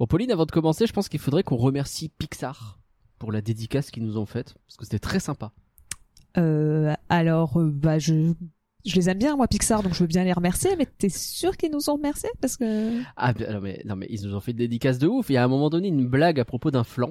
Bon, Pauline, avant de commencer, je pense qu'il faudrait qu'on remercie Pixar pour la dédicace qu'ils nous ont faite, parce que c'était très sympa. Euh, alors, euh, bah, je, je les aime bien, moi, Pixar, donc je veux bien les remercier, mais t'es sûr qu'ils nous ont remerciés? Parce que. Ah, non, mais, non, mais ils nous ont fait une dédicace de ouf. Il y a à un moment donné une blague à propos d'un flan.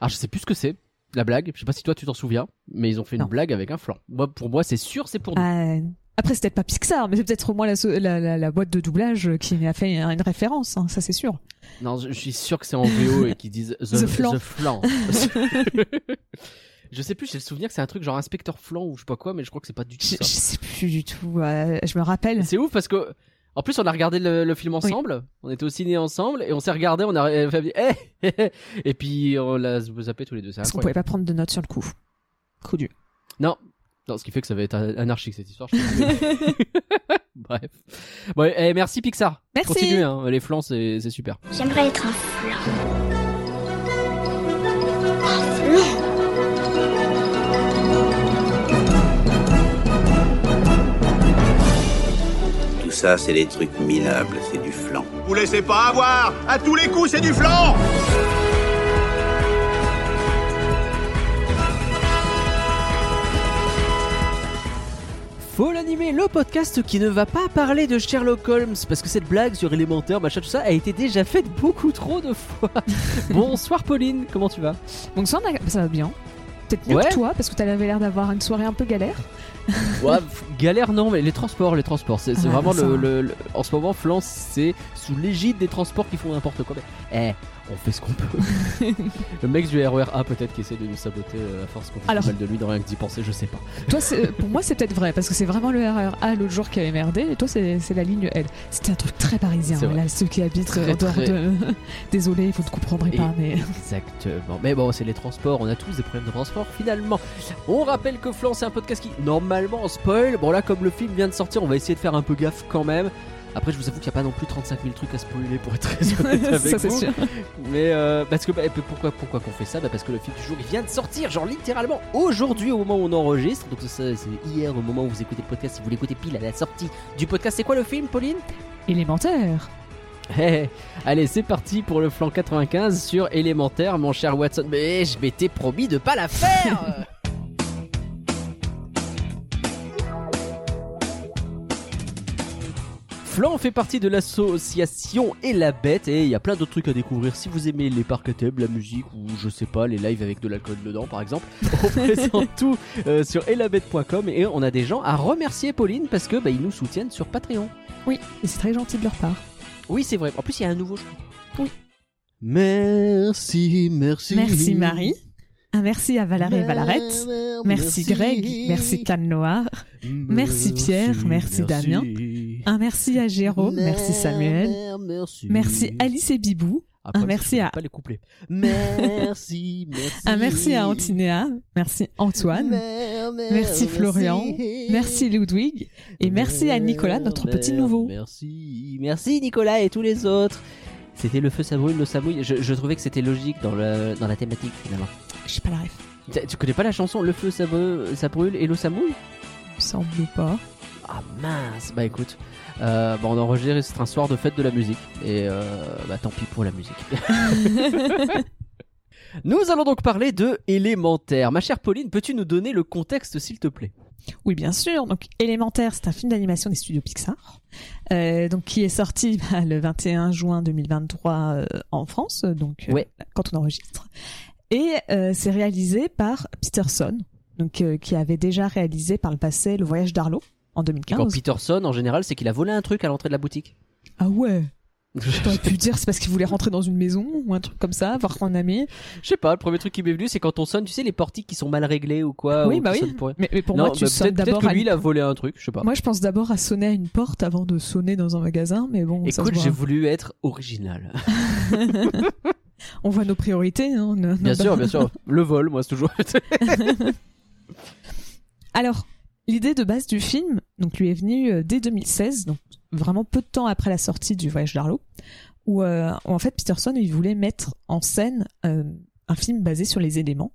Alors, je sais plus ce que c'est, la blague. Je sais pas si toi tu t'en souviens, mais ils ont fait une blague avec un flan. Moi, pour moi, c'est sûr, c'est pour nous. Ah, après, c'est peut-être pas Pixar, mais c'est peut-être au moins la, so- la, la, la boîte de doublage qui a fait une référence, hein, ça c'est sûr. Non, je, je suis sûr que c'est en VO et qu'ils disent The, The flan. the flan. je sais plus, j'ai le souvenir que c'est un truc genre inspecteur flan ou je sais pas quoi, mais je crois que c'est pas du tout Je, ça. je sais plus du tout. euh, je me rappelle. C'est ouf parce que en plus on a regardé le, le film ensemble, on était au ciné ensemble et on s'est regardé, on a fait eh, eh, et puis on l'a zappé tous les deux. C'est Parce qu'on pouvait pas prendre de notes sur le coup. Coup dur. Non, non, ce qui fait que ça va être anarchique cette histoire. je pense. Bref. Bon, eh, merci Pixar. Merci. Continuez, hein, les flans c'est c'est super. J'aimerais être un flan. Un flan Tout ça, c'est des trucs minables, c'est du flan. Vous laissez pas avoir À tous les coups, c'est du flan Le podcast qui ne va pas parler de Sherlock Holmes parce que cette blague sur élémentaire, machin, tout ça a été déjà faite beaucoup trop de fois. Bonsoir Pauline, comment tu vas? Ça, on a- ça va bien. Peut-être mieux Ouais. que toi, parce que t'avais l'air d'avoir une soirée un peu galère. Ouais, galère non, mais les transports, les transports, c'est Ah, vraiment le, le- le- En ce moment, Flans, c'est sous l'égide des transports qui font n'importe quoi. Mais, eh, on fait ce qu'on peut. le mec du RER A peut-être qui essaie de nous saboter euh, à force qu'on fait Alors- mal de lui dans rien que d'y penser, je sais pas. Toi, c'est- pour moi, c'est peut-être vrai, parce que c'est vraiment le RER A l'autre jour qui avait merdé, et toi, c'est la ligne L. C'était un truc très parisien, là, ceux qui habitent Très, en dehors très- de. Désolé, vous ne comprendrez Et- pas, mais. Exactement. Mais bon, c'est les transports, on a tous des problèmes de transport finalement. On rappelle que Flan, c'est un podcast qui, normalement, spoil. Bon, là, comme le film vient de sortir, on va essayer de faire un peu gaffe quand même. Après, je vous avoue qu'il n'y a pas non plus 35 000 trucs à spoiler pour être très honnête avec ça, vous. sûr. Mais euh, parce que bah, pourquoi pourquoi qu'on fait ça? Bah Parce que le film du jour il vient de sortir, genre littéralement aujourd'hui au moment où on enregistre. Donc c'est hier au moment où vous écoutez le podcast. Si vous l'écoutez pile à la sortie du podcast, c'est quoi le film, Pauline? Élémentaire. Eh, Allez, c'est parti pour le flanc 95 sur élémentaire, mon cher Watson. Mais je m'étais promis de pas la faire. Flan fait partie de l'association Et la Bête et il y a plein d'autres trucs à découvrir si vous aimez les parcs à thème, la musique ou je sais pas, les lives avec de l'alcool dedans par exemple. On présente tout euh, sur elabette.com et on a des gens à remercier Pauline parce que bah, ils nous soutiennent sur Patreon. Oui, et c'est très gentil de leur part. Oui, c'est vrai. En plus, il y a un nouveau, je crois. Oui. Merci, merci. Merci Marie. Un merci à Valérie et Valarette. Merci Greg. Merci Canne Noir. Merci Pierre, merci Damien. Un merci à Jérôme. Merci Samuel. Merci. Merci Alice et Bibou. Après, un merci à- Pas les couplets. Merci, merci. Un merci à Antinéa. Merci Antoine. Merci Florian. Merci Ludwig. Et merci à Nicolas, notre petit nouveau. Merci, merci Nicolas et tous les autres. C'était le feu, ça brûle, l'eau ça mouille. Je, je trouvais que c'était logique dans, le, dans la thématique finalement. Je sais pas la ref. Tu- Tu connais pas la chanson Le feu, ça brûle, ça brûle et l'eau ça mouille? Semble pas. Ah mince, bah écoute, euh, bah on enregistre un soir de fête de la musique et euh, bah tant pis pour la musique. Nous allons donc parler de élémentaire. Ma chère Pauline, peux-tu nous donner le contexte s'il te plaît? Oui, bien sûr. Donc, Élémentaire, c'est un film d'animation des studios Pixar, euh, donc qui est sorti bah, le 21 juin 2023 euh, en France, donc euh, Ouais. quand on enregistre. Et euh, c'est réalisé par Peterson, donc euh, qui avait déjà réalisé par le passé Le Voyage d'Arlo en 2015. Quand Peterson, en général, c'est qu'il a volé un truc à l'entrée de la boutique. Ah ouais. T'aurais pu dire c'est parce qu'il voulait rentrer dans une maison ou un truc comme ça, voir qu'on a mis. Je sais pas, le premier truc qui m'est venu, c'est quand on sonne, tu sais, les portiques qui sont mal réglés ou quoi. oui, ou bah oui. pour- Mais, mais pour non, moi, tu bah, sonnes peut-être peut-être d'abord que lui, il a volé un truc, je sais pas. Moi, je pense d'abord à sonner à une porte avant de sonner dans un magasin, mais bon, Écoute, j'ai voulu être original. On voit nos priorités. Hein, nos- Bien nos- sûr, bien sûr. Le vol, moi, c'est toujours. Alors, l'idée de base du film, donc, lui est venue euh, dès 2016, donc vraiment peu de temps après la sortie du Voyage d'Arlo, où, euh, en fait Peterson il voulait mettre en scène euh, un film basé sur les éléments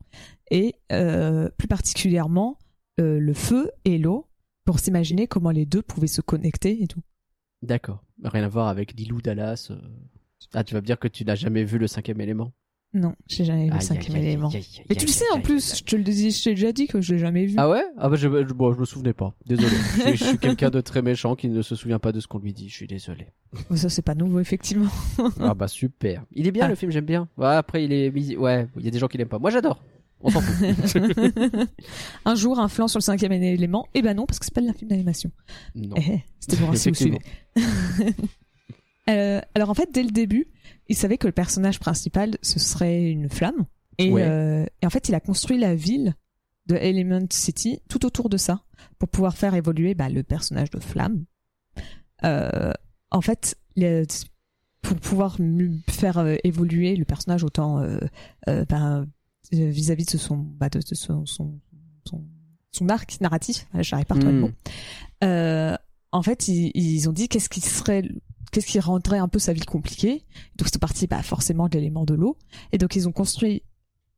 et plus particulièrement le feu et l'eau pour s'imaginer comment les deux pouvaient se connecter et tout. D'accord. Rien à voir avec Lilou Dallas. Ah, tu vas me dire que tu n'as jamais vu le cinquième élément. Non, j'ai jamais vu le cinquième élément. Mais tu le sais en plus, je te le dis, je t'ai déjà dit que je l'ai jamais vu. Ah ouais? Ah bah je, je- bon, je me souvenais pas. Désolé. je, je suis quelqu'un de très méchant qui ne se souvient pas de ce qu'on lui dit. Je suis désolé. Mais Ça c'est pas nouveau effectivement. ah bah super. Il est bien Ah. le film, j'aime bien. Ouais, après il est ouais, il y a des gens qui l'aiment pas. Moi j'adore. On s'en fout. un jour, un flanc sur le cinquième élément. Eh ben non, parce que c'est pas un film d'animation. non. Eh, eh, C'était pour voir si vous suivez. Euh, alors en fait, dès le début, il savait que le personnage principal, ce serait une flamme. Et, Ouais. euh, et en fait, il a construit la ville de Element City tout autour de ça pour pouvoir faire évoluer bah, le personnage de flamme. Euh, en fait, les- pour pouvoir faire euh, évoluer le personnage autant euh, euh, bah, vis-à-vis de son, bah, de, de son, son, son, son arc narratif, j'arrive pas à retrouver le Hmm. mot. Euh, en fait, ils, ils ont dit qu'est-ce qui serait, qu'est-ce qui rendrait un peu sa vie compliquée? Donc c'est parti, bah, forcément de l'élément de l'eau. Et donc ils ont construit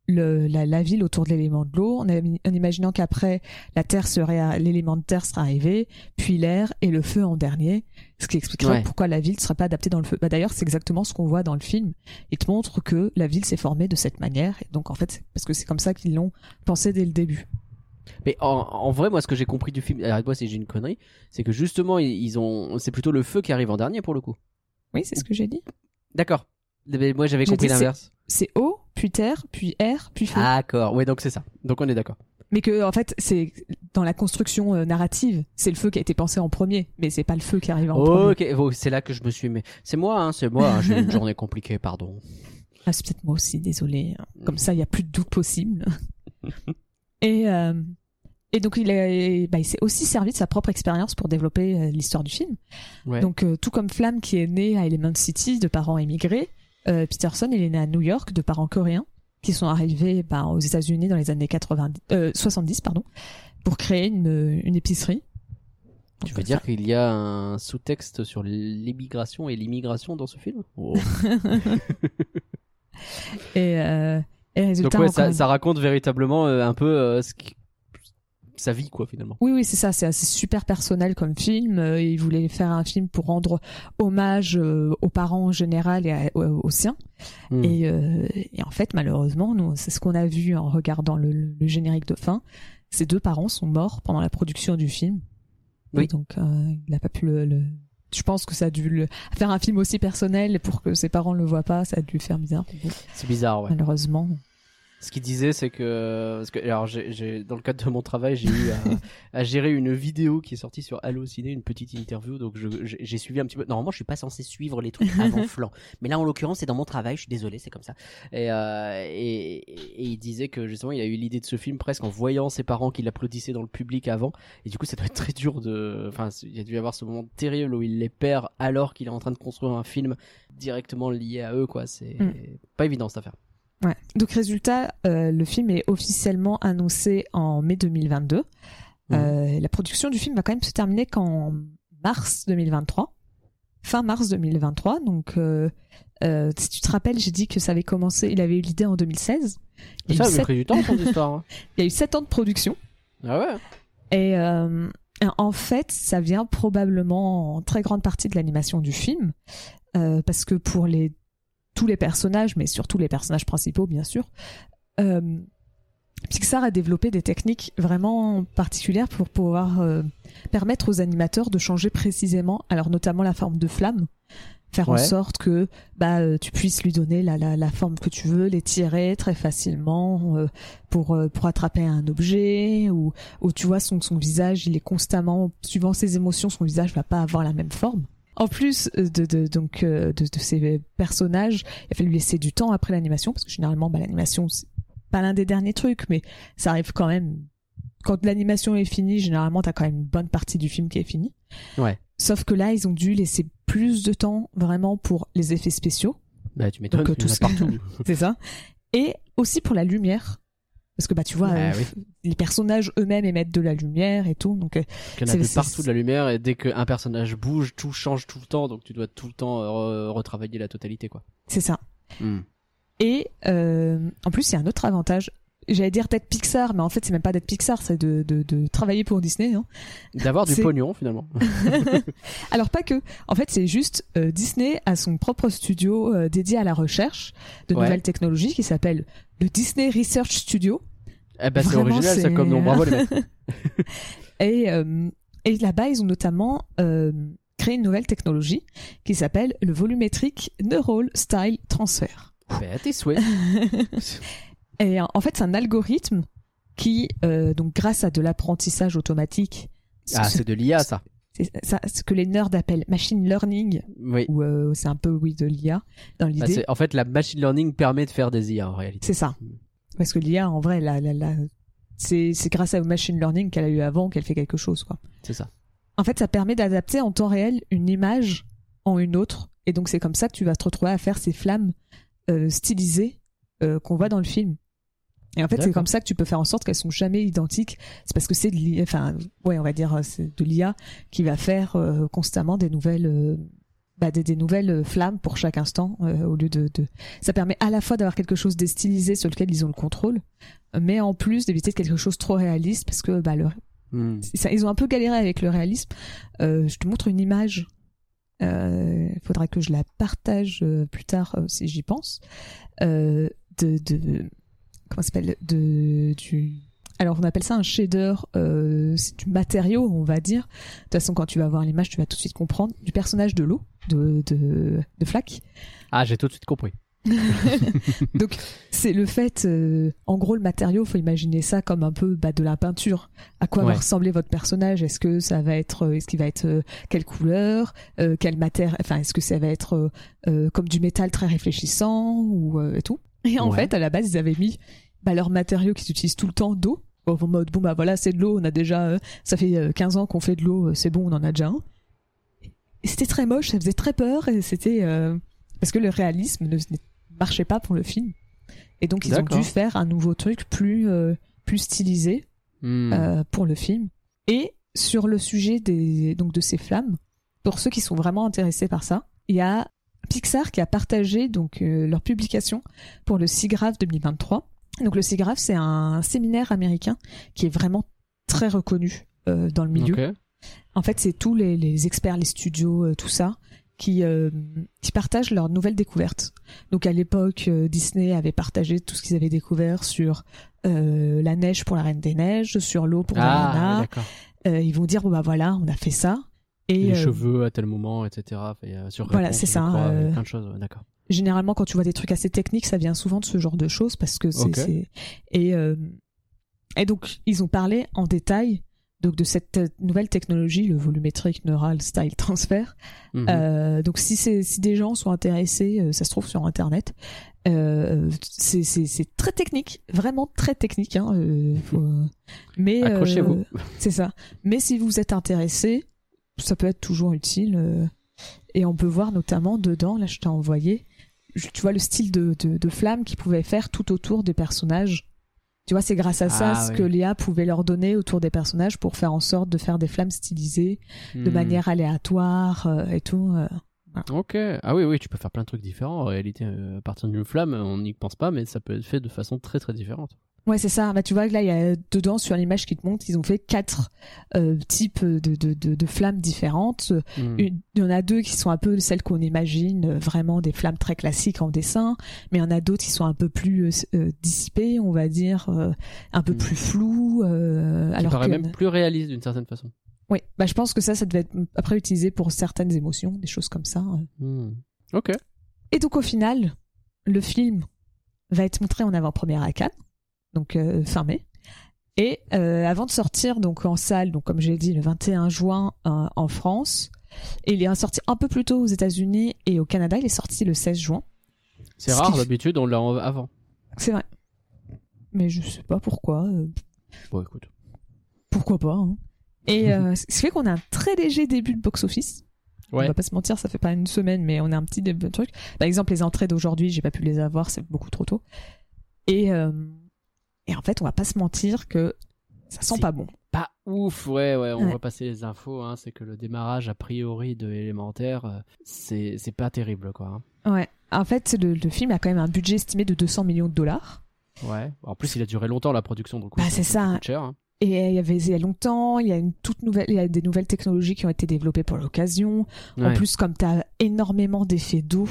le, la, la ville autour de l'élément de l'eau, en, imaginant qu'après la terre serait, l'élément de terre serait arrivé, puis l'air et le feu en dernier, ce qui expliquerait Ouais. pourquoi la ville ne serait pas adaptée dans le feu. Bah, d'ailleurs, c'est exactement ce qu'on voit dans le film. Il te montre que la ville s'est formée de cette manière, et donc en fait, parce que c'est comme ça qu'ils l'ont pensé dès le début. Mais en, en vrai, moi, ce que j'ai compris du film, arrête-moi si j'ai une connerie, c'est que justement, ils, ont, c'est plutôt le feu qui arrive en dernier pour le coup. Oui, c'est ce que j'ai dit. D'accord. Mais moi, j'avais compris l'inverse. C'est eau, puis terre, puis air, puis feu. D'accord. Ouais, donc c'est ça. Donc on est d'accord. Mais que en fait, c'est dans la construction euh, narrative, c'est le feu qui a été pensé en premier, mais c'est pas le feu qui arrive en premier. Ok, oh, c'est là que je me suis. Mais c'est moi, hein, c'est moi. hein, j'ai eu une journée compliquée, pardon. Ah, c'est peut-être moi aussi, désolé. Comme ça, il y a plus de doute possible. et euh, et donc il, est, bah, il s'est aussi servi de sa propre expérience pour développer euh, l'histoire du film. Ouais. Donc euh, tout comme Flamme qui est né à Element City de parents émigrés, euh, Peterson il est né à New York de parents coréens qui sont arrivés bah, aux États-Unis dans les années 90, euh, 70 pardon, pour créer une, une épicerie. Tu veux dire qu'il y a un sous-texte sur l'immigration et l'immigration dans ce film Oh. Et, et résultat, Donc ouais, encore ça, ça raconte véritablement un peu ce qui... sa vie, quoi, finalement. Oui, oui, c'est ça. C'est assez super personnel comme film. Euh, il voulait faire un film pour rendre hommage euh, aux parents en général et à- aux, aux siens. Hmm. Et, euh, et en fait, malheureusement, nous, c'est ce qu'on a vu en regardant le, le- le générique de fin. Ces deux parents sont morts pendant la production du film. Oui. Et donc, il n'a pas pu le, le- Je pense que ça a dû le... faire un film aussi personnel pour que ses parents le voient pas. Ça a dû faire bizarre. C'est bizarre, ouais. Malheureusement. Ce qu'il disait, c'est que, parce que alors, j'ai, dans le cadre de mon travail, j'ai eu à, à gérer une vidéo qui est sortie sur Allociné, une petite interview. Donc, j'ai, suivi un petit peu. Normalement, je suis pas censé suivre les trucs avant flanc, mais là, en l'occurrence, c'est dans mon travail. Je suis désolé, c'est comme ça. Et, euh, et, et il disait que justement, il a eu l'idée de ce film presque en voyant ses parents qui l'applaudissaient dans le public avant. Et du coup, ça doit être très dur de. Enfin, il a dû y avoir ce moment terrible où il les perd alors qu'il est en train de construire un film directement lié à eux, quoi. C'est Mm. pas évident cette affaire. Ouais. Donc résultat, euh, le film est officiellement annoncé en mai 2022. Mhm. Euh, la production du film va quand même se terminer qu'en mars 2023, fin mars 2023. Donc euh, euh, si tu te rappelles, j'ai dit que ça avait commencé, il avait eu l'idée en 2016. Il Ça avait pris du temps, son histoire. hein. il y a eu sept ans de production. Ah ouais Et euh, en fait, ça vient probablement en très grande partie de l'animation du film, euh, parce que pour les tous les personnages, mais surtout les personnages principaux, bien sûr, euh, Pixar a développé des techniques vraiment particulières pour pouvoir euh, permettre aux animateurs de changer précisément, alors notamment la forme de flamme, faire en sorte que bah euh, tu puisses lui donner la, la, la forme que tu veux, les tirer très facilement euh, pour euh, pour attraper un objet ou ou tu vois son son visage, il est constamment suivant ses émotions, son visage va pas avoir la même forme. En plus de, de donc euh, de, de ces personnages, il a fallu laisser du temps après l'animation parce que généralement bah, l'animation c'est pas l'un des derniers trucs, mais ça arrive quand même. Quand l'animation est finie, généralement t'as quand même une bonne partie du film qui est finie. Ouais. Sauf que là, ils ont dû laisser plus de temps vraiment pour les effets spéciaux. Bah, tu m'étonnes, euh, tout ce- partout. C'est ça. Et aussi pour la lumière. Parce que bah tu vois, Bah euh, oui. les personnages eux-mêmes émettent de la lumière et tout. Donc euh, Il y en a de partout de la lumière et dès qu'un personnage bouge, tout change tout le temps, donc tu dois tout le temps euh, re- retravailler la totalité, quoi. c'est ça. Hmm. Et euh, en plus, il y a un autre avantage. j'allais dire d'être Pixar, mais en fait c'est même pas d'être Pixar, c'est de, de, de travailler pour Disney. Hein. D'avoir du pognon finalement. Alors pas que. En fait, c'est juste euh, Disney a son propre studio euh, dédié à la recherche de Ouais. nouvelles technologies qui s'appelle le Disney Research Studio. Eh ben c'est original ça c'est- comme nom. Bravo les mecs. Et, euh, et là-bas, ils ont notamment euh, créé une nouvelle technologie qui s'appelle le volumétrique Neural Style Transfer. Ben, à tes souhaits. Et en fait, c'est un algorithme qui, euh, donc grâce à de l'apprentissage automatique, Ah, ce, c'est de l'IA ça. c'est ça, ce que les nerds appellent machine learning, Oui. ou euh, c'est un peu oui de l'IA dans Bah, l'idée. en fait, la machine learning permet de faire des IA en réalité. C'est ça. Parce que l'IA, en vrai, la, la, la- c'est grâce au machine learning qu'elle a eu avant qu'elle fait quelque chose. Quoi. C'est ça. En fait, ça permet d'adapter en temps réel une image en une autre. Et donc, c'est comme ça que tu vas te retrouver à faire ces flammes euh, stylisées euh, qu'on voit dans le film. Et en fait, c'est comme ça que tu peux faire en sorte qu'elles sont jamais identiques. C'est parce que c'est de l'IA, enfin, ouais, on va dire, euh, c'est de l'IA qui va faire euh, constamment des nouvelles, bah, des, des nouvelles euh, flammes pour chaque instant, euh, au lieu de, de, ça permet à la fois d'avoir quelque chose de stylisé sur lequel ils ont le contrôle, mais en plus d'éviter quelque chose trop réaliste parce que, bah, le, Hmm. ça, ils ont un peu galéré avec le réalisme. Euh, je te montre une image. Il faudra que je la partage plus tard si j'y pense. De, de comment ça s'appelle de du. Alors on appelle ça un shader. Euh, c'est du matériau, on va dire. De toute façon, quand tu vas voir l'image, tu vas tout de suite comprendre du personnage de l'eau, de de, de Flack. Ah, j'ai tout de suite compris. Donc c'est le fait, euh, en gros le matériau, faut imaginer ça comme un peu bah, de la peinture. À quoi Ouais. va ressembler votre personnage? Est-ce que ça va être, euh, est-ce qu'il va être euh, quelle couleur, euh, quelle matière Enfin, est-ce que ça va être comme du métal très réfléchissant ou et tout? Et en Ouais. fait, à la base, ils avaient mis bah, leur matériau qu'ils utilisent tout le temps d'eau. En mode bon bah voilà c'est de l'eau, on a déjà, ça fait euh, 15 ans qu'on fait de l'eau, c'est bon, on en a déjà un. C'était très moche, ça faisait très peur et c'était euh, parce que le réalisme ne ne marchait pas pour le film. Et donc ils ont dû faire un nouveau truc plus euh, plus stylisé euh, pour le film. Et sur le sujet des donc de ces flammes, pour ceux qui sont vraiment intéressés par ça, il y a Pixar qui a partagé donc euh, leur publication pour le SIGGRAPH 2023. Donc le SIGGRAPH c'est un séminaire américain qui est vraiment très reconnu euh, dans le milieu. En fait, c'est tous les, les experts, les studios, euh, tout ça, qui, euh, qui partagent leurs nouvelles découvertes. Donc à l'époque, euh, Disney avait partagé tout ce qu'ils avaient découvert sur euh, la neige pour la Reine des Neiges, sur l'eau pour Ah, d'accord. Euh, ils vont dire bon bah voilà, on a fait ça. Et Les cheveux à tel moment, etc. A sur Voilà, réponse, c'est ça, crois, plein de choses. ouais, D'accord. généralement, quand tu vois des trucs assez techniques, ça vient souvent de ce genre de choses parce que c'est Ok. c'est- et et donc ils ont parlé en détail donc de cette euh, nouvelle technologie, le volumétrique neural style transfer. Mhm. Euh, donc si c'est si des gens sont intéressés, euh, ça se trouve sur internet. Euh, c'est très technique, vraiment très technique. Hein, euh, faut- mais euh, Accrochez-vous. c'est ça. Mais si vous êtes intéressé, ça peut être toujours utile. euh, et on peut voir notamment dedans, là je t'ai envoyé, tu vois le style de, de, de flamme qu'ils pouvaient faire tout autour des personnages. Tu vois, c'est grâce à ça Ah, ce oui. que Léa pouvait leur donner autour des personnages pour faire en sorte de faire des flammes stylisées de Hmm. manière aléatoire euh, et tout. euh. Ok. Ah oui, oui, tu peux faire plein de trucs différents. En réalité, euh, à partir d'une flamme, on n'y pense pas, mais ça peut être fait de façon très très différente. Ouais, c'est ça. Bah, tu vois, là, il y a dedans, sur l'image qui te montre, ils ont fait quatre euh, types de, de, de, de flammes différentes. Hmm. Une- Il y en a deux qui sont un peu celles qu'on imagine, euh, vraiment des flammes très classiques en dessin, mais il y en a d'autres qui sont un peu plus euh, euh, dissipées, on va dire, euh, un peu Mm. plus floues. euh, Qui alors paraît que, même plus réaliste d'une certaine façon. oui, bah, je pense que ça, ça devait être après utilisé pour certaines émotions, des choses comme ça. euh. Hmm. Ok. Et donc au final, le film va être montré en avant-première à Cannes, donc euh, fin mai. Et euh, avant de sortir donc en salle, donc comme j'ai dit le 21 juin euh, en France, et il est sorti un peu plus tôt aux États-Unis et au Canada, il est sorti le 16 juin. C'est Ce rare d'habitude, on l'a avant. C'est vrai. Mais je sais pas pourquoi. Bon, écoute. pourquoi pas. hein. Et euh, ce qui fait qu'on a un très léger début de box-office. On va pas se mentir, ça fait pas une semaine, mais on a un petit début de truc. Par exemple, les entrées d'aujourd'hui, j'ai pas pu les avoir, c'est beaucoup trop tôt. Et, euh, et en fait, on va pas se mentir que ça sent pas bon. Pas ouf, ouais, ouais, on Ouais. va passer les infos. Hein, c'est que le démarrage, a priori, de élémentaire, euh, c'est c'est pas terrible, quoi. hein. Ouais. En fait, le, le film a quand même un budget estimé de 200 millions de dollars. Ouais. En plus, il a duré longtemps la production, donc Bah, c'est ça. cher. hein. Et il y avait il y a longtemps, il y a une toute nouvelle, il y a des nouvelles technologies qui ont été développées pour l'occasion. En plus, comme tu as énormément d'effets d'eau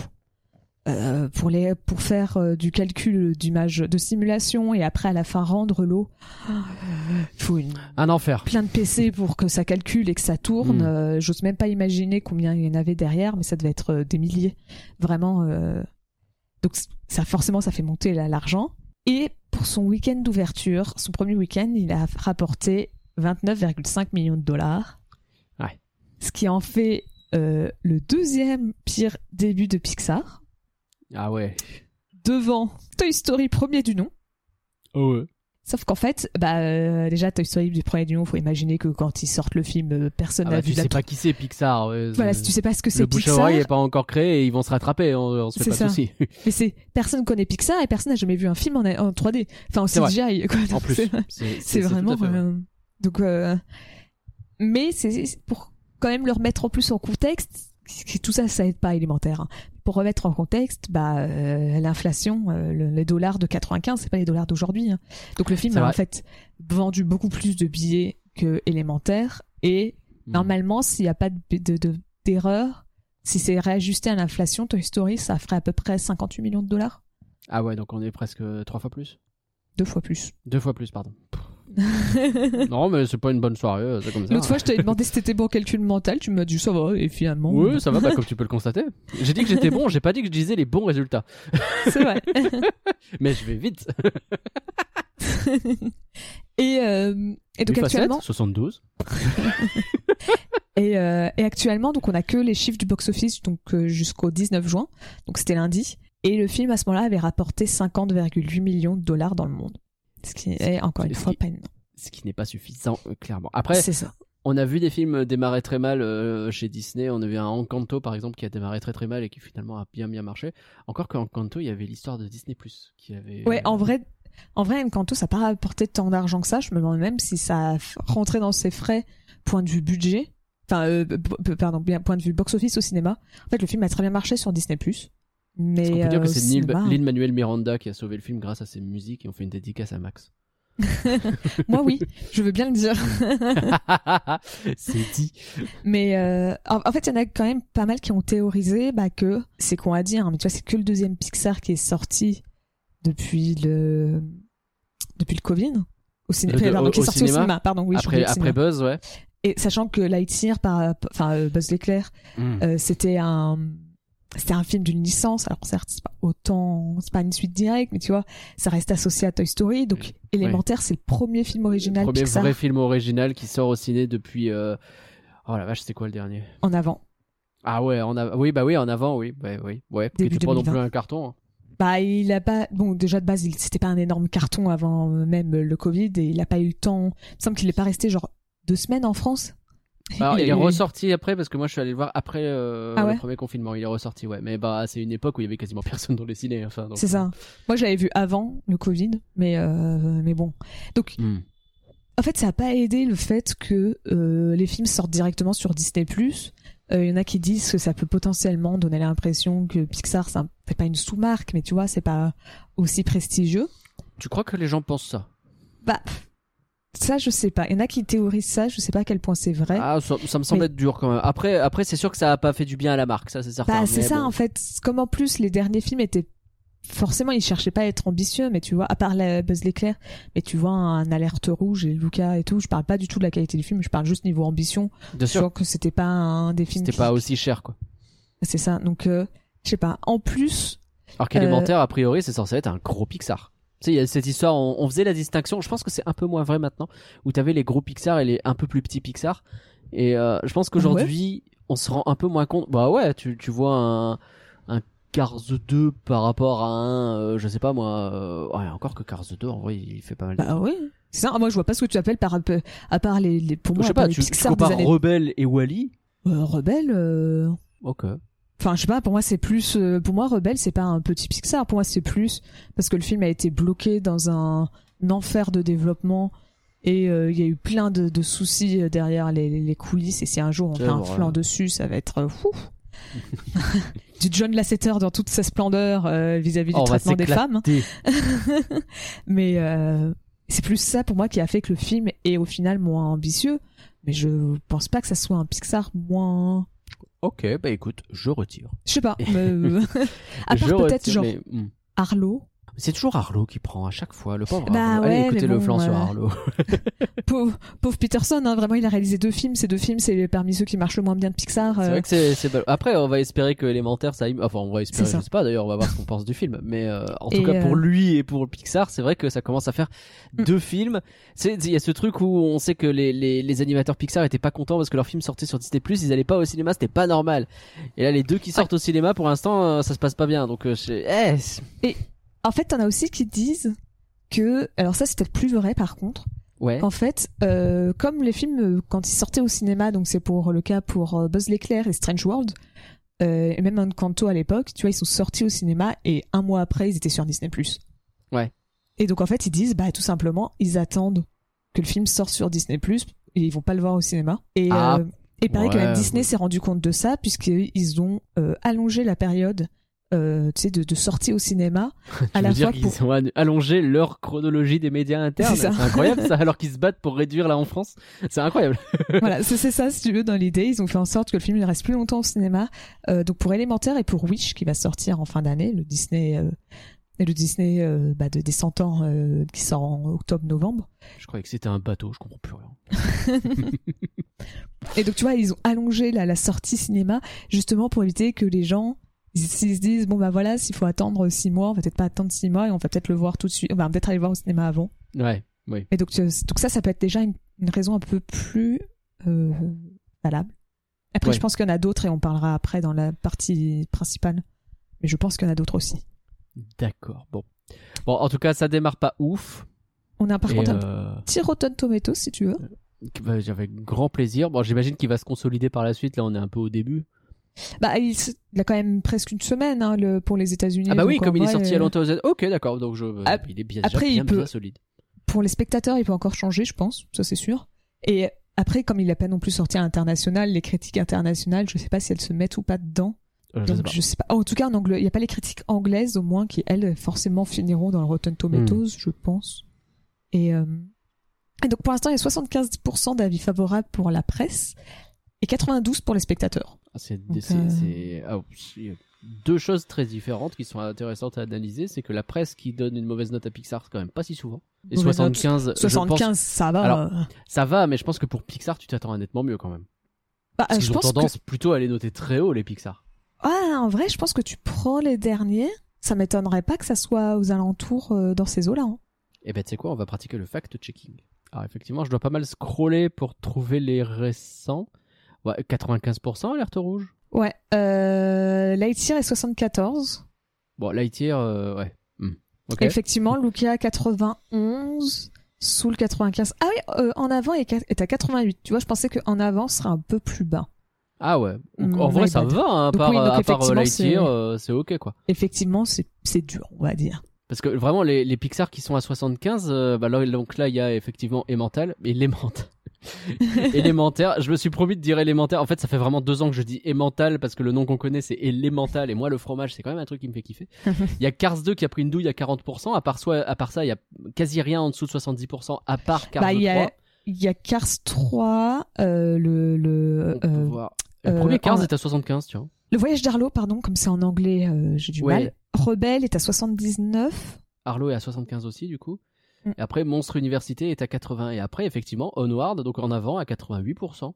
euh, pour les pour faire euh, du calcul d'image de simulation et après à la fin rendre l'eau, il faut une Un enfer. plein de PC pour que ça calcule et que ça tourne. Mm. Euh, J'ose même pas imaginer combien il y en avait derrière, mais ça devait être des milliers. Vraiment. Donc ça forcément ça fait monter la- l'argent. Et pour son week-end d'ouverture, son premier week-end, il a rapporté 29,5 millions de dollars. Ouais. Ce qui en fait euh, le deuxième pire début de Pixar, Ah ouais. devant Toy Story premier du nom. Oh ouais. Sauf qu'en fait, bah euh, déjà Toy Story du premier du nom, faut imaginer que quand ils sortent le film, euh, personne Ah n'a bah, vu tu la sais pas qui c'est Pixar. Voilà, si tu sais pas ce que c'est le bouche à Pixar, oreille est pas encore créé et ils vont se rattraper. On, on se fait C'est pas ça. de soucis. mais c'est personne connaît Pixar et personne n'a jamais vu un film en, en 3D. Enfin en. CGI quoi. en plus, c'est- vraiment vrai. donc mais c'est pour quand même le remettre en plus en contexte tout ça ça aide pas élémentaire hein. Pour remettre en contexte bah euh, l'inflation euh, le- les dollars de 95 c'est pas les dollars d'aujourd'hui hein. donc le film a vrai. en fait vendu beaucoup plus de billets que élémentaire et Mm. normalement s'il n'y a pas de de- de- d'erreur si c'est réajusté à l'inflation Toy Story ça ferait à peu près 58 millions de dollars Ah ouais, donc on est presque trois fois plus? deux fois plus Deux fois plus, pardon. Non, mais c'est pas une bonne soirée, euh, c'est comme ça. L'autre fois, je t'avais demandé si t'étais bon en calcul mental, tu m'as dit ça va, et finalement. Oui, ça va, bah, comme tu peux le constater. J'ai dit que j'étais bon, j'ai pas dit que je disais les bons résultats. C'est vrai. Mais je vais vite. et, euh, et donc actuellement, sept, 72. et, euh, et actuellement, donc on a que les chiffres du box-office donc jusqu'au 19 juin, donc c'était lundi. Et le film à ce moment-là avait rapporté 50,8 millions de dollars dans le monde, ce qui est encore une fois qui- pas énorme. Ce qui n'est pas suffisant, euh, clairement. Après, ça. on a vu des films démarrer très mal euh, chez Disney. On a vu un Encanto, par exemple, qui a démarré très très mal et qui finalement a bien bien marché. Encore qu'en Encanto, il y avait l'histoire de Disney+, qui avait... Ouais, en vrai, en vrai, Encanto, ça n'a pas rapporté tant d'argent que ça. Je me demande même si ça rentré dans ses frais, point de vue budget. Enfin, euh, pardon, point de vue box-office au cinéma. En fait, le film a très bien marché sur Disney+. Mais On peut dire euh, que au c'est Lin- Lin-Manuel Miranda qui a sauvé le film grâce à ses musiques et on fait une dédicace à Max. Moi, oui, je veux bien le dire. c'est dit. Mais euh, en, fait, il y en a quand même pas mal qui ont théorisé bah, que c'est con à dire, hein, mais tu vois, c'est que le deuxième Pixar qui est sorti depuis le depuis le Covid. Au ciné- de- au- qui est au sorti cinéma au cinéma, pardon, oui, après cinéma. Buzz, ouais. Et sachant que Lightyear par, enfin euh, Buzz l'éclair, Mm. euh, c'était un c'était un film d'une licence. Alors certes, c'est pas autant, c'est pas une suite directe, mais tu vois, ça reste associé à Toy Story. Donc élémentaire, c'est le premier film original Premier Pixar vrai film original qui sort au ciné depuis. euh, Oh la vache, c'est quoi le dernier? En avant. Ah ouais, en av- oui, bah oui, en avant, oui, bah oui, ouais. Début pas non 2020. plus un carton. hein. Bah, il a pas. Bon, déjà de base, il... c'était pas un énorme carton avant même le Covid et il a pas eu le temps. Il me semble qu'il est pas resté genre deux semaines en France. Alors, il, est ressorti après parce que moi je suis allé le voir après euh, Ah ouais le premier confinement. Il est ressorti, ouais. Mais bah c'est une époque où il y avait quasiment personne dans les ciné. Enfin, donc, C'est ça. Moi, je l'avais vu avant le Covid, mais euh, mais bon. Donc, Hmm. en fait, ça a pas aidé le fait que euh, les films sortent directement sur Disney+. Euh, Il y en a qui disent que ça peut potentiellement donner l'impression que Pixar, fait pas une sous-marque, mais tu vois, c'est pas aussi prestigieux. Tu crois que les gens pensent ça? Bah, ça, je sais pas. Il y en a qui théorisent ça, je sais pas à quel point c'est vrai. Ah, ça, ça me semble Mais- être dur quand même. Après, après c'est sûr que ça a pas fait du bien à la marque, ça c'est certain. Bah, c'est ça bon. en fait. Comme en plus les derniers films étaient forcément ils cherchaient pas à être ambitieux, mais tu vois, à part la Buzz l'éclair, mais tu vois un alerte rouge et Luca et tout. Je parle pas du tout de la qualité du film, je parle juste niveau ambition. Je sûr, vois que c'était pas un des films. c'était qui- pas aussi cher quoi. C'est ça. Donc euh, je sais pas. En plus, Alors qu'élémentaire, a priori, c'est censé être un gros Pixar. Tu sais, il y a cette histoire, on, on faisait la distinction, je pense que c'est un peu moins vrai maintenant, où t'avais les gros Pixar et les un peu plus petits Pixar. Et euh, je pense qu'aujourd'hui, on se rend un peu moins compte. Bah ouais, tu, tu vois un, un Cars 2 par rapport à un, euh, je sais pas moi, euh, ouais, encore que Cars 2, en vrai, il fait pas mal de bah oui. C'est ça. Moi je vois pas ce que tu appelles par à part les, les pour Je moi sais à part pas, tu, tu Pixar des compares années Rebelle et Wally. euh, Rebelle. euh, Ok. Enfin, je sais pas, pour moi c'est plus euh, pour moi Rebelle, c'est pas un petit Pixar, pour moi c'est plus parce que le film a été bloqué dans un, enfer de développement et euh, il y a eu plein de, de soucis euh, derrière les, les coulisses et si un jour on fait un vrai. flanc dessus, ça va être fou. du John Lasseter dans toute sa splendeur euh, vis-à-vis du traitement des femmes. Mais euh, c'est plus ça pour moi qui a fait que le film est au final moins ambitieux. Mais je pense pas que ça soit un Pixar moins. Ok, bah écoute, je retire. Je sais pas. mais- à part peut-être genre mais, hmm. Arlo. C'est toujours Arlo qui prend à chaque fois, le pauvre Bah Arlo. Allez, ouais, écoutez mais le bon, flanc sur euh, Arlo. Pauvre, pauvre Peterson, hein, vraiment, il a réalisé deux films. Ces deux films, c'est parmi ceux qui marchent le moins bien de Pixar. C'est euh, vrai que c'est, Après, on va espérer que élémentaire, ça. Enfin, on va espérer, je sais pas d'ailleurs, on va voir ce qu'on pense du film. Mais euh, en tout Et, cas, pour euh, lui et pour Pixar, c'est vrai que ça commence à faire Mm. deux films. C'est, il y a ce truc où on sait que les, les, les animateurs Pixar étaient pas contents parce que leur film sortait sur Disney+, ils allaient pas au cinéma, c'était pas normal. Et là, les deux qui sortent au cinéma, pour l'instant, ça se passe pas bien. Donc, euh, c'est- eh, c'est- En fait, t'en as aussi qui disent que, alors ça c'est peut-être plus vrai par contre, ouais. qu'en fait, euh, comme les films euh, quand ils sortaient au cinéma, donc c'est pour le cas pour euh, Buzz l'éclair et Strange World, euh, et même Encanto à l'époque, tu vois, ils sont sortis au cinéma et un mois après ils étaient sur Disney+. Ouais. Et donc en fait ils disent, bah tout simplement, ils attendent que le film sorte sur Disney+, et ils vont pas le voir au cinéma. Et, Ah, euh, et pareil que ouais, même Disney ouais. s'est rendu compte de ça puisqu'ils ont allongé la période euh, tu sais, de, de sortie au cinéma à la fois pour qu'ils ont allongé leur chronologie des médias internes. C'est incroyable ça, alors qu'ils se battent pour réduire là en France. C'est incroyable. voilà, c'est ça, si tu veux, dans l'idée. Ils ont fait en sorte que le film il reste plus longtemps au cinéma. Euh, donc pour Élémentaire et pour Wish, qui va sortir en fin d'année, le Disney, euh, et le Disney euh, bah, de des 100 ans euh, qui sort en octobre-novembre. Je croyais que c'était un bateau, je comprends plus rien. Et donc tu vois, ils ont allongé la, la sortie cinéma justement pour éviter que les gens s'ils se disent bon bah voilà, s'il faut attendre six mois, on va peut-être pas attendre six mois et on va peut-être le voir tout de suite. On va peut-être aller le voir au cinéma avant. Ouais, oui. Et donc, tu- donc ça, ça peut être déjà une, une raison un peu plus euh, valable. Après, Ouais. je pense qu'il y en a d'autres et on parlera après dans la partie principale. Mais je pense qu'il y en a d'autres aussi. D'accord. Bon. Bon, en tout cas, ça démarre pas ouf. On a par Et, contre un euh, petit Rotten Tomatoes si tu veux. bah, Avec grand plaisir. Bon, j'imagine qu'il va se consolider par la suite. Là, on est un peu au début. Bah, il, il a quand même presque une semaine hein, le, pour les États-Unis. Ah bah oui, comme il est sorti à euh, longtemps aux Ok, d'accord. Donc je, Ap- il est bien, après, déjà il bien, peut- bien solide. Pour les spectateurs, il peut encore changer, je pense. Ça, c'est sûr. Et après, comme il n'a pas non plus sorti à l'international, les critiques internationales, je sais pas si elles se mettent ou pas dedans. Euh, je sais Donc pas. je sais pas. En tout cas, en anglais, il n'y a pas les critiques anglaises au moins qui elles forcément finiront dans le Rotten Tomatoes, Hmm. je pense. Et, euh, et donc pour l'instant, il y a 75% d'avis favorables pour la presse et 92 pour les spectateurs. Ah, C'est euh, ah, il y a deux choses très différentes qui sont intéressantes à analyser. C'est que la presse qui donne une mauvaise note à Pixar, c'est quand même pas si souvent. Et Mauvaise note. 75, je pense, 75, ça va. Alors, ça va, mais je pense que pour Pixar, tu t'attends à nettement mieux quand même. Bah, Parce je qu'ils ont pense tendance plutôt à les noter très haut, les Pixar. ah, en vrai, je pense que tu prends les derniers. Ça m'étonnerait pas que ça soit aux alentours euh, dans ces eaux-là. hein. Et ben, tu sais quoi, on va pratiquer le fact-checking. Alors, effectivement, je dois pas mal scroller pour trouver les récents. Ouais, 95% alerte rouge. Ouais. Euh, Lightyear est 74. Bon, Lightyear, euh, ouais. Hmm. Effectivement, Luca 91, Soul 95. Ah oui, euh, en avant est, est à 88. Tu vois, je pensais qu'en avant serait un peu plus bas. Ah ouais. Donc, en vrai, ça bad. va, hein, à Donc part, oui, donc à part Lightyear, c'est- ok quoi. Effectivement, c'est dur, on va dire. Parce que vraiment, les, les Pixar qui sont à 75, euh, bah là, donc là, il y a effectivement Emmental, Élémental. élémentaire. Je me suis promis de dire élémentaire. En fait, ça fait vraiment deux ans que je dis Emmental parce que le nom qu'on connaît c'est élémental et moi le fromage c'est quand même un truc qui me fait kiffer. Il y a Cars 2 qui a pris une douille à 40%. À part, soi, à part ça, il y a quasi rien en dessous de 70% à part Cars Bah, il y 3. a, il y a Cars 3, euh, le, euh, euh, premier Cars en- est à 75, tu vois. le voyage d'Arlo, pardon, comme c'est en anglais, euh, j'ai du Ouais. mal. Rebelle est à 79. Arlo est à 75 aussi, du coup. Mm. Et après, Monstre Université est à 80. Et après, effectivement, Onward, donc en avant, à 88%.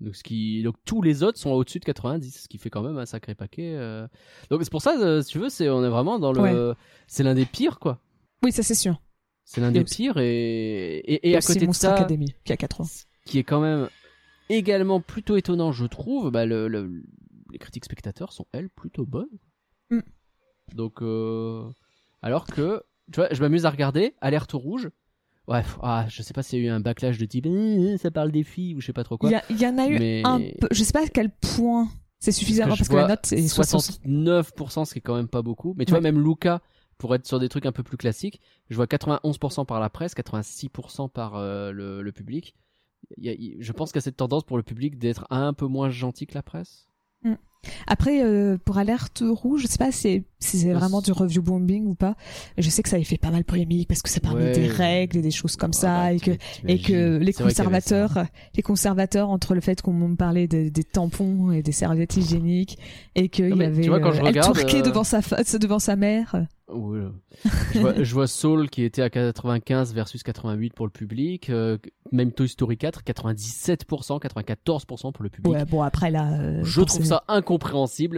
Donc, ce qui... donc tous les autres sont au-dessus de 90, ce qui fait quand même un sacré paquet. euh. Donc c'est pour ça, euh, si tu veux, c'est on est vraiment dans le, Ouais. c'est l'un des pires quoi. Oui, ça c'est sûr. C'est l'un des aussi- pires et et, à côté de ça, Academy, qui a 80. ce qui est quand même également plutôt étonnant, je trouve, bah, le, le- les critiques spectateurs sont elles plutôt bonnes. Mm. Donc, euh, alors que, tu vois, je m'amuse à regarder Alerte rouge. Ouais, ah, je sais pas s'il y a eu un backlash de type ça parle des filles ou je sais pas trop quoi. Il y, en a eu Mais- un peu. Je sais pas à quel point c'est suffisamment je parce que la note c'est 60. 69%, ce qui est quand même pas beaucoup. Mais tu Ouais. vois, même Luca, pour être sur des trucs un peu plus classiques, je vois 91% par la presse, 86% par euh, le, le public. Y a- je pense qu'il y a cette tendance pour le public d'être un peu moins gentil que la presse. Mm. Après, euh, pour Alerte Rouge, je sais pas si, c'est vraiment du review bombing ou pas. Je sais que ça avait fait pas mal polémique parce que ça parlait Ouais. des règles et des choses comme ça et que et que les conservateurs, les conservateurs entre le fait qu'on me parlait de- des tampons et des serviettes hygiéniques et qu'il y avait tu vois, quand je euh, regarde, euh, devant sa face, devant sa mère. Ouais. je, vois, je vois Soul qui était à 95 versus 88 pour le public. euh, même Toy Story 4, 97%, 94% pour le public. Ouais, bon après là. Je trouve ça incompréhensible,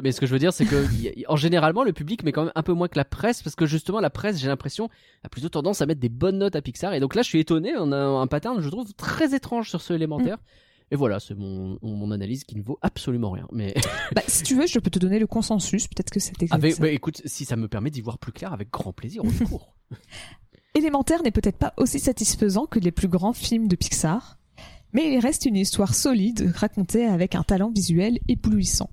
mais ce que je veux dire, c'est que en généralement, le public met quand même un peu moins que la presse, parce que justement, la presse, j'ai l'impression, a plutôt tendance à mettre des bonnes notes à Pixar. Et donc là, je suis étonné, on a un pattern, je trouve, très étrange sur ce élémentaire. Et voilà, c'est mon, mon analyse qui ne vaut absolument rien. Mais Bah, si tu veux, je peux te donner le consensus. Peut-être que exact. avec, bah, écoute, si ça me permet d'y voir plus clair, avec grand plaisir, on y court. Élémentaire n'est peut-être pas aussi satisfaisant que les plus grands films de Pixar, mais il reste une histoire solide racontée avec un talent visuel éblouissant.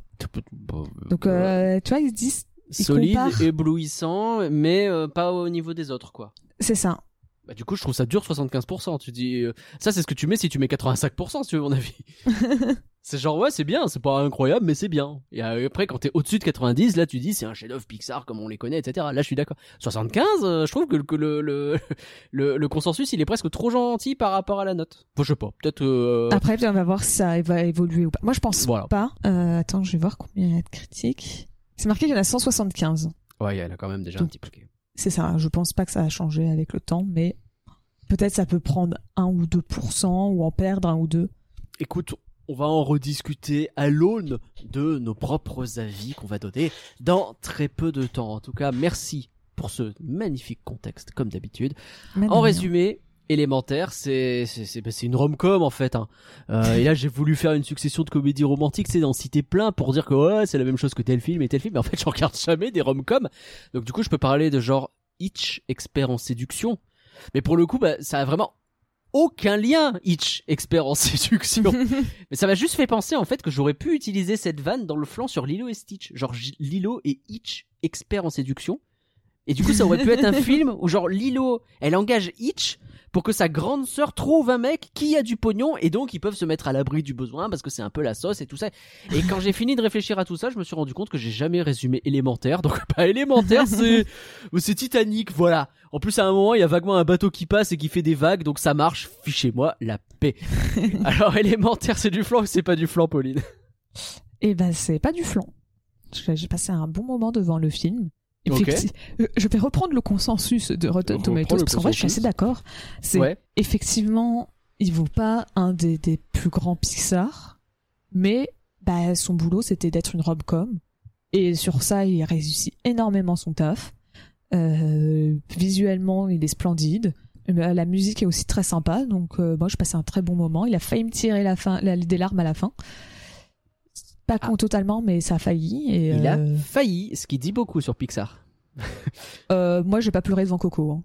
Donc, euh, tu vois, ils disent, ils solide, comparent- éblouissant, mais euh, pas au niveau des autres, quoi. c'est ça. Bah, du coup, je trouve ça dur 75%. Tu dis, euh, ça, c'est ce que tu mets si tu mets 85%, si tu veux mon avis. c'est genre, ouais, c'est bien, c'est pas incroyable, mais c'est bien. Et après, quand t'es au-dessus de 90, là, tu dis, c'est un chef-d'œuvre Pixar comme on les connaît, etc. Là, je suis d'accord. 75, euh, je trouve que, que le, le, le, le consensus, il est presque trop gentil par rapport à la note. Bon, je sais pas, peut-être. euh, Après, on va voir si ça va évoluer ou pas. Moi, je pense Voilà. pas. Euh, attends, je vais voir combien il y a de critiques. C'est marqué qu'il y en a 175. Ouais, elle a quand même déjà un petit paquet. C'est ça. Je pense pas que ça a changé avec le temps, mais peut-être ça peut prendre 1 ou 2% ou en perdre un ou deux. Écoute, on va en rediscuter à l'aune de nos propres avis qu'on va donner dans très peu de temps. En tout cas, merci pour ce magnifique contexte, comme d'habitude. En résumé, élémentaire, c'est c'est c'est bah, c'est une rom-com en fait. Hein. Euh, et là, j'ai voulu faire une succession de comédies romantiques, c'est d'en citer plein pour dire que ouais, c'est la même chose que tel film et tel film. Mais en fait, je regarde jamais des rom-com. Donc du coup, je peux parler de genre Hitch, expert en séduction. Mais pour le coup, bah, ça a vraiment aucun lien, Hitch, expert en séduction. Mais ça m'a juste fait penser en fait que j'aurais pu utiliser cette vanne dans le flanc sur Lilo et Stitch. Genre Lilo et Hitch, expert en séduction. Et du coup, ça aurait pu être un film où genre Lilo, elle engage Hitch pour que sa grande sœur trouve un mec qui a du pognon et donc ils peuvent se mettre à l'abri du besoin parce que c'est un peu la sauce et tout ça. Et quand j'ai fini de réfléchir à tout ça, je me suis rendu compte que j'ai jamais résumé élémentaire. Donc pas élémentaire, c'est c'est Titanic, voilà. En plus à un moment, il y a vaguement un bateau qui passe et qui fait des vagues, donc ça marche. Fichez-moi la paix. Alors élémentaire, c'est du flan ou c'est pas du flan, Pauline? Et ben, c'est pas du flan. J'ai passé un bon moment devant le film. Effecti- euh, Je vais reprendre le consensus de Rotten Reprends Tomatoes parce qu'en vrai, je suis assez d'accord. C'est Ouais. effectivement, il vaut pas un des, des plus grands Pixar, mais bah, son boulot c'était d'être une rom-com et sur ça il réussit énormément son taf. Euh, visuellement, il est splendide. Euh, La musique est aussi très sympa, donc euh, moi je passais un très bon moment. Il a failli me tirer la fin, la- des larmes à la fin. Pas con totalement, mais ça a failli. Et, Ah. Il a euh, failli, ce qui dit beaucoup sur Pixar. euh, moi j'ai pas pleuré devant Coco. hein.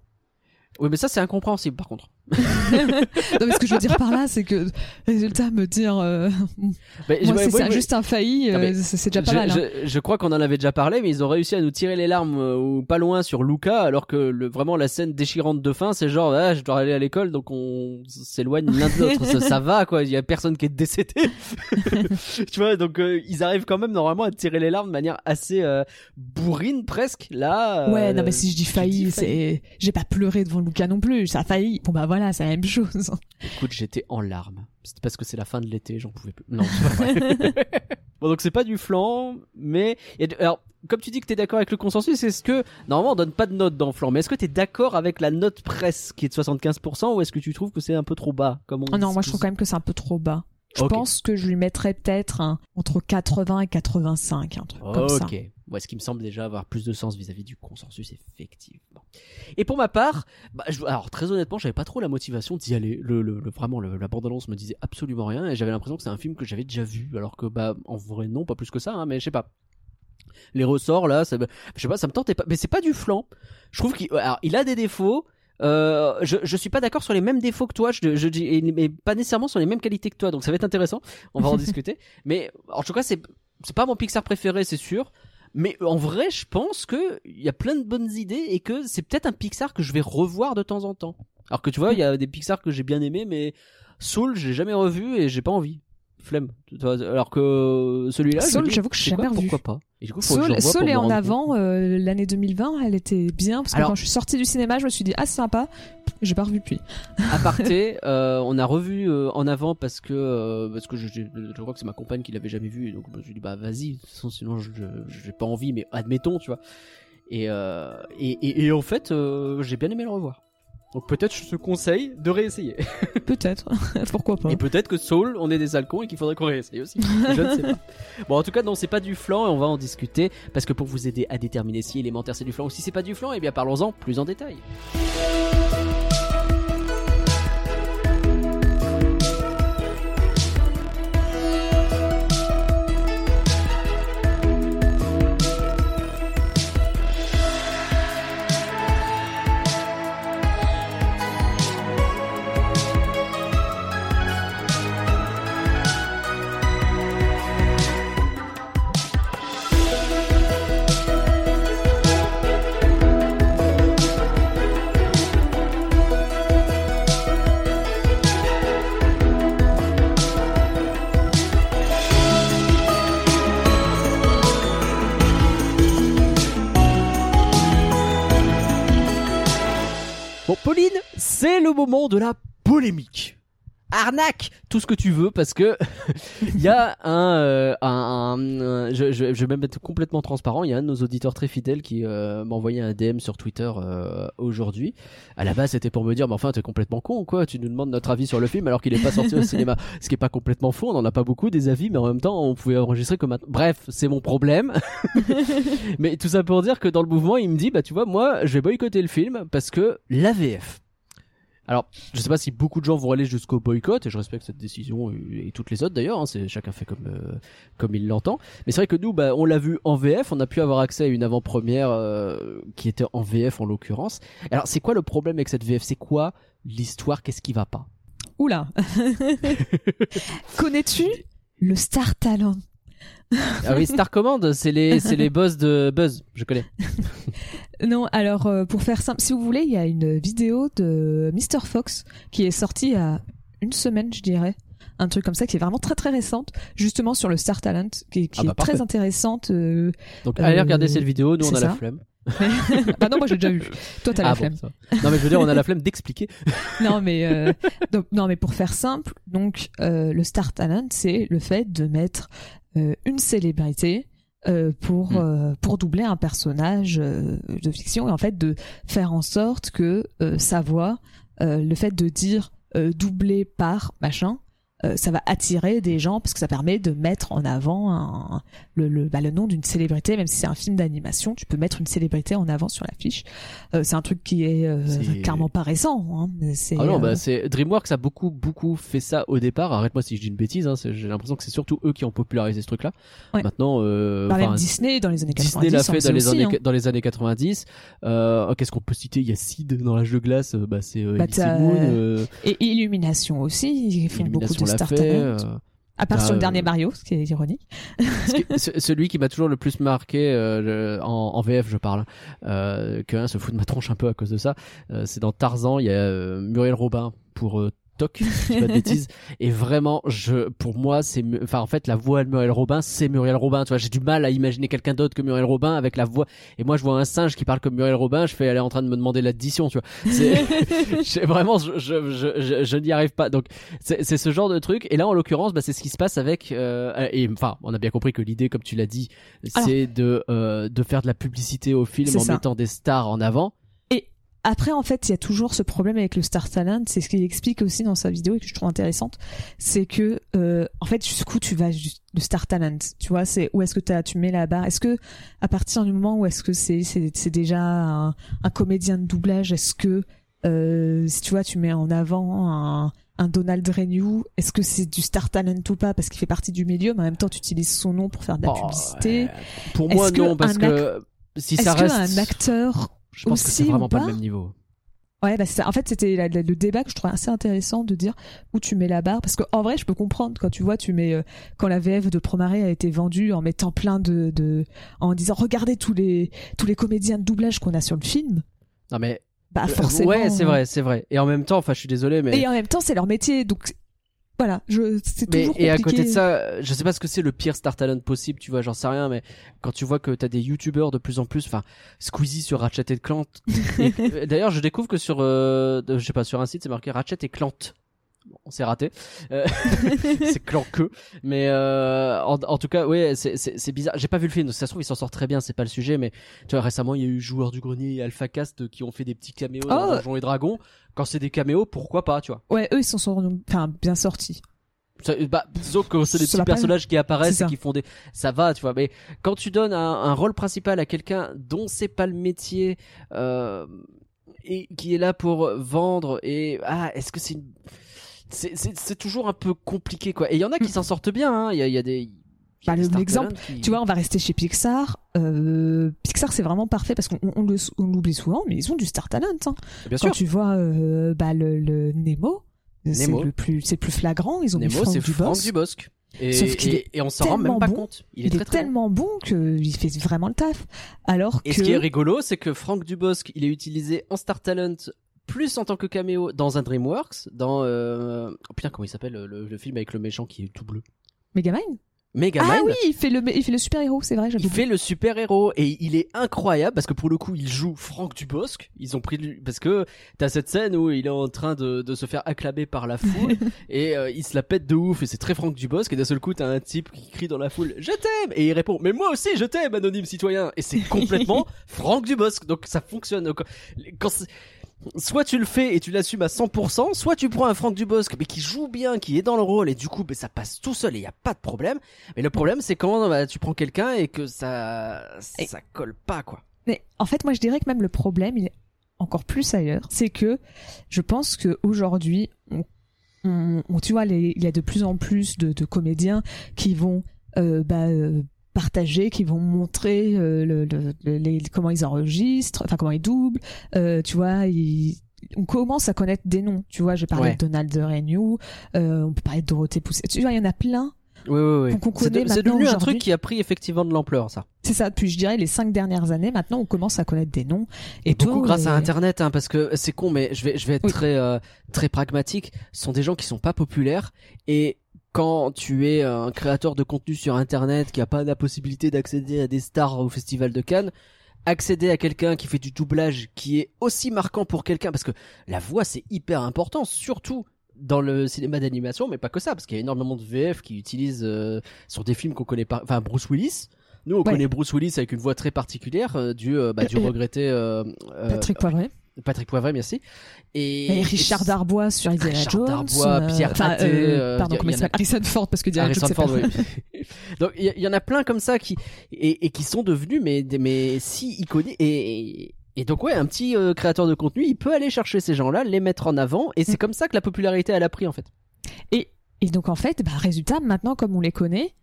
Oui, mais ça c'est incompréhensible par contre. Non, mais ce que je veux dire par là, c'est que résultat me dire, euh, moi je- c'est ouais, ça, ouais. juste un failli, Ah, euh, c'est déjà pas je, mal. hein. je- je crois qu'on en avait déjà parlé, mais ils ont réussi à nous tirer les larmes euh, ou pas loin sur Luca, alors que le, vraiment la scène déchirante de fin, c'est genre, ah, je dois aller à l'école, donc on s'éloigne l'un de l'autre. ça, ça va, quoi. Il y a personne qui est décédé. tu vois, donc euh, ils arrivent quand même normalement à tirer les larmes de manière assez euh, bourrine presque. Là. Ouais, non, mais si je dis failli, c'est, j'ai pas pleuré devant Lucas non plus, ça a failli. Bon bah voilà, c'est la même chose. Écoute, j'étais en larmes. C'était parce que c'est la fin de l'été, j'en pouvais plus. Non, c'est pas vrai. bon, donc c'est pas du flan, mais alors comme tu dis que t'es d'accord avec le consensus, est-ce que normalement on donne pas de note dans flan, mais est-ce que t'es d'accord avec la note presse qui est de 75% ou est-ce que tu trouves que c'est un peu trop bas comme on Ah non, moi je trouve quand même que c'est un peu trop bas. Je pense que je lui mettrais peut-être entre 80 et 85, un truc comme ça. Ok. Ouais, ce qui me semble déjà avoir plus de sens vis-à-vis du consensus, effectivement. Et pour ma part, bah, je- alors très honnêtement, j'avais pas trop la motivation d'y aller. Le, le, le- vraiment, le- la bande-annonce me disait absolument rien et j'avais l'impression que c'est un film que j'avais déjà vu, alors que bah en vrai non, pas plus que ça, hein, mais je sais pas. Les ressorts là, ça, je sais pas, ça me tentait pas. Mais c'est pas du flan. Je trouve qu'il, alors il a des défauts. Euh, je, je suis pas d'accord sur les mêmes défauts que toi, je, je et- mais pas nécessairement sur les mêmes qualités que toi, donc ça va être intéressant. On va en discuter. Mais en tout cas, c'est c'est pas mon Pixar préféré, c'est sûr. Mais en vrai, je pense que il y a plein de bonnes idées et que c'est peut-être un Pixar que je vais revoir de temps en temps. Alors que tu vois, il y a des Pixar que j'ai bien aimés, mais Soul, j'ai jamais revu et j'ai pas envie. flemme. Alors que celui-là, je Soul, j'avoue que quoi, jamais revu. Pourquoi pas? Et du coup, faut que je Soul, est en avant euh, l'année 2020, elle était bien parce que Alors- quand je suis sortie du cinéma, je me suis dit ah c'est sympa, j'ai pas revu depuis. Aparté, euh, on a revu euh, en avant parce que euh, parce que je, je, je crois que c'est ma compagne qui l'avait jamais vu et donc je me suis dit bah vas-y, de toute façon sinon je j'ai pas envie mais admettons tu vois. Et euh, et, et, et en fait euh, j'ai bien aimé le revoir. Donc peut-être je te conseille de réessayer. Peut-être, pourquoi pas. Et peut-être que Soul, on est des halcons et qu'il faudrait qu'on réessaye aussi. Je ne sais pas. Bon, en tout cas, non, c'est pas du flan et on va en discuter parce que pour vous aider à déterminer si élémentaire c'est du flan ou si c'est pas du flan, eh bien parlons-en plus en détail. Pauline, c'est le moment de la polémique. Arnaque, tout ce que tu veux, parce que il y a un, euh, un, un- un- je, je, je vais même être complètement transparent. Il y a un de nos auditeurs très fidèles qui euh, m'a envoyé un DM sur Twitter euh, aujourd'hui. À la base, c'était pour me dire, mais enfin, t'es complètement con, quoi. Tu nous demandes notre avis sur le film alors qu'il est pas sorti au cinéma. Ce qui est pas complètement faux. On en a pas beaucoup des avis, mais en même temps, on pouvait enregistrer comme maintenant. Bref, c'est mon problème. mais tout ça pour dire que dans le mouvement, il me dit, bah tu vois, moi, je vais boycotter le film parce que l'AVF. Alors, je sais pas si beaucoup de gens vont aller jusqu'au boycott, et je respecte cette décision et, et toutes les autres d'ailleurs. Hein, c'est chacun fait comme euh, comme il l'entend. Mais c'est vrai que nous, bah, on l'a vu en VF, on a pu avoir accès à une avant-première euh, qui était en VF en l'occurrence. Alors, c'est quoi le problème avec cette VF C'est quoi l'histoire? Qu'est-ce qui va pas? Oula. Connais-tu le Star Talent? Ah oui, Star Command, c'est les c'est les boss de Buzz, je connais. Non, alors euh, pour faire simple, si vous voulez, il y a une vidéo de Mr. Fox qui est sortie il y a une semaine, je dirais. Un truc comme ça qui est vraiment très très récente, justement sur le Star Talent, qui, qui Ah bah, est très intéressante. euh, Donc allez Euh, regarder cette vidéo, nous on a la flemme. bah non, moi j'ai déjà vu. Toi t'as Ah la bon, flemme. ça. Non mais je veux dire, on a la flemme d'expliquer. non mais euh, donc, non mais pour faire simple, donc euh, le Star Talent, c'est le fait de mettre euh, une célébrité euh, pour Mm. euh, pour doubler un personnage euh, de fiction et en fait de faire en sorte que euh, sa voix, euh, le fait de dire euh, doublé par machin, euh, ça va attirer des gens parce que ça permet de mettre en avant un- le, le, bah, le nom d'une célébrité, même si c'est un film d'animation, tu peux mettre une célébrité en avant sur l'affiche. Euh, c'est un truc qui est, euh, C'est- clairement pas récent. Hein, Ah non, euh, bah c'est DreamWorks a beaucoup beaucoup fait ça au départ. Arrête-moi si je dis une bêtise. Hein, j'ai l'impression que c'est surtout eux qui ont popularisé ce truc-là. Ouais. Maintenant, euh, bah, même Disney dans les années 90. Disney l'a fait faisait dans les aussi, années hein. dans les années 90. Euh, Qu'est-ce qu'on peut citer? Il y a Sid dans l'âge de glace. euh, Bah c'est euh, Bah, Moon, euh, Et Illumination aussi, ils font beaucoup Illumination de l'a fait. Euh, À part sur le euh, dernier Mario, ce qui est ironique. celui qui m'a toujours le plus marqué euh, le- en, en VF, je parle, euh, que un se fout de ma tronche un peu à cause de ça. euh, c'est dans Tarzan, il y a euh, Muriel Robin pour Toc, si je dis pas de bêtises. Et vraiment, je, pour moi, c'est, enfin, en fait, la voix de Muriel Robin, c'est Muriel Robin. Tu vois, j'ai du mal à imaginer quelqu'un d'autre que Muriel Robin avec la voix. Et moi, je vois un singe qui parle comme Muriel Robin, je fais, elle est en train de me demander l'addition, tu vois. C'est, vraiment, je, je, je, je, je n'y arrive pas. Donc, c'est, c'est ce genre de truc. Et là, en l'occurrence, bah, c'est ce qui se passe avec, euh, et enfin, on a bien compris que l'idée, comme tu l'as dit, c'est de, euh, de faire de la publicité au film en ça. mettant des stars en avant. Après, en fait, il y a toujours ce problème avec le Star Talent. C'est ce qu'il explique aussi dans sa vidéo et que je trouve intéressante. C'est que, euh, en fait, jusqu'où tu vas le Star Talent Tu vois, c'est où est-ce que tu mets la barre? Est-ce que à partir du moment où est-ce que c'est c'est c'est déjà un, un comédien de doublage Est-ce que euh, si tu vois, tu mets en avant un un Donald Renew, est-ce que c'est du Star Talent ou pas? Parce qu'il fait partie du milieu, mais en même temps tu utilises son nom pour faire de la Oh, publicité. Pour moi, Est-ce non, parce un que si Est-ce ça reste. qu'un acteur Je pense que c'est vraiment pas, pas le même niveau. Ouais, bah ça. en fait, c'était le débat que je trouvais assez intéressant de dire où tu mets la barre. Parce qu'en vrai, je peux comprendre quand tu vois, tu mets, euh, quand la VF de Promaré a été vendue en mettant plein de, de, en disant, regardez tous les, tous les comédiens de doublage qu'on a sur le film. Non mais Bah, euh, forcément. ouais, c'est vrai, c'est vrai. Et en même temps, enfin, je suis désolé, mais Et en même temps, c'est leur métier. Donc, voilà, je c'est Mais, toujours et à côté de ça, je sais pas ce que c'est le pire star talent possible, tu vois, j'en sais rien, mais quand tu vois que t'as des youtubeurs de plus en plus, enfin, Squeezie sur Ratchet et Clank. euh, D'ailleurs, je découvre que sur, euh, je sais pas, sur un site, c'est marqué Ratchet et Clank. On s'est raté. Euh, c'est Clanqueux. Mais euh, en, en tout cas, ouais, c'est- bizarre. J'ai pas vu le film, donc ça se trouve, il s'en sort très bien, c'est pas le sujet, mais tu vois, récemment, il y a eu Joueurs du Grenier et Alpha Cast qui ont fait des petits caméos dans Oh. Donjons et Dragons. Quand c'est des caméos, pourquoi pas, tu vois? Ouais, eux ils s'en sont enfin bien sortis. Ça- bah, disons que c'est des petits personnages qui apparaissent et qui font des, ça va, tu vois. Mais quand tu donnes un, un rôle principal à quelqu'un dont c'est pas le métier euh, et qui est là pour vendre et ah, est-ce que c'est une... c'est, toujours un peu compliqué quoi. Et il y en a qui s'en sortent bien. hein. Il y a, il y a des Bah, l'exemple, qui- Tu vois, on va rester chez Pixar. Euh, Pixar, c'est vraiment parfait parce qu'on on le- on l'oublie souvent, mais ils ont du star talent. hein. bien Quand sûr. tu vois euh, bah, le, le Nemo, c'est le plus, c'est le plus flagrant. Ils ont Nemo, c'est Franck Dubosc. Dubosc. Et, Sauf qu'il et- est et on s'en rend même pas bon. compte. Il, Il, est très est très bon. tellement bon qu'il fait vraiment le taf. Alors Et que ce qui est rigolo, c'est que Franck Dubosc, il est utilisé en Star Talent plus en tant que caméo dans un DreamWorks, dans euh... oh putain comment il s'appelle le, le film avec le méchant qui est tout bleu. Megamind? Megamind. Ah oui, il fait le, il fait le super héros, c'est vrai. Il fait le super héros et il est incroyable parce que pour le coup il joue Franck Dubosc. Ils ont pris parce que t'as cette scène où il est en train de, de se faire acclamer par la foule et euh, il se la pète de ouf et c'est très Franck Dubosc et d'un seul coup t'as un type qui crie dans la foule je t'aime et il répond mais moi aussi je t'aime anonyme citoyen et c'est complètement Franck Dubosc donc ça fonctionne Donc, quand soit tu le fais et tu l'assumes à 100%, soit tu prends un Franck Dubosc mais qui joue bien, qui est dans le rôle et du coup ben, ça passe tout seul et il y a pas de problème. Mais le problème c'est quand bah, tu prends quelqu'un et que ça Et- ça colle pas quoi. Mais en fait, moi, je dirais que même le problème, il est encore plus ailleurs. C'est que je pense que aujourd'hui, on, on- on- tu vois, les- il y a de plus en plus de, de comédiens qui vont euh, bah, euh, partager, qui vont montrer euh, le, le- le- les- comment ils enregistrent, enfin comment ils doublent. Euh, tu vois, ils- on commence à connaître des noms. Tu vois, je parlais Ouais. de Donald Renew, euh, on peut parler de Dorothée Pousset. Tu vois, il y en a plein. Oui oui oui. C'est de- devenu un truc qui a pris effectivement de l'ampleur ça. C'est ça, depuis, je dirais, les cinq dernières années. Maintenant, on commence à connaître des noms. Et, beaucoup tout, grâce à et- internet hein, parce que c'est con mais je vais je vais être Oui. très euh, très pragmatique, ce sont des gens qui sont pas populaires et quand tu es un créateur de contenu sur internet qui a pas la possibilité d'accéder à des stars au festival de Cannes, accéder à quelqu'un qui fait du doublage qui est aussi marquant pour quelqu'un parce que la voix c'est hyper important surtout dans le cinéma d'animation mais pas que ça parce qu'il y a énormément de VF qui utilisent euh, sur des films qu'on connaît pas enfin Bruce Willis nous on Ouais. connaît Bruce Willis avec une voix très particulière euh, du euh, bah, du Euh, euh, regretté euh, euh, Patrick Poivret. Patrick Poivret merci et, Et Richard Darbois sur Indiana Richard Jones. Darbois, Pierre enfin, Athé, euh, euh, pardon, comment il s'appelle Harrison Ford, parce que Indiana Harrison Jones, Ford, pas oui. Donc il y, en a plein comme ça qui et, et qui sont devenus mais mais si iconiques et, et et donc ouais un petit euh, créateur de contenu il peut aller chercher ces gens-là les mettre en avant et c'est Mm. comme ça que la popularité elle a pris en fait. Et, et donc, en fait, bah, résultat, maintenant, comme on les connaît,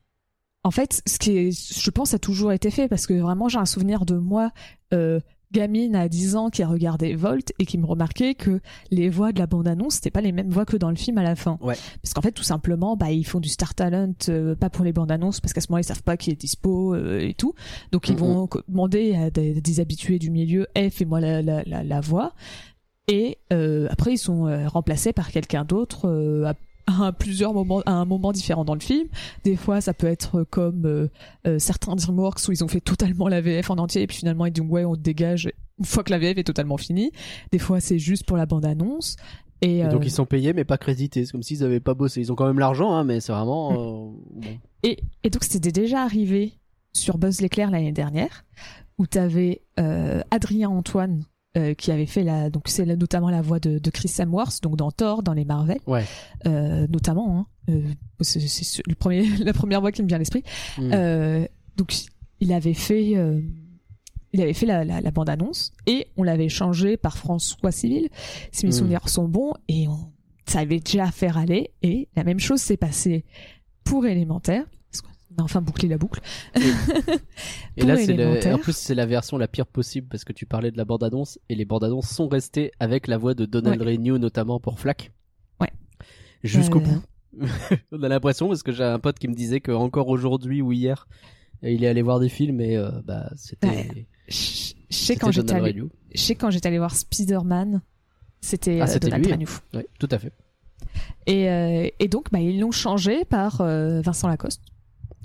en fait, ce qui est, je pense, a toujours été fait, parce que vraiment, j'ai un souvenir de moi, euh, gamine à 10 ans qui regardait Volt et qui me remarquait que les voix de la bande-annonce, c'était pas les mêmes voix que dans le film à la fin. Ouais. Parce qu'en fait, tout simplement, bah, ils font du star talent, euh, pas pour les bandes annonces, parce qu'à ce moment-là, ils savent pas qui est dispo euh, et tout. Donc, ils vont demander à des, des habitués du milieu, eh, fais-moi la, la, la, la voix. Et euh, après, ils sont remplacés par quelqu'un d'autre à, plusieurs moments, à un moment différent dans le film. Des fois, ça peut être comme euh, euh, certains DreamWorks où ils ont fait totalement la VF en entier et puis finalement ils disent ouais, on te dégage une fois que la VF est totalement finie. Des fois, c'est juste pour la bande-annonce. Et, Et donc euh, ils sont payés mais pas crédités c'est comme s'ils avaient pas bossé ils ont quand même l'argent hein, mais c'est vraiment euh, bon. Et, et donc c'était déjà arrivé sur Buzz l'éclair l'année dernière, où t'avais euh, Adrien Antoine euh, qui avait fait la, donc c'est notamment la voix de, de Chris Hemsworth, donc dans Thor, dans les Marvel, Ouais. euh, notamment. Hein, euh, c'est c'est ce- le premier, la première voix qui me vient à l'esprit. Mm. Euh, donc il avait fait, il avait fait la, la, la bande annonce et on l'avait changé par François Civil, si mes Mm. souvenirs sont bons, et on, ça avait déjà fait aller. Et la même chose s'est passée pour élémentaire. A enfin bouclé la boucle. Et là, c'est le... en plus c'est la version la pire possible parce que tu parlais de la bande annonce et les bandes annonces sont restées avec la voix de Donald Renew notamment pour Flack. Ouais. Jusqu'au Euh, bout. On a l'impression parce que j'ai un pote qui me disait que encore aujourd'hui ou hier, il est allé voir des films et euh, bah c'était. Ouais. Je sais quand j'étais allé, Renew. je sais quand j'étais allé voir Spider-Man, c'était Ah, euh, Donald lui. Renew. Oui, tout à fait. Et, euh, et donc, bah, ils l'ont changé par Vincent Lacoste.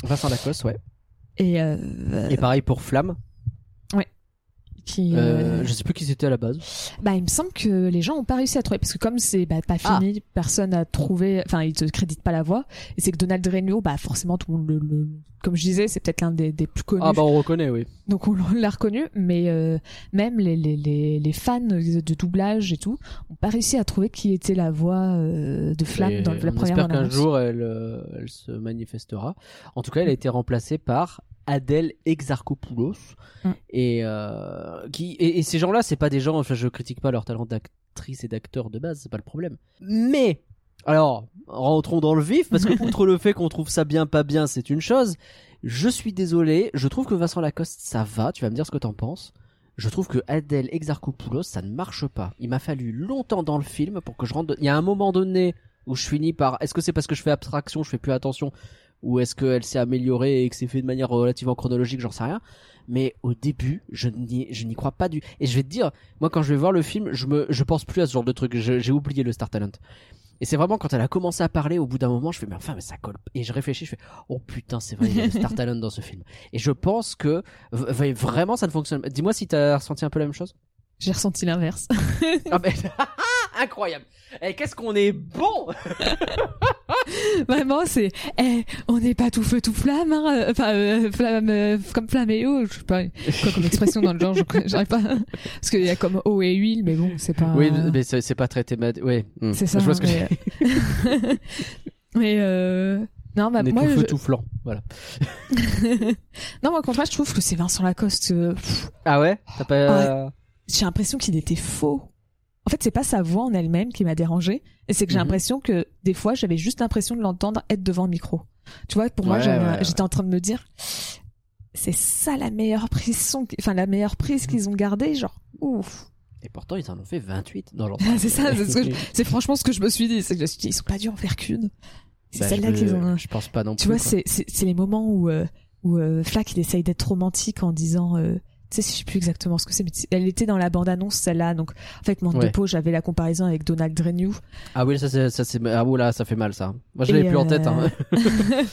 Vincent Lacoste, ouais. Et, euh, Et pareil pour Flamme. qui, Euh, euh, je sais plus qui c'était à la base. bah, il me semble que les gens ont pas réussi à trouver parce que comme c'est bah, pas Ah. fini, personne a trouvé. Enfin, ils te créditent pas la voix. Et c'est que Donald Renault, bah forcément tout le monde le, le- comme je disais, c'est peut-être l'un des, des plus connus. Ah bah on reconnaît, oui. Donc on l'a reconnu, mais euh, même les, les, les, les fans de doublage et tout ont pas réussi à trouver qui était la voix euh, de Flamme Et dans la on première espère qu'un jour elle, euh, elle se manifestera. En tout cas, elle a été remplacée par Adèle Exarchopoulos. Mm. Et, qui, et, et ces gens-là, c'est pas des gens, enfin, je critique pas leur talent d'actrice et d'acteur de base, c'est pas le problème. Mais, alors, rentrons dans le vif, parce que outre le fait qu'on trouve ça bien, pas bien, c'est une chose. Je suis désolé, je trouve que Vincent Lacoste, ça va, tu vas me dire ce que t'en penses. Je trouve que Adèle Exarchopoulos, ça ne marche pas. Il m'a fallu longtemps dans le film pour que je rentre. Il y a un moment donné où je finis par. Est-ce que c'est parce que je fais abstraction, je fais plus attention, ou est-ce qu'elle s'est améliorée et que c'est fait de manière relativement chronologique, j'en sais rien. Mais au début, je n'y, je n'y crois pas du. Et je vais te dire, moi quand je vais voir le film, je me, je pense plus à ce genre de truc. J'ai oublié le Star Talent. Et c'est vraiment quand elle a commencé à parler, au bout d'un moment, je fais mais enfin mais ça colle. Et je réfléchis, je fais oh putain c'est vrai il y a dans ce film. Et je pense que vraiment ça ne fonctionne. pas. Dis-moi si t'as ressenti un peu la même chose. J'ai ressenti l'inverse. Ah ben incroyable. Et qu'est-ce qu'on est bon. Vraiment, c'est, eh, on n'est pas tout feu tout flamme, hein, euh, enfin, euh, flamme, euh, comme flamme et eau, je sais pas, quoi comme expression dans le genre, je- j'arrive pas, parce qu'il y a comme eau et huile, mais bon, c'est pas. Oui mais c'est c'est pas très thématique. Oui. hmm. C'est ça. Je vois ce que mais, mais euh, non, bah, On est moi, tout feu je- tout flanc. Voilà. non, moi, au contraire, je trouve que c'est Vincent Lacoste. euh, Ah ouais? T'as pas. J'ai l'impression qu'il était faux. En fait, c'est pas sa voix en elle-même qui m'a dérangé, et c'est que j'ai Mhm. l'impression que des fois, j'avais juste l'impression de l'entendre être devant le micro. Tu vois, pour moi, Ouais, j'étais en train de me dire, c'est ça la meilleure prise son, enfin la meilleure prise qu'ils ont gardée, genre ouf. Et pourtant ils en ont fait 28 dans leur. c'est ça, c'est ce franchement ce que je me suis dit, c'est que je me suis dit, ils sont pas dû en faire qu'une. C'est Bah, celle-là qu'ils ont. Je pense pas non Tu plus. vois, c'est c'est c'est les moments où euh, où euh, Flack il essaye d'être romantique en disant euh, tu sais je sais plus exactement ce que c'est mais elle était dans la bande annonce celle-là donc avec mon Ouais. dépôt j'avais la comparaison avec Donald Renew Ah oui ça c'est ça c'est ah oula ça fait mal ça. Moi je l'avais plus en tête. euh, Hein.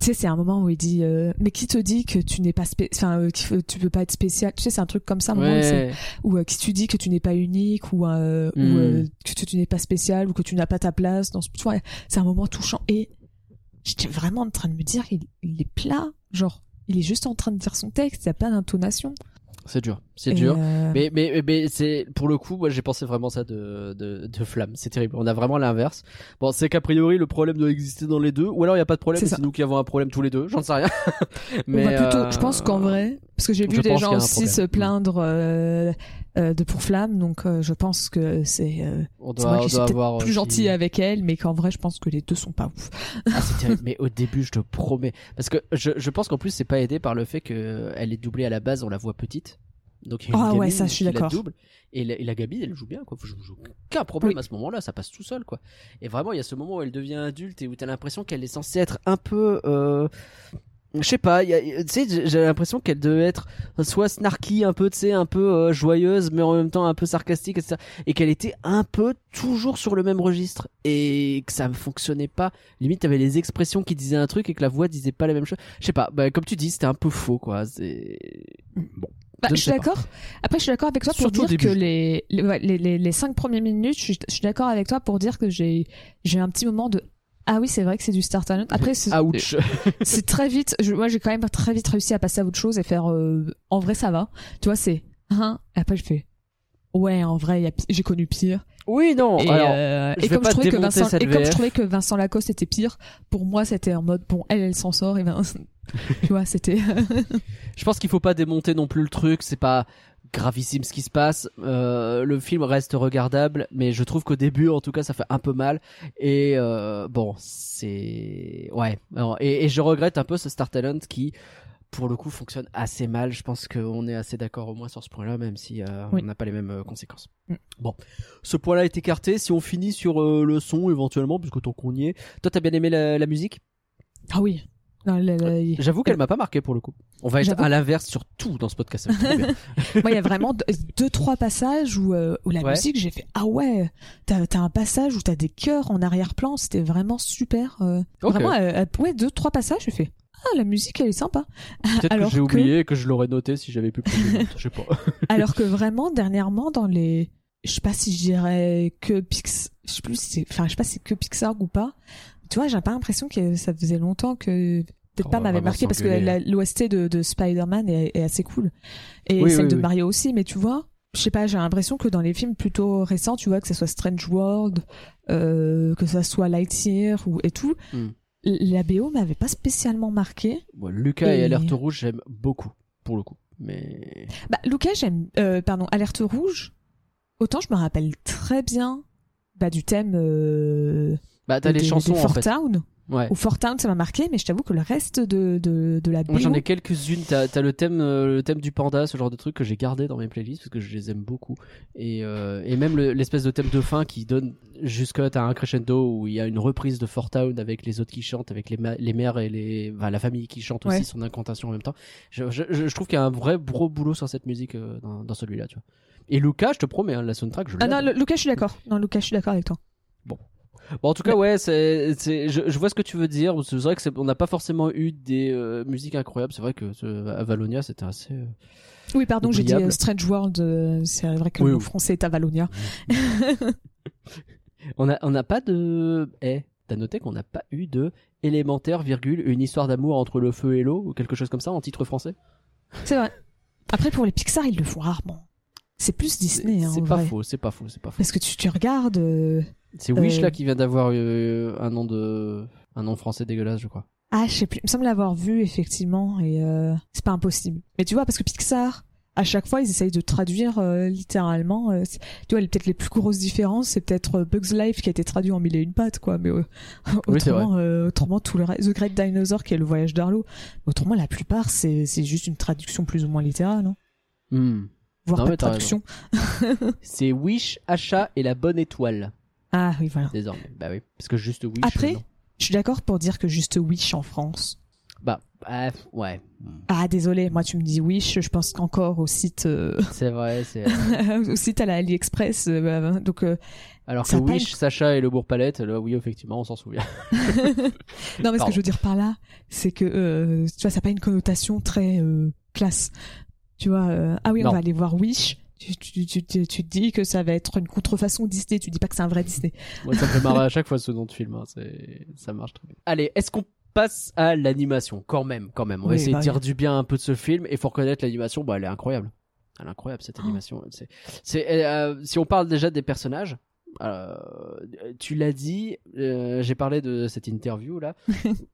tu sais c'est un moment où il dit euh, mais qui te dit que tu n'es pas spé- enfin euh, tu peux pas être spécial? Tu sais c'est un truc comme ça Ouais. où, euh, qui tu dis que tu n'es pas unique ou, euh, ou Hmm. euh, que tu, tu n'es pas spécial ou que tu n'as pas ta place dans ce tu vois, c'est un moment touchant et j'étais vraiment en train de me dire il, il est plat genre il est juste en train de dire son texte il n'y a pas d'intonation C'est dur. C'est dur. euh, Mais, mais, mais c'est pour le coup, moi j'ai pensé vraiment ça de, de, de Flamme. C'est terrible. On a vraiment l'inverse. Bon, c'est qu'a priori le problème doit exister dans les deux, ou alors il y a pas de problème. C'est nous qui avons un problème tous les deux. J'en sais rien. on va plutôt, euh, je pense qu'en vrai, parce que j'ai je vu des gens aussi problème. se plaindre euh, euh, de pour flamme, donc euh, je pense que c'est euh, on doit, qui suis avoir plus aussi- gentil avec elle, mais qu'en vrai, je pense que les deux sont pas ouf. Ah, c'est terrible. Mais au début, je te promets, parce que je, je pense qu'en plus c'est pas aidé par le fait que elle est doublée à la base, on la voit petite. Donc il y a une Ah ouais, ça, je suis qui la d'accord. double. Et la, et la gamine, elle joue bien, quoi. Je joue aucun problème Oui. à ce moment-là, ça passe tout seul, quoi. Et vraiment, il y a ce moment où elle devient adulte et où t'as l'impression qu'elle est censée être un peu. Euh... Je sais pas, tu sais, j'ai l'impression qu'elle devait être soit snarky, un peu, tu sais, un peu euh, joyeuse, mais en même temps un peu sarcastique, etc. Et qu'elle était un peu toujours sur le même registre et que ça ne fonctionnait pas. Limite, t'avais les expressions qui disaient un truc et que la voix disait pas la même chose. Je sais pas, bah, comme tu dis, c'était un peu faux, quoi. C'est bon. Bah, Je je suis d'accord. Après, je suis d'accord avec toi pour Surtout dire que les, les, les, les, cinq premières minutes, je suis, d'accord avec toi pour dire que j'ai, j'ai un petit moment de, ah oui, c'est vrai que c'est du Star Talent. Après, c'est, très vite, je, moi, j'ai quand même très vite réussi à passer à autre chose et faire, euh, en vrai, ça va. Tu vois, c'est, hein, et après, je fais, ouais, en vrai, j'ai connu pire. oui, non. et, alors, euh, et comme je trouvais que Vincent, et comme je trouvais que Vincent Lacoste était pire, pour moi, c'était en mode, bon, elle, elle s'en sort, et ben, tu vois, c'était, je pense qu'il faut pas démonter non plus le truc. C'est pas gravissime ce qui se passe. Euh, le film reste regardable, mais je trouve qu'au début, en tout cas, ça fait un peu mal. Et euh, bon, c'est ouais. Et, et je regrette un peu ce Star Talent qui, pour le coup, fonctionne assez mal. Je pense qu'on est assez d'accord au moins sur ce point-là, même si euh, Oui. on n'a pas les mêmes euh, conséquences. Mm. Bon, ce point-là est écarté. Si on finit sur euh, le son éventuellement, puisque tant qu'on y est, toi, t'as bien aimé la, la musique? Ah oui. Le- J'avoue qu'elle m'a pas marqué pour le coup. On va être à l'inverse sur tout dans ce podcast. Moi, il y a vraiment deux, trois passages où, euh, où la Ouais. musique, j'ai fait ah ouais, t'as as un passage où t'as des chœurs en arrière-plan, c'était vraiment super. euh. Vraiment, euh, euh, ouais, deux, trois passages, j'ai fait ah la musique, elle est sympa. Peut-être que j'ai que- oublié et que je l'aurais noté si j'avais pu Je sais pas. Alors que vraiment, dernièrement, dans les, je sais pas si je dirais que Pix, je sais plus si c'est, enfin, je sais pas si c'est que Pixar ou pas. Tu vois, j'ai pas l'impression que ça faisait longtemps que peut-être pas va m'avait marqué parce que la- l'OST de, de Spider-Man est, est assez cool et Oui, celle oui, de oui. Mario aussi. Mais tu vois, je sais pas, j'ai l'impression que dans les films plutôt récents, tu vois, que ce soit Strange World, euh, que ça soit Lightyear ou et tout, Hmm. la BO m'avait pas spécialement marqué. Bon, Lucas et Et- Alerte Rouge, j'aime beaucoup pour le coup. Mais Bah, Lucas, j'aime, euh, pardon, Alerte Rouge. Autant je me rappelle très bien bah, du thème euh, bah t'as les chansons en Fort fait. Town. Ouais. Ou Fort Town, ça m'a marqué, mais je t'avoue que le reste de, de, de la BO. Moi j'en ai quelques-unes. T'as as le thème, euh, le thème du panda, ce genre de truc que j'ai gardé dans mes playlists parce que je les aime beaucoup. Et, euh, et même le- l'espèce de thème de fin qui donne jusqu'à t'as un crescendo où il y a une reprise de Fort Town avec les autres qui chantent, avec les, les mères et les, enfin, la famille qui chante aussi Ouais. son incantation en même temps. Je, je, je trouve qu'il y a un vrai gros boulot sur cette musique euh, dans, dans celui-là, tu vois. Et Lucas, je te promets, hein, la soundtrack, je Ah non, Lucas, je suis d'accord. Non, Lucas, je suis d'accord avec toi. Bon, en tout cas, ouais, c'est, c'est, je, je vois ce que tu veux dire. C'est vrai que c'est, on n'a pas forcément eu des euh, musiques incroyables. C'est vrai que ce, Avalonia, c'était assez. euh, Oui, pardon, j'ai dit euh, Strange World. euh, c'est vrai que Oui, le mot oui. français est Avalonia. On n'a pas de. Eh, t'as noté qu'on n'a pas eu de élémentaire, virgule, une histoire d'amour entre le feu et l'eau ou quelque chose comme ça en titre français? C'est vrai. Après, pour les Pixar, ils le font rarement. C'est plus Disney, C'est, hein, c'est en pas vrai. faux, c'est pas faux, c'est pas faux. Parce que tu, tu regardes. C'est Wish Euh, là qui vient d'avoir euh, un nom de, un nom français dégueulasse, je crois. Ah, je sais plus. Il me semble l'avoir vu, effectivement, et euh, c'est pas impossible. Mais tu vois, parce que Pixar, à chaque fois, ils essayent de traduire euh, littéralement. euh, tu vois, peut-être les plus grosses différences, c'est peut-être Bugs Life qui a été traduit en mille et une pattes, quoi. Mais Oui, autrement, autrement, tout le reste, The Great Dinosaur qui est le voyage d'Arlo. Autrement, la plupart, c'est c'est juste une traduction plus ou moins littérale, non Hmm. Voire Non, pas de traduction. C'est Wish, achat et la bonne étoile Ah oui, voilà. désormais. Bah oui, parce que juste Wish. Après, non. je suis d'accord pour dire que juste Wish en France. Bah, bah, ouais. Ah, désolé, moi tu me dis Wish, je pense qu'encore au site, euh, C'est vrai, c'est. au site à la AliExpress. euh, bah, donc, euh, Alors que pas Wish, Sacha et le bourg palette, là, oui, effectivement, on s'en souvient. non, mais ce que je veux dire par là, c'est que tu vois, ça n'a pas une connotation très classe. Tu vois, ah oui, Non. on va aller voir Wish. Tu, tu, tu, tu, dis que ça va être une contrefaçon Disney. Tu dis pas que c'est un vrai Disney. Moi, ça me fait marrer à chaque fois ce nom de film. hein. Ça marche très bien. Allez, est-ce qu'on passe à l'animation? Quand même, quand même. On va Oui, essayer bah de dire oui. du bien un peu de ce film. Et faut reconnaître l'animation, bah, elle est incroyable. Elle est incroyable, cette Oh. animation. C'est, euh, si on parle déjà des personnages, euh, tu l'as dit, euh, j'ai parlé de cette interview là.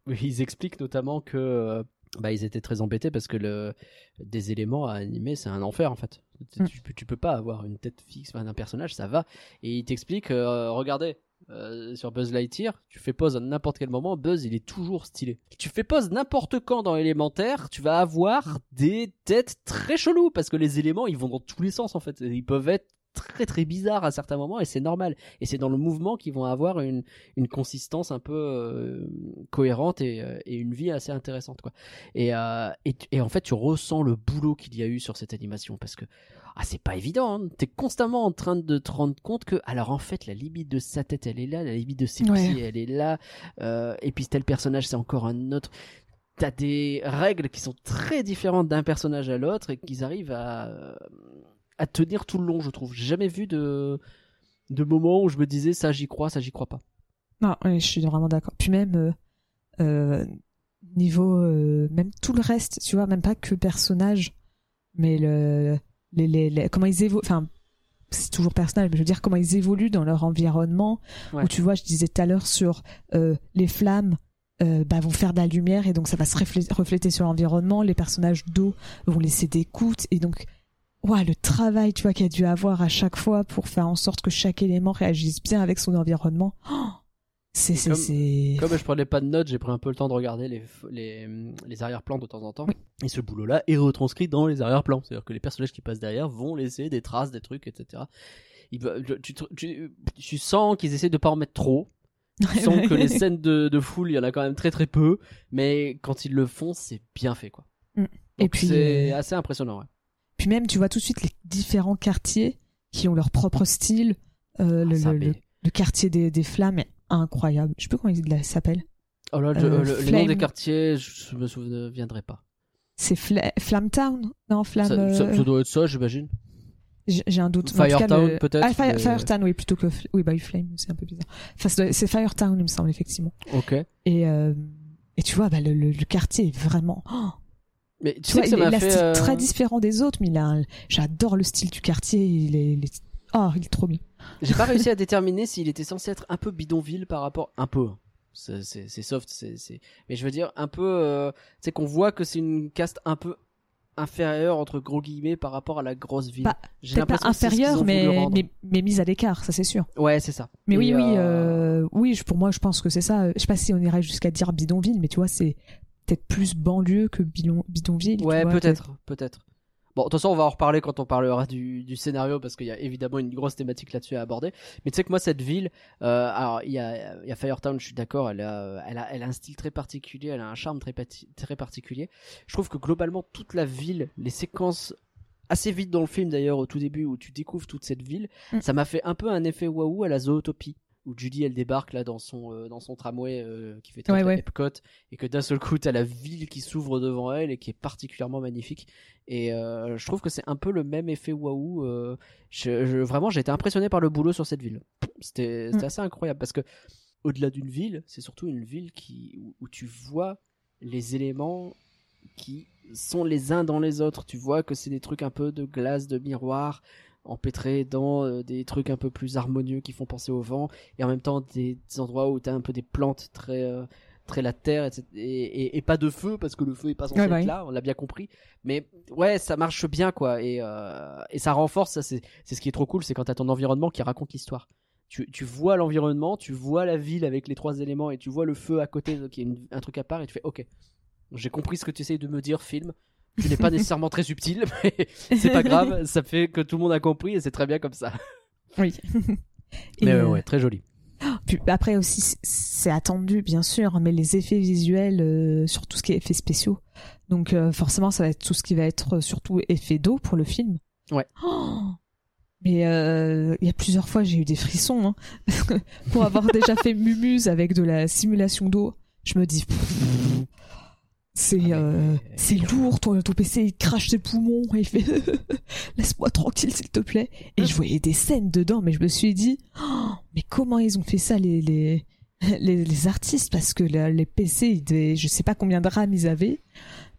où ils expliquent notamment que euh, bah, ils étaient très embêtés parce que le, des éléments à animer, c'est un enfer en fait. Tu, Mm. tu peux- tu peux pas avoir une tête fixe d'un personnage, ça va. Et ils t'expliquent, euh, regardez, euh, sur Buzz Lightyear, tu fais pause à n'importe quel moment, Buzz il est toujours stylé. Tu fais pause n'importe quand dans élémentaire, tu vas avoir des têtes très cheloues parce que les éléments ils vont dans tous les sens en fait. Ils peuvent être très très bizarres à certains moments et c'est normal. Et c'est dans le mouvement qu'ils vont avoir une, une consistance un peu euh, cohérente et, euh, et une vie assez intéressante quoi. Et, euh, et, en fait tu ressens le boulot qu'il y a eu sur cette animation parce que ah c'est pas évident. Hein. T'es constamment en train de te rendre compte que alors en fait la limite de sa tête elle est là, la limite de ses Ouais. pieds elle est là, euh, et puis tel personnage c'est encore un autre. T'as des règles qui sont très différentes d'un personnage à l'autre et qu'ils arrivent à à tenir tout le long je trouve. J'ai jamais vu de de moment où je me disais ça j'y crois, ça j'y crois pas. Non, je suis vraiment d'accord. Puis même euh, euh, niveau, euh, même tout le reste, tu vois, même pas que personnage, mais le, les, les, les- comment ils évoluent. Enfin, c'est toujours personnage, mais je veux dire comment ils évoluent dans leur environnement. Ouais. Où tu vois, je disais tout à l'heure sur les flammes. euh, bah, vont faire de la lumière et donc ça va se reflé- refléter sur l'environnement. Les personnages d'eau vont laisser des gouttes et donc ouais, le travail tu vois qu'il y a dû avoir à chaque fois pour faire en sorte que chaque élément réagisse bien avec son environnement. Oh, c'est c'est Comme- c'est Comme je prenais pas de notes, j'ai pris un peu le temps de regarder les, les, les arrière-plans de temps en temps. Oui. Et ce boulot-là est retranscrit dans les arrière-plans. C'est-à-dire que les personnages qui passent derrière vont laisser des traces, des trucs, etc. Ils tu, tu, tu- tu sens qu'ils essaient de pas en mettre trop, Tu sens que les scènes de, de foule, il y en a quand même très très peu, mais quand ils le font, c'est bien fait quoi. Mm. Et Donc puis, c'est euh, assez impressionnant. Ouais. Puis même, tu vois tout de suite les différents quartiers qui ont leur propre style. Euh, le, Ah, le- mais- le- le quartier des, des flammes est incroyable. Je sais plus comment il s'appelle. Oh là, Euh, le, noms Flame. des quartiers, je me souviendrai pas. C'est Fla Flamme Town Non, Flamme. Ça, ça- euh, ça doit être ça, j'imagine. J'ai un doute. Firetown, le- peut-être, Ah, Fire- mais- Firetown, oui, plutôt que. Oui, bah Flame, c'est un peu bizarre. Enfin, c'est Firetown, il me semble, effectivement. Ok. Et, euh, et tu vois, bah, le, le, le quartier est vraiment. oh, Mais tu, sais vois, que ça m'a fait. euh, très différent des autres, mais j'adore le style du quartier. Il est, il est- Oh, il est trop bien. J'ai pas réussi à déterminer s'il était censé être un peu bidonville par rapport. Un peu. hein. C'est c'est- c'est soft, c'est. c'est- Mais je veux dire, un peu. euh, Tu sais, qu'on voit que c'est une caste un peu inférieure, entre gros guillemets, par rapport à la grosse ville. Bah, J'ai pas l'impression que c'est ce qu'ils inférieur, ont voulu mais, mais, mais mise à l'écart, ça c'est sûr. Ouais, c'est ça. Mais Et, oui, oui, euh, euh, oui, je- pour moi, je pense que c'est ça. Je sais pas si on irait jusqu'à dire bidonville, mais tu vois, c'est peut-être plus banlieue que bidon- bidonville. Ouais, peut-être, peut-être. Bon, de toute façon, on va en reparler quand on parlera du, du scénario parce qu'il y a évidemment une grosse thématique là-dessus à aborder. Mais tu sais que moi, cette ville, euh, alors il y a, il y a Firetown, je suis d'accord, elle a, elle a, elle a un style très particulier, elle a un charme très particulier. Je trouve que globalement, toute la ville, les séquences assez vite dans le film d'ailleurs au tout début où tu découvres toute cette ville, Mm. ça m'a fait un peu un effet waouh à la zootopie où Judy elle débarque là dans son euh, dans son tramway euh, qui fait très, Ouais, ouais. Epcot et que d'un seul coup t'as la ville qui s'ouvre devant elle et qui est particulièrement magnifique et euh, je trouve que c'est un peu le même effet waouh je, je- vraiment j'ai été impressionné par le boulot sur cette ville c'était c'était Mm. assez incroyable parce que au-delà d'une ville c'est surtout une ville qui où, où tu vois les éléments qui sont les uns dans les autres tu vois que c'est des trucs un peu de glace de miroir empêtrés dans euh, des trucs un peu plus harmonieux qui font penser au vent et en même temps des, des endroits où tu as un peu des plantes très euh, très la terre etc. Et, et, et pas de feu parce que le feu est pas censé Ouais, être ouais. là on l'a bien compris mais ouais ça marche bien quoi et, euh, et ça renforce ça c'est c'est ce qui est trop cool c'est quand t'as ton environnement qui raconte l'histoire tu, tu vois l'environnement tu vois la ville avec les trois éléments et tu vois le feu à côté qui est un truc à part et tu fais ok j'ai compris ce que tu essayes de me dire film tu n'es pas nécessairement très subtil mais c'est pas grave ça fait que tout le monde a compris et c'est très bien comme ça Oui. Mais euh, ouais, ouais, très joli Puis après aussi, c'est- attendu bien sûr, mais les effets visuels euh, sur tout ce qui est effets spéciaux. Donc euh, forcément, ça va être tout ce qui va être euh, surtout effet d'eau pour le film. Ouais. Oh mais euh, il y a plusieurs fois, j'ai eu des frissons hein. pour avoir déjà fait Mumuse avec de la simulation d'eau. Je me dis. pff, C'est Ah, euh, c'est lourd, ton, ton PC il crache ses poumons et il fait laisse-moi tranquille s'il te plaît. Et je voyais des scènes dedans, mais je me suis dit Oh, mais comment ils ont fait ça les les les, les artistes? Parce que la- les PC ils devaient, je sais pas combien de RAM ils avaient,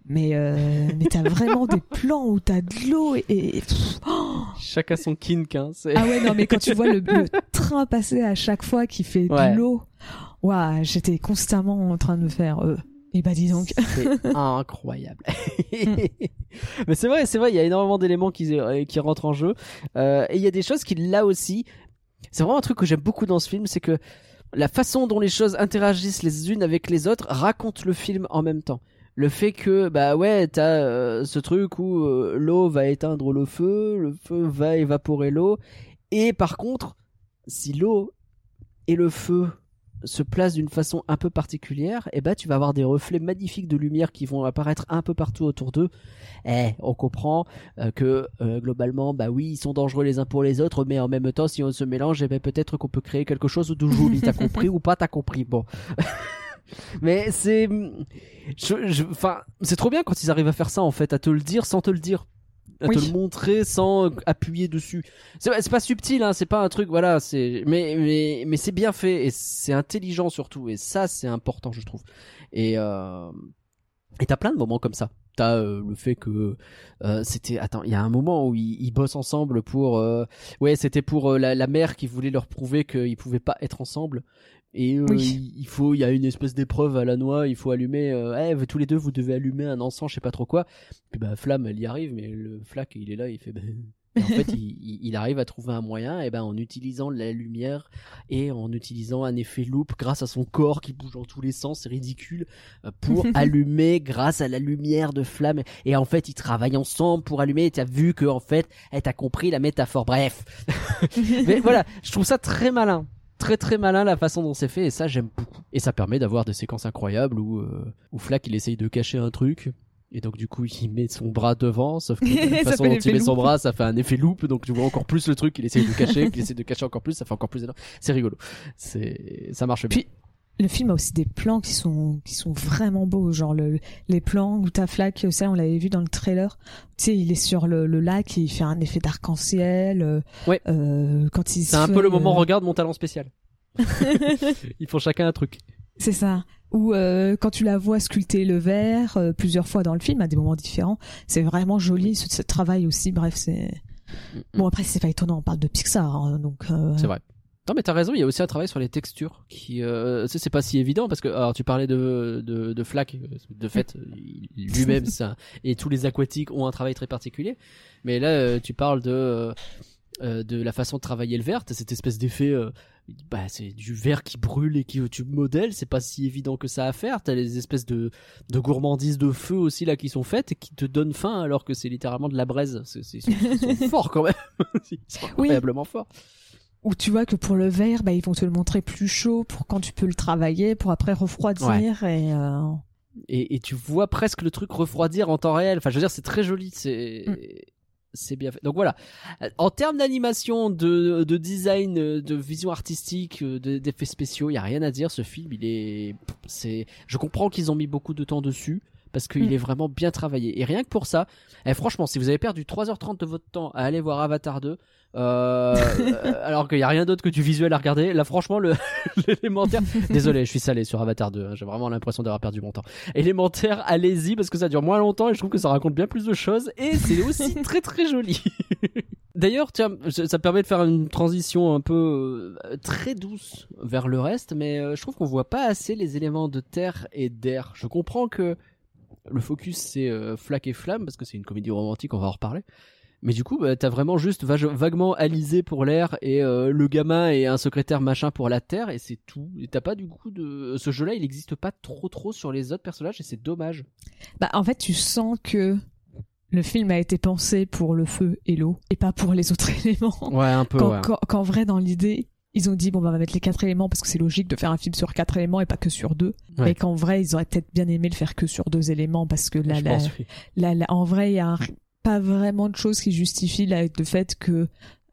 mais euh, mais t'as vraiment des plans où t'as de l'eau et, et- pff, oh. chacun son kink hein, c'est ah ouais non mais quand tu vois le, le train passer à chaque fois qui fait Ouais. de l'eau, waouh j'étais constamment en train de me faire euh, et bah dis donc C'est incroyable. Mais c'est vrai, c'est vrai, il y a énormément d'éléments qui, euh, qui rentrent en jeu. Euh, et il y a des choses qui, là aussi, c'est vraiment un truc que j'aime beaucoup dans ce film, c'est que la façon dont les choses interagissent les unes avec les autres raconte le film en même temps. Le fait que, bah ouais, t'as euh, ce truc où euh, l'eau va éteindre le feu, le feu va évaporer l'eau, et par contre, si l'eau et le feu se placent d'une façon un peu particulière, et bah tu vas avoir des reflets magnifiques de lumière qui vont apparaître un peu partout autour d'eux. Eh, on comprend euh, que euh, globalement, bah oui, ils sont dangereux les uns pour les autres, mais en même temps, si on se mélange, eh ben, peut-être qu'on peut créer quelque chose de joli. T'as compris ou pas T'as compris Bon. mais c'est, je, je, enfin, c'est trop bien quand ils arrivent à faire ça en fait, à te le dire sans te le dire. À Oui. te le montrer sans appuyer dessus. C'est pas- subtil, hein, c'est pas un truc, voilà, c'est, mais, mais, mais c'est bien fait et c'est intelligent surtout. Et ça, c'est important, je trouve. Et, euh, et t'as plein de moments comme ça. T'as euh, le fait que euh, c'était attends, il y a un moment où ils, ils bossent ensemble pour euh, ouais, c'était pour euh, la, la mère qui voulait leur prouver qu'ils pouvaient pas être ensemble. Et euh, Oui. il faut, il y a une espèce d'épreuve à la noix, il faut allumer, euh, eh, tous les deux vous devez allumer un encens, je sais pas trop quoi. Puis bah Flamme, elle y arrive, mais le Flac, il est là, il fait. bah, en fait, il, arrive à trouver un moyen, et ben en utilisant la lumière et en utilisant un effet loop grâce à son corps qui bouge dans tous les sens, c'est ridicule, euh, pour allumer grâce à la lumière de flamme. Et en fait, ils travaillent ensemble pour allumer. Et t'as vu que en fait, elle t'a compris la métaphore. Bref, mais voilà, je trouve ça très malin. Très très malin la façon dont c'est fait et ça j'aime beaucoup. Et ça permet d'avoir des séquences incroyables où, euh, où Flack il essaye de cacher un truc. Et donc du coup il met son bras devant, sauf que de la Ça façon fait dont il met son bras, ça fait un effet loupe, donc tu vois encore plus le truc qu'il essaye de cacher, qu'il essaie de cacher encore plus, ça fait encore plus énorme. C'est rigolo, c'est ça marche bien. Puis, Le film a aussi des plans qui sont qui sont vraiment beaux, genre le, les plans où t'as Flack, ça on l'avait vu dans le trailer. Tu sais, il est sur le, le lac et il fait un effet d'arc-en-ciel. euh, Ouais. euh, quand il C'est un peu le moment euh, regarde mon talent spécial. Ils font chacun un truc. C'est ça. Ou euh, quand tu la vois sculpter le verre euh, plusieurs fois dans le film à des moments différents, c'est vraiment joli ce, ce travail aussi. Bref, c'est bon après c'est pas étonnant, on parle de Pixar, hein, donc euh, C'est vrai. Non mais t'as raison, il y a aussi un travail sur les textures qui, euh, c'est pas si évident parce que alors tu parlais de de, de Flack, euh, de fait lui-même ça et tous les aquatiques ont un travail très particulier, mais là euh, tu parles de euh, de la façon de travailler le verre, t'as cette espèce d'effet, euh, bah c'est du verre qui brûle et qui tu modèles, c'est pas si évident que ça à faire, t'as les espèces de de gourmandises de feu aussi là qui sont faites et qui te donnent faim alors que c'est littéralement de la braise, c'est ils sont, forts quand même, ils sont incroyablement forts. Où tu vois que pour le verre, bah, ils vont te le montrer plus chaud pour quand tu peux le travailler, pour après refroidir et euh, et, et tu vois presque le truc refroidir en temps réel. Enfin, je veux dire, c'est très joli, c'est Mm. c'est bien fait. Donc voilà. En termes d'animation, de, de design, de vision artistique, de- d'effets spéciaux, il y a rien à dire. Ce film, il est, c'est, je comprends qu'ils ont mis beaucoup de temps dessus. Parce qu'il Mm. est vraiment bien travaillé. Et rien que pour ça, eh, franchement, si vous avez perdu 3h30 de votre temps à aller voir Avatar 2, euh, alors qu'il n'y a rien d'autre que du visuel à regarder, là franchement, le l'élémentaire, Désolé, je suis salé sur Avatar 2. hein, J'ai vraiment l'impression d'avoir perdu mon temps. Élémentaire, allez-y parce que ça dure moins longtemps et je trouve que ça raconte bien plus de choses et c'est aussi très très joli. D'ailleurs, tiens, ça ça permet de faire une transition un peu euh, très douce vers le reste, mais euh, je trouve qu'on voit pas assez les éléments de terre et d'air. Je comprends que le focus c'est euh, flaque et flamme parce que c'est une comédie romantique, on va en reparler. Mais du coup, bah, t'as vraiment juste vage- vaguement Alizé pour l'air et euh, le gamin et un secrétaire machin pour la terre et c'est tout. Et t'as pas du coup de ce jeu-là, il n'existe pas trop trop sur les autres personnages et c'est dommage. bah, en fait tu sens que le film a été pensé pour le feu et l'eau et pas pour les autres éléments. Ouais, un peu. Qu'en qu'en vrai dans l'idée ils ont dit bon bah, on va mettre les quatre éléments parce que c'est logique de faire un film sur quatre éléments et pas que sur deux. Ouais. Mais qu'en vrai ils auraient peut-être bien aimé le faire que sur deux éléments parce que là, je là, oui. là, là, en vrai, il y a un- pas vraiment de choses qui justifient là, le fait que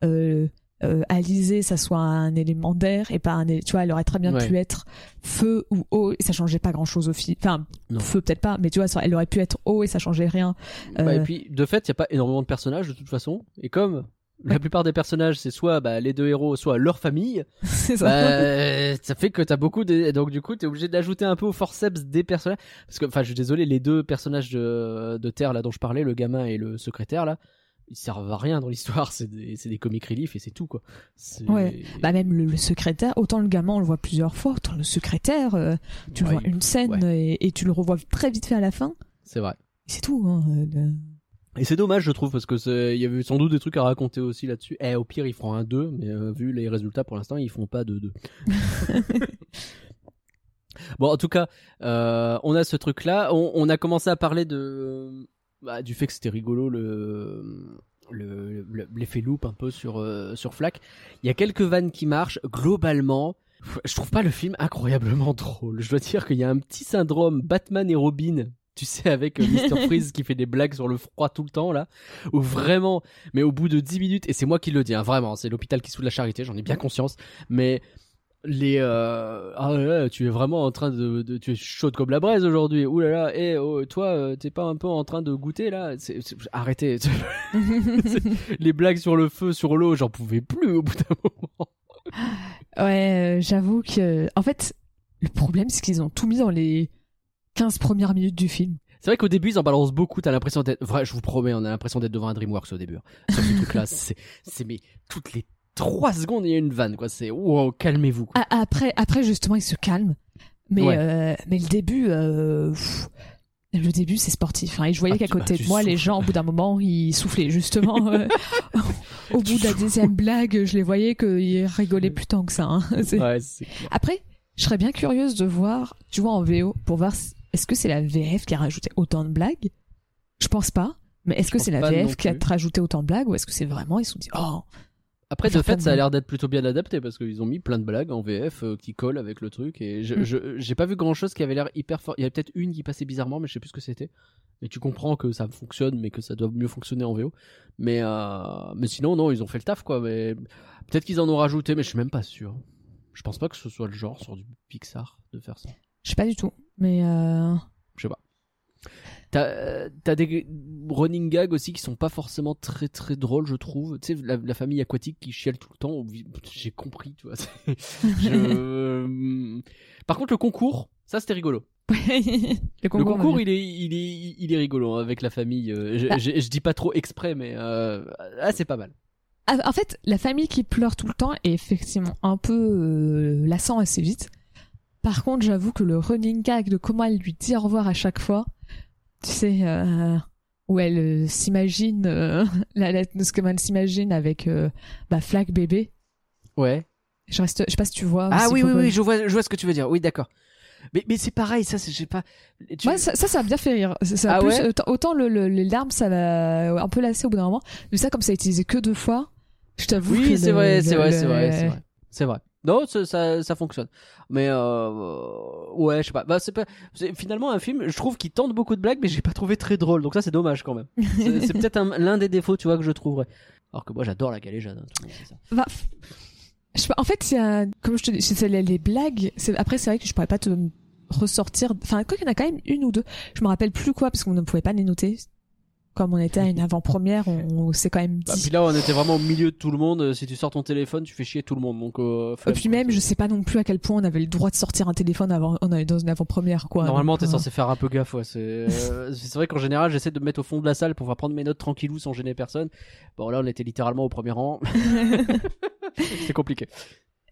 euh, euh, Alizé, ça soit un élément d'air et pas un. Tu vois, elle aurait très bien Ouais. pu être feu ou eau et ça changeait pas grand-chose au film. Enfin, Non. feu peut-être pas, mais tu vois, elle aurait pu être eau et ça changeait rien. Bah, et Euh, puis, de fait, il y a pas énormément de personnages de toute façon. Et comme la plupart des personnages, c'est soit bah, les deux héros, soit leur famille, c'est ça. bah, ça fait que t'as beaucoup de... Donc du coup, t'es obligé d'ajouter un peu au forceps des personnages. Parce que, enfin, je suis désolé, les deux personnages de, de Terre là dont je parlais, le gamin et le secrétaire là, ils servent à rien dans l'histoire. C'est des, c'est des comic relief et c'est tout quoi. C'est- Ouais. Bah même le, le secrétaire, autant le gamin on le voit plusieurs fois, autant le secrétaire, euh, tu Ouais, le vois une scène ouais. et, et tu le revois très vite fait à la fin. C'est vrai. C'est tout. Hein, euh, le- Et c'est dommage, je trouve, parce que c'est- il y avait sans doute des trucs à raconter aussi là-dessus. Eh, au pire, ils feront un 2, mais euh, vu les résultats pour l'instant, ils font pas de 2. bon, en tout cas, euh, on a ce truc-là. On, on a commencé à parler de bah, du fait que c'était rigolo le le- le- l'effet loop un peu sur euh, sur Flack. Il y a quelques vannes qui marchent. Globalement, je trouve pas le film incroyablement drôle. Je dois dire qu'il y a un petit syndrome Batman et Robin. Tu sais, avec euh, Mr. Freeze qui fait des blagues sur le froid tout le temps, là. Où vraiment, mais au bout de 10 minutes, et c'est moi qui le dis, hein, vraiment, c'est l'hôpital qui sous la charité, j'en ai bien conscience. Mais les euh, ah là là, tu es vraiment en train de, de- tu es chaude comme la braise aujourd'hui ouh là là et oh, toi euh, t'es pas un peu en train de goûter là? Arrêtez les blagues sur le feu sur l'eau j'en pouvais plus au bout d'un moment Ouais, euh, j'avoue que. En fait, le problème, c'est qu'ils ont tout mis dans les 15 premières minutes du film. c'est vrai qu'au début ils en balancent beaucoup t'as l'impression d'être vrai je vous promets on a l'impression d'être devant un DreamWorks au début hein. sur ce là c'est c'est mais toutes les 3 secondes il y a une vanne quoi c'est wow calmez-vous quoi. Ah, après, après, justement, ils se calment. Mais, Ouais. euh, mais le début. euh, pff, le début, c'est sportif. hein. Et je voyais Ah, qu'à côté ah, de moi, les gens, au bout d'un moment, ils soufflaient. Justement, euh, au bout de la deuxième blague, je les voyais qu'ils rigolaient plus tant que ça. hein. C'est- ouais c'est. Après, je serais bien curieuse de voir, tu vois, en VO, pour voir si- est-ce que c'est la VF qui a rajouté autant de blagues? Je pense pas. Mais est-ce que c'est la VF qui a rajouté autant de blagues ou est-ce que c'est vraiment ils se sont dit oh Après, de fait, ça a l'air d'être plutôt bien adapté parce qu'ils ont mis plein de blagues en VF euh, qui collent avec le truc. Et je, Mm. je- j'ai pas vu grand chose qui avait l'air hyper fort. Il y avait peut-être une qui passait bizarrement, mais je sais plus ce que c'était. Et tu comprends que ça fonctionne, mais que ça doit mieux fonctionner en VO. Mais, euh, mais sinon, non, ils ont fait le taf, quoi. Mais peut-être qu'ils en ont rajouté, mais je suis même pas sûr. Je pense pas que ce soit le genre sur du Pixar de faire ça. Je sais pas du tout. Mais euh... Je sais pas. T'as euh, t'as des running gags aussi qui sont pas forcément très très drôles, je trouve. Tu sais, la, la famille aquatique qui chiale tout le temps. J'ai compris, tu vois. je- Par contre, le concours, ça c'était rigolo. le Le concours, concours, ouais. il est, il est, il est rigolo hein, avec la famille. euh, je, Bah. je- je dis pas trop exprès, mais euh, ah, c'est pas mal. Ah, En fait, la famille qui pleure tout le temps est effectivement un peu euh, lassant assez vite. Par contre, j'avoue que le running gag de comment elle lui dit au revoir à chaque fois, tu sais, euh, où elle euh, s'imagine, euh, la, la, ce que man s'imagine avec euh, bah, Flag bébé. Ouais. Je, reste, je sais pas si tu vois. Ah oui, oui, oui, je vois, je vois ce que tu veux dire. Oui, d'accord. Mais, mais c'est pareil, ça, c'est- je sais pas. tu- Moi, ça, ça, ça a bien fait rire. Ça, Ah plus- ouais autant, autant le, le- les larmes, ça va un peu lasser au bout d'un moment. Mais ça, comme ça a été utilisé que deux fois, je t'avoue que. Oui, c'est vrai, c'est vrai, c'est vrai, c'est vrai. Non, ça, ça, ça fonctionne. Mais euh, ouais, je sais pas. Bah, c'est pas. finalement un film. Je trouve qu'il tente beaucoup de blagues, mais j'ai pas trouvé très drôle. Donc ça, c'est dommage quand même. C'est peut-être un- l'un des défauts, tu vois, que je trouverais. Alors que moi, j'adore la galéjade. hein, tout le monde sait ça. Bah, je en fait, il y a, comme je te dis, c'est les, les blagues. Après, c'est vrai que je pourrais pas te ressortir. Enfin, quoi qu'il y en a quand même une ou deux. Je me rappelle plus quoi parce qu'on ne pouvait pas les noter. Comme on était à une avant-première, on, on s'est quand même Bah, dit. puis là, on était vraiment au milieu de tout le monde. Si tu sors ton téléphone, tu fais chier tout le monde. Donc, euh, Et puis même, je sais pas non plus à quel point on avait le droit de sortir un téléphone avant, on est dans une avant-première, quoi. Normalement, t'es euh, censé faire un peu gaffe. Ouais. C'est euh, c'est vrai qu'en général, j'essaie de me mettre au fond de la salle pour pouvoir prendre mes notes tranquillou sans gêner personne. Bon, là, on était littéralement au premier rang. c'est compliqué.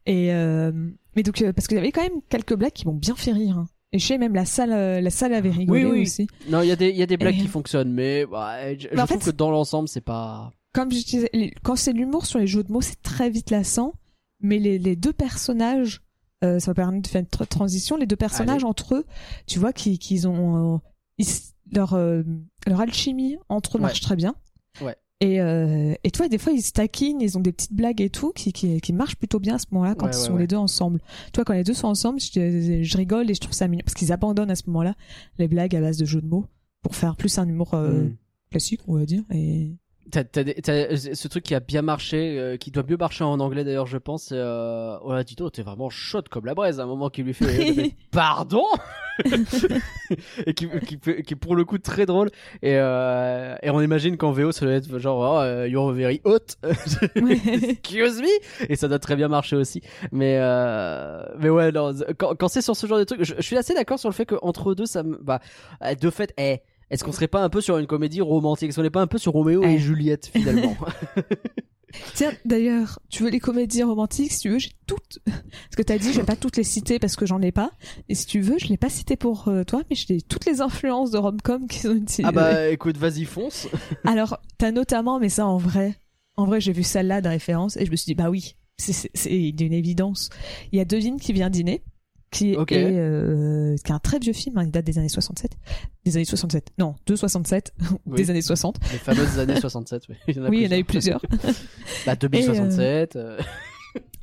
Et euh, mais donc parce qu'il y avait quand même quelques blagues qui m'ont bien fait rire. hein. Et je sais même la salle, euh, la salle avait rigolé Oui, oui. aussi. Non, il y a des, il y a des blagues Et- qui fonctionnent, mais ouais, je, Mais trouve fait- que dans l'ensemble, c'est pas. Comme je disais, quand c'est l'humour sur les jeux de mots, c'est très vite lassant. Mais les, les deux personnages, euh, ça va permettre de faire une tra- transition. Les deux personnages Allez. entre eux, tu vois qu'ils qu'ils ont euh, ils leur euh, leur alchimie entre eux Ouais. marche très bien. Ouais. Et euh, et toi, des fois, ils se taquinent, ils ont des petites blagues et tout qui qui, qui marchent plutôt bien à ce moment-là quand Ouais, ils ouais, sont ouais. les deux ensemble. Toi, quand les deux sont ensemble, je, je rigole et je trouve ça mignon parce qu'ils abandonnent à ce moment-là les blagues à base de jeux de mots pour faire plus un humour euh, Mm. classique, on va dire. Et T'as, t'as ce truc qui a bien marché, euh, qui doit mieux marcher en anglais d'ailleurs, je pense. Euh... Oh là, Tito, t'es vraiment chaude comme la braise à un moment qui lui fait, Pardon? Et qui, qui, fait- qui est pour le coup très drôle. Et, euh... et on imagine qu'en VO, ça doit être genre, oh, euh, you're very hot. Excuse me Et ça doit très bien marcher aussi. Mais, euh... mais ouais, non, quand, quand c'est sur ce genre de truc, je, je suis assez d'accord sur le fait qu'entre eux deux, ça me. Bah, de fait, eh. Est-ce qu'on serait pas un peu sur une comédie romantique? Est-ce qu'on n'est pas un peu sur Roméo et Eh. Juliette finalement? Tiens, d'ailleurs, tu veux les comédies romantiques, si tu veux, j'ai toutes. Parce que t'as dit, je vais pas toutes les citer parce que j'en ai pas. Et si tu veux, je l'ai pas cité pour euh, toi, mais j'ai toutes les influences de rom-com qui sont utilisées. Ah bah écoute, vas-y fonce. Alors, t'as notamment, mais ça en vrai, en vrai, j'ai vu celle-là de référence et je me suis dit, bah oui, c'est d'une évidence. Il y a Devine qui vient dîner, qui est, euh, qui est un très vieux film, hein, il date des années 67. Des années 67, non, de 67, ou Oui. des années 60. Les fameuses années 67. Oui, il y en a Oui, il y en a eu plusieurs. Bah 2067. euh,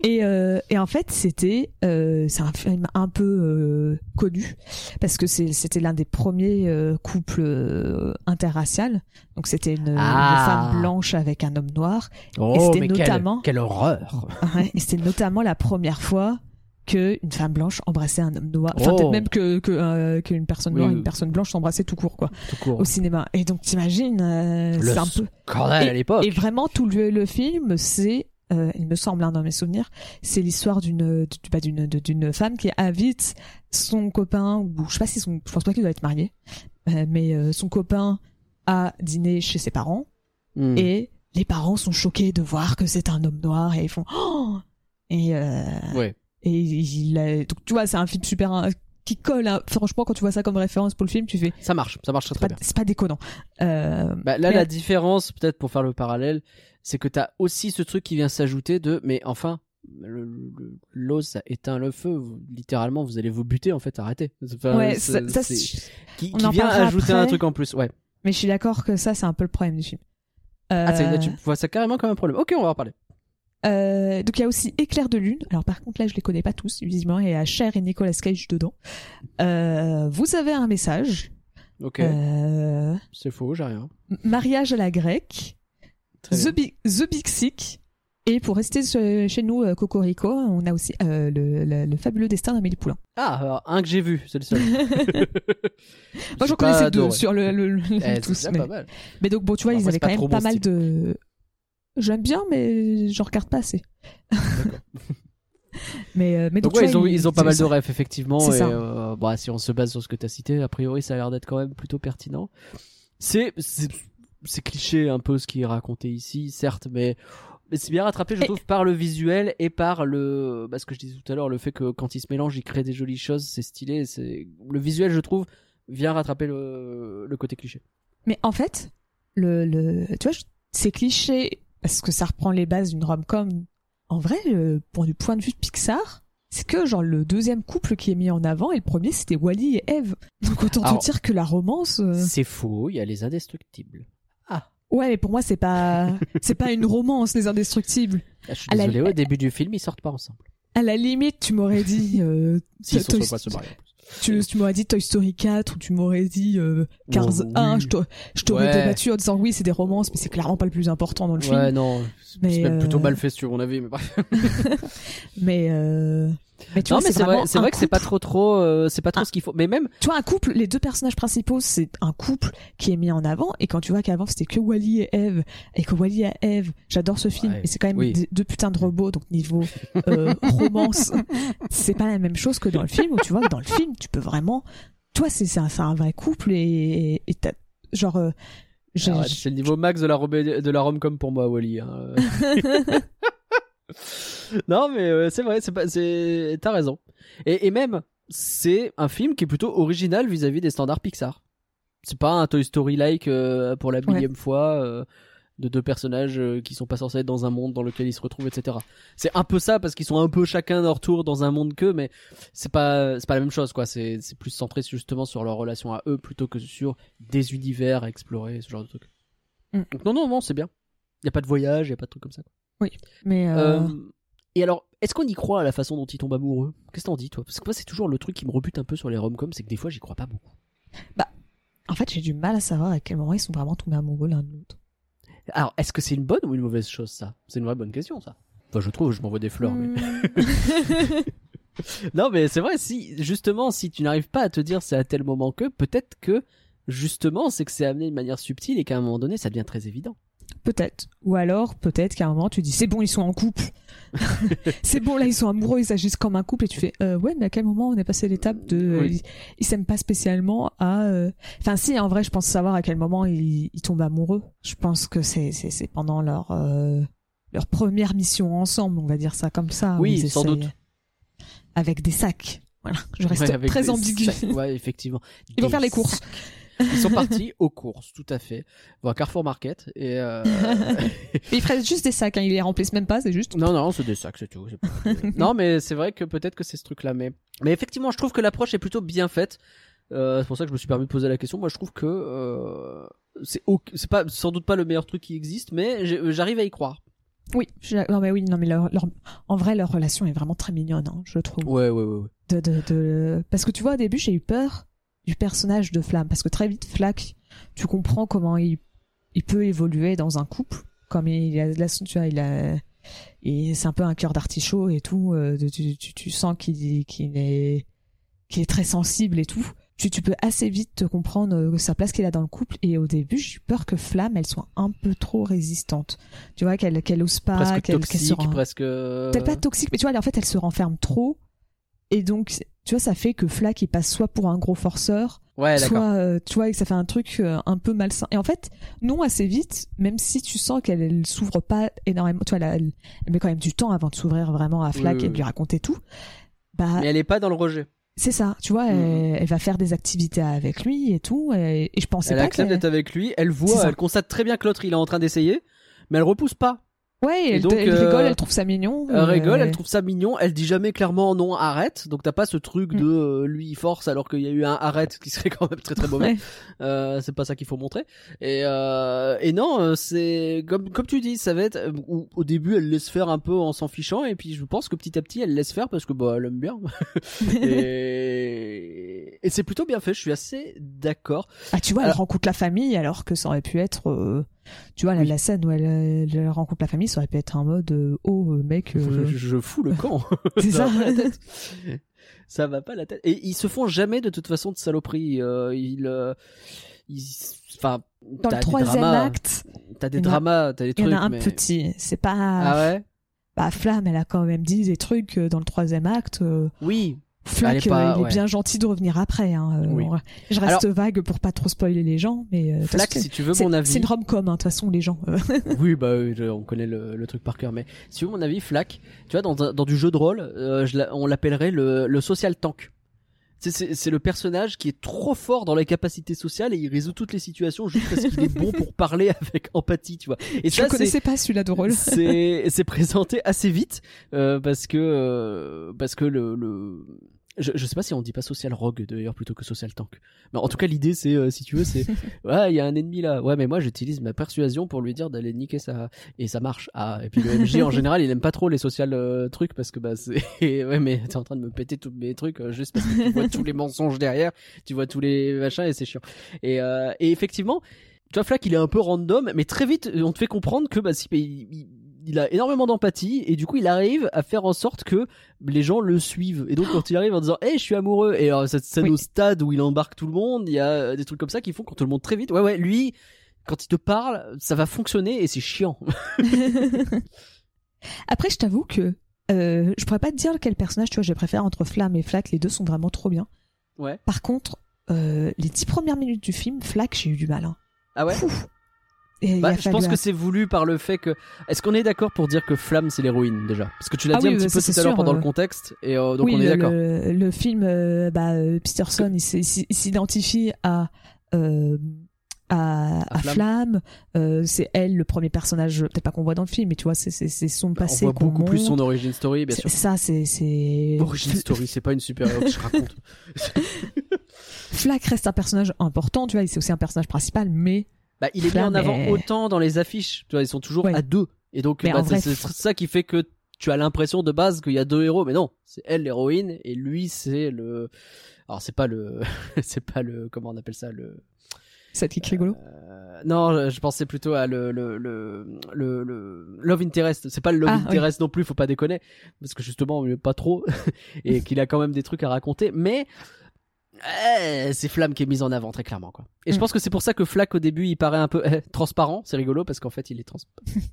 Et, euh, et en fait, c'était euh, c'est un film un peu euh, connu parce que c'était l'un des premiers couples interracial. Donc c'était une, une Ah. femme blanche avec un homme noir. Oh c'était mais quelle- quelle, horreur. Ouais, et c'était notamment la première fois que une femme blanche embrassait un homme noir. Enfin Oh. peut-être même que que euh, qu'une personne noire, oui. une personne blanche s'embrassaient tout court quoi Tout court. au cinéma. Et donc t'imagines, euh, c'est un peu Scandale à l'époque. et vraiment, tout le, le film, c'est, euh, il me semble, hein, dans mes souvenirs, c'est l'histoire d'une, du- d'une, d'une femme qui invite son copain, ou je sais pas si son, je pense pas qu'il doit être marié, euh, mais euh, son copain à dîner chez ses parents, Hmm. et les parents sont choqués de voir que c'est un homme noir, et ils font, oh! Et, Ouais. Et il a- donc tu vois, c'est un film super, hein, qui colle, hein. franchement, quand tu vois ça comme référence pour le film, tu fais, Ça marche, ça marche très très bien. c'est pas déconnant. Euh, Bah, là, mais- la différence, peut-être pour faire le parallèle, c'est que t'as aussi ce truc qui vient s'ajouter de, mais enfin, le- le- l'eau ça éteint le feu. Vous- littéralement, vous allez vous buter en fait. Arrêtez. Enfin, ouais, ça, ça, qui, vient ajouter un truc en plus. Ouais. mais je suis d'accord que ça, c'est un peu le problème du film. Ah, Euh, tu vois ça carrément comme un problème. Ok, on va en parler. Euh, donc il y a aussi Éclair de lune. Alors par contre là je les connais pas tous. Visiblement il y a Cher et Nicolas Cage dedans. Euh, vous avez un message. Ok, Euh, c'est faux, j'ai rien. mariage à la grecque. The Big, The Big Sick. Et pour rester chez nous, Cocorico, on a aussi le, le- le fabuleux destin d'Amélie Poulain. Ah, alors, un que j'ai vu, c'est le seul. Moi j'en connaissais deux sur le, le, Eh, tous. Mais, pas mal. mais donc bon, tu vois, ils avaient quand même pas mal style. de. J'aime bien, mais j'en regarde pas assez. mais, euh, mais donc, Donc, ouais, tu ils ont, ils ont pas mal de refs, effectivement. C'est Et, ça. euh, bah, si on se base sur ce que tu as cité, a priori, ça a l'air d'être quand même plutôt pertinent. C'est, c'est, c'est cliché un peu ce qui est raconté ici, certes, mais, mais c'est bien rattrapé, je Et- trouve, par le visuel et par le, bah, ce que je disais tout à l'heure, le fait que quand ils se mélangent, ils créent des jolies choses, c'est stylé, c'est, le visuel, je trouve, vient rattraper le, le côté cliché. Mais en fait, le, le, tu vois, je- c'est cliché parce que ça reprend les bases d'une rom-com. En vrai, euh, pour du point de vue de Pixar, c'est que genre le deuxième couple qui est mis en avant et le premier c'était Wally et Eve. Donc autant Alors- te dire que la romance. euh, C'est faux, il y a les indestructibles. Ah, Ouais, mais pour moi c'est pas c'est pas une romance les indestructibles. Ah, je suis la- désolé, au début du film, ils sortent pas ensemble. À la limite, tu m'aurais dit euh, S'ils sont de se marier. Tu, tu m'aurais dit Toy Story 4 ou tu m'aurais dit euh, Cars Oh, 1, oui. je t'aurais- Ouais. débattu en disant oui, c'est des romances, mais c'est clairement pas le plus important dans le film. Ouais, non, c'est même plutôt euh, mal fait sur mon avis. Mais, bref. Mais euh, mais tu non, vois, mais c'est vrai, c'est vrai que c'est pas trop trop, euh, c'est pas trop Ah. ce qu'il faut. Mais même, Tu vois, un couple, les deux personnages principaux, c'est un couple qui est mis en avant. Et quand tu vois qu'avant c'était que Wally et Eve, et que Wally et Eve, j'adore ce film, Ouais, et c'est quand même oui. deux putains de robots, donc niveau euh, romance, c'est pas la même chose que dans le film où tu vois que dans le film, tu peux vraiment. Toi, c'est c'est un, c'est un vrai couple et et t'as genre. euh, j'ai- Ah ouais, c'est le niveau max de la robé- de la rom-com pour moi, Wally. hein. non, mais euh, c'est vrai, c'est pas, c'est, t'as raison. Et, et même, c'est un film qui est plutôt original vis-à-vis des standards Pixar. C'est pas un Toy Story-like euh, pour la Ouais. millième fois. euh, de deux personnages qui sont pas censés être dans un monde dans lequel ils se retrouvent, etc. C'est un peu ça parce qu'ils sont un peu chacun leur tour dans un monde qu'eux, mais c'est pas c'est pas la même chose quoi. C'est c'est plus centré justement sur leur relation à eux plutôt que sur des univers à explorer, ce genre de truc. Mm. Donc non non non c'est bien. Y a pas de voyage, y a pas de truc comme ça. Mais euh, Euh, et alors, est-ce qu'on y croit à la façon dont ils tombent amoureux? Qu'est-ce que t'en dis toi? Parce que moi c'est toujours le truc qui me rebute un peu sur les rom-coms, c'est que des fois j'y crois pas beaucoup. en fait, j'ai du mal à savoir à quel moment ils sont vraiment tombés amoureux l'un de l'autre. Alors, est-ce que c'est une bonne ou une mauvaise chose ça? C'est une vraie bonne question ça. Enfin, je trouve, je m'envoie des fleurs. mais- Hmm. Non, mais c'est vrai, si justement, si tu n'arrives pas à te dire c'est à tel moment que, peut-être que justement, c'est que c'est amené de manière subtile et qu'à un moment donné, ça devient très évident. Peut-être. Ou alors, peut-être qu'à un moment, tu dis, c'est bon, ils sont en couple. c'est bon, là, ils sont amoureux, ils agissent comme un couple. Et tu fais, euh, ouais, mais à quel moment on est passé l'étape de... euh, Oui. ils s'aiment pas spécialement à... euh, Enfin, si, en vrai, je pense savoir à quel moment ils, ils tombent amoureux. Je pense que c'est c'est c'est pendant leur... euh, leur première mission ensemble, on va dire ça comme ça. Oui, sans essayent- doute. Avec des sacs. Voilà, je reste Ouais, très ambigu. Ouais, effectivement. Ils vont faire les courses. sacs. Ils sont partis aux courses, tout à fait. À Carrefour Market et euh... Ils feraient juste des sacs, hein, ils les remplissent même pas, c'est juste... non non, c'est des sacs, c'est tout. pas- non, mais c'est vrai que peut-être que c'est ce truc-là, mais mais effectivement, je trouve que l'approche est plutôt bien faite. Euh, c'est pour ça que je me suis permis de poser la question. Moi, je trouve que euh, c'est pas sans doute pas le meilleur truc qui existe, mais j'arrive à y croire. Oui, je- non mais oui, non mais leur, leur- en vrai leur relation est vraiment très mignonne, hein, je trouve. Ouais, ouais, ouais. ouais. De, de, de... Parce que tu vois au début j'ai eu peur du personnage de Flamme parce que très vite Flack, tu comprends comment il, il peut évoluer dans un couple, comme il a, là, tu vois, il a, et c'est un peu un cœur d'artichaut et tout. euh, tu, tu, tu sens qu'il qu'il est qu'il est très sensible et tout. Tu, tu peux assez vite te comprendre euh, sa place qu'il a dans le couple et au début j'ai eu peur que Flamme elle soit un peu trop résistante. Tu vois qu'elle qu'elle ose pas, presque qu'elle qu'elle se toxique, rend- presque. peut-être pas toxique, mais tu vois, en fait, elle se renferme trop. Et donc, tu vois, ça fait que Flack, il passe soit pour un gros forceur, Ouais, soit, euh, tu vois, que ça fait un truc euh, un peu malsain. Et en fait, non, assez vite, même si tu sens qu'elle elle s'ouvre pas énormément, tu vois, elle, elle- elle met quand même du temps avant de s'ouvrir vraiment à Flack et de lui raconter tout. Bah, Mais elle est pas dans le rejet. c'est ça, tu vois, elle, elle va faire des activités avec lui et tout. Et, et je pensais Elle pas accepte qu'elle- d'être avec lui. Elle voit, elle constate très bien que l'autre il est en train d'essayer, mais elle repousse pas. Ouais, elle, donc, elle euh, rigole, elle trouve ça mignon. Elle rigole, elle trouve ça mignon, elle dit jamais clairement non, arrête. Donc t'as pas ce truc Mm. de euh, lui force alors qu'il y a eu un arrête qui serait quand même très très mauvais. Ouais. Euh, c'est pas ça qu'il faut montrer. Et, euh, et non, c'est comme comme tu dis, ça va être au, au début elle laisse faire un peu en s'en fichant et puis je pense que petit à petit elle laisse faire parce que bah elle aime bien. et et c'est plutôt bien fait. Je suis assez d'accord. Ah, tu vois, elle Alors- rencontre la famille alors que ça aurait pu être. Tu vois, la, Oui. la scène où elle, elle rencontre la famille, ça aurait pu être un mode euh, oh euh, mec. euh, Je, je fous le camp. C'est ça. Ça va pas la tête. Et ils se font jamais de toute façon de saloperie. Euh, ils, euh, ils, enfin, Dans le troisième dramas, acte, t'as des en dramas, t'as des il y trucs. en a un mais- petit. C'est pas. Ah ouais? Bah, Flamme, elle a quand même dit des trucs dans le troisième acte. euh, Oui. Flack, pas- euh, il ouais. est bien gentil de revenir après. Hein. euh, Oui. Je reste vague pour pas trop spoiler les gens, mais euh, Flack, façon, si tu veux c'est mon c'est avis. une rom-com, hein, de toute façon, les gens. oui, bah on connaît le, le truc par cœur. Mais si tu veux mon avis, Flack, tu vois, dans, dans du jeu de rôle, euh, je l'a- on l'appellerait le, le social tank. C'est- C'est c'est le personnage qui est trop fort dans les capacités sociales et il résout toutes les situations juste parce qu'il est bon pour parler avec empathie, tu vois. Et Je ça, c'est- connaissais pas celui-là de rôle. c'est c'est présenté assez vite euh, parce que euh, parce que le, le je, je sais pas si on dit pas social rogue d'ailleurs plutôt que social tank. Mais en tout cas l'idée c'est euh, si tu veux c'est ouais il y a un ennemi là. Ouais mais moi j'utilise ma persuasion pour lui dire d'aller niquer ça et ça marche. Ah et puis le MJ en général il aime pas trop les social euh, trucs parce que bah c'est ouais mais t'es en train de me péter tous mes trucs euh, juste parce que tu vois tous les mensonges derrière, tu vois tous les machins et c'est chiant. Et euh, et effectivement tu vois Flack il est un peu random mais très vite on te fait comprendre que bah si il, il- a énormément d'empathie et du coup il arrive à faire en sorte que les gens le suivent et donc quand il arrive en disant hey je suis amoureux et alors, cette scène Oui. au stade où il embarque tout le monde il y a des trucs comme ça qui font qu'on te le montre très vite ouais ouais lui quand il te parle ça va fonctionner et c'est chiant Après, je t'avoue que euh, je pourrais pas te dire quel personnage tu vois, je préfère entre Flamme et Flack. Les deux sont vraiment trop bien. ouais Par contre, euh, les dix premières minutes du film, Flack, j'ai eu du mal. hein. ah ouais? Il Bah, je pense que c'est voulu par le fait que. Est-ce qu'on est d'accord pour dire que Flamme c'est l'héroïne déjà? Parce que tu l'as Ah dit oui, un petit bah, peu tout c'est à l'heure pendant euh. le contexte et euh, donc oui, on est d'accord. le, le film, euh, bah, euh, Peterson, il il s'identifie à à, À à Flamme. Flamme. C'est elle le premier personnage, peut-être pas qu'on voit dans le film, mais tu vois, c'est son Bah, on passé voit beaucoup plus son origin story bien sûr. ça, c'est c'est Origin story c'est pas une super héros que je raconte. Flack reste un personnage important, tu vois, c'est aussi un personnage principal, mais Bah, il est mis en avant autant dans les affiches. Tu vois, ils sont toujours Ouais. à deux. Et donc, bah, c'est ça qui fait que tu as l'impression de base qu'il y a deux héros. Mais non, c'est elle l'héroïne et lui c'est le. Alors c'est pas le, c'est pas le, comment on appelle ça le. qui est rigolo. Euh, non, je- pensais plutôt à le le le le, le Love Interest. C'est pas le Love Ah, oui. Interest non plus, faut pas déconner, parce que justement, pas trop et qu'il a quand même des trucs à raconter. Mais euh, c'est Flamme qui est mise en avant très clairement quoi. Et je Mm. pense que c'est pour ça que Flack au début il paraît un peu euh, transparent. C'est rigolo parce qu'en fait il est transparent.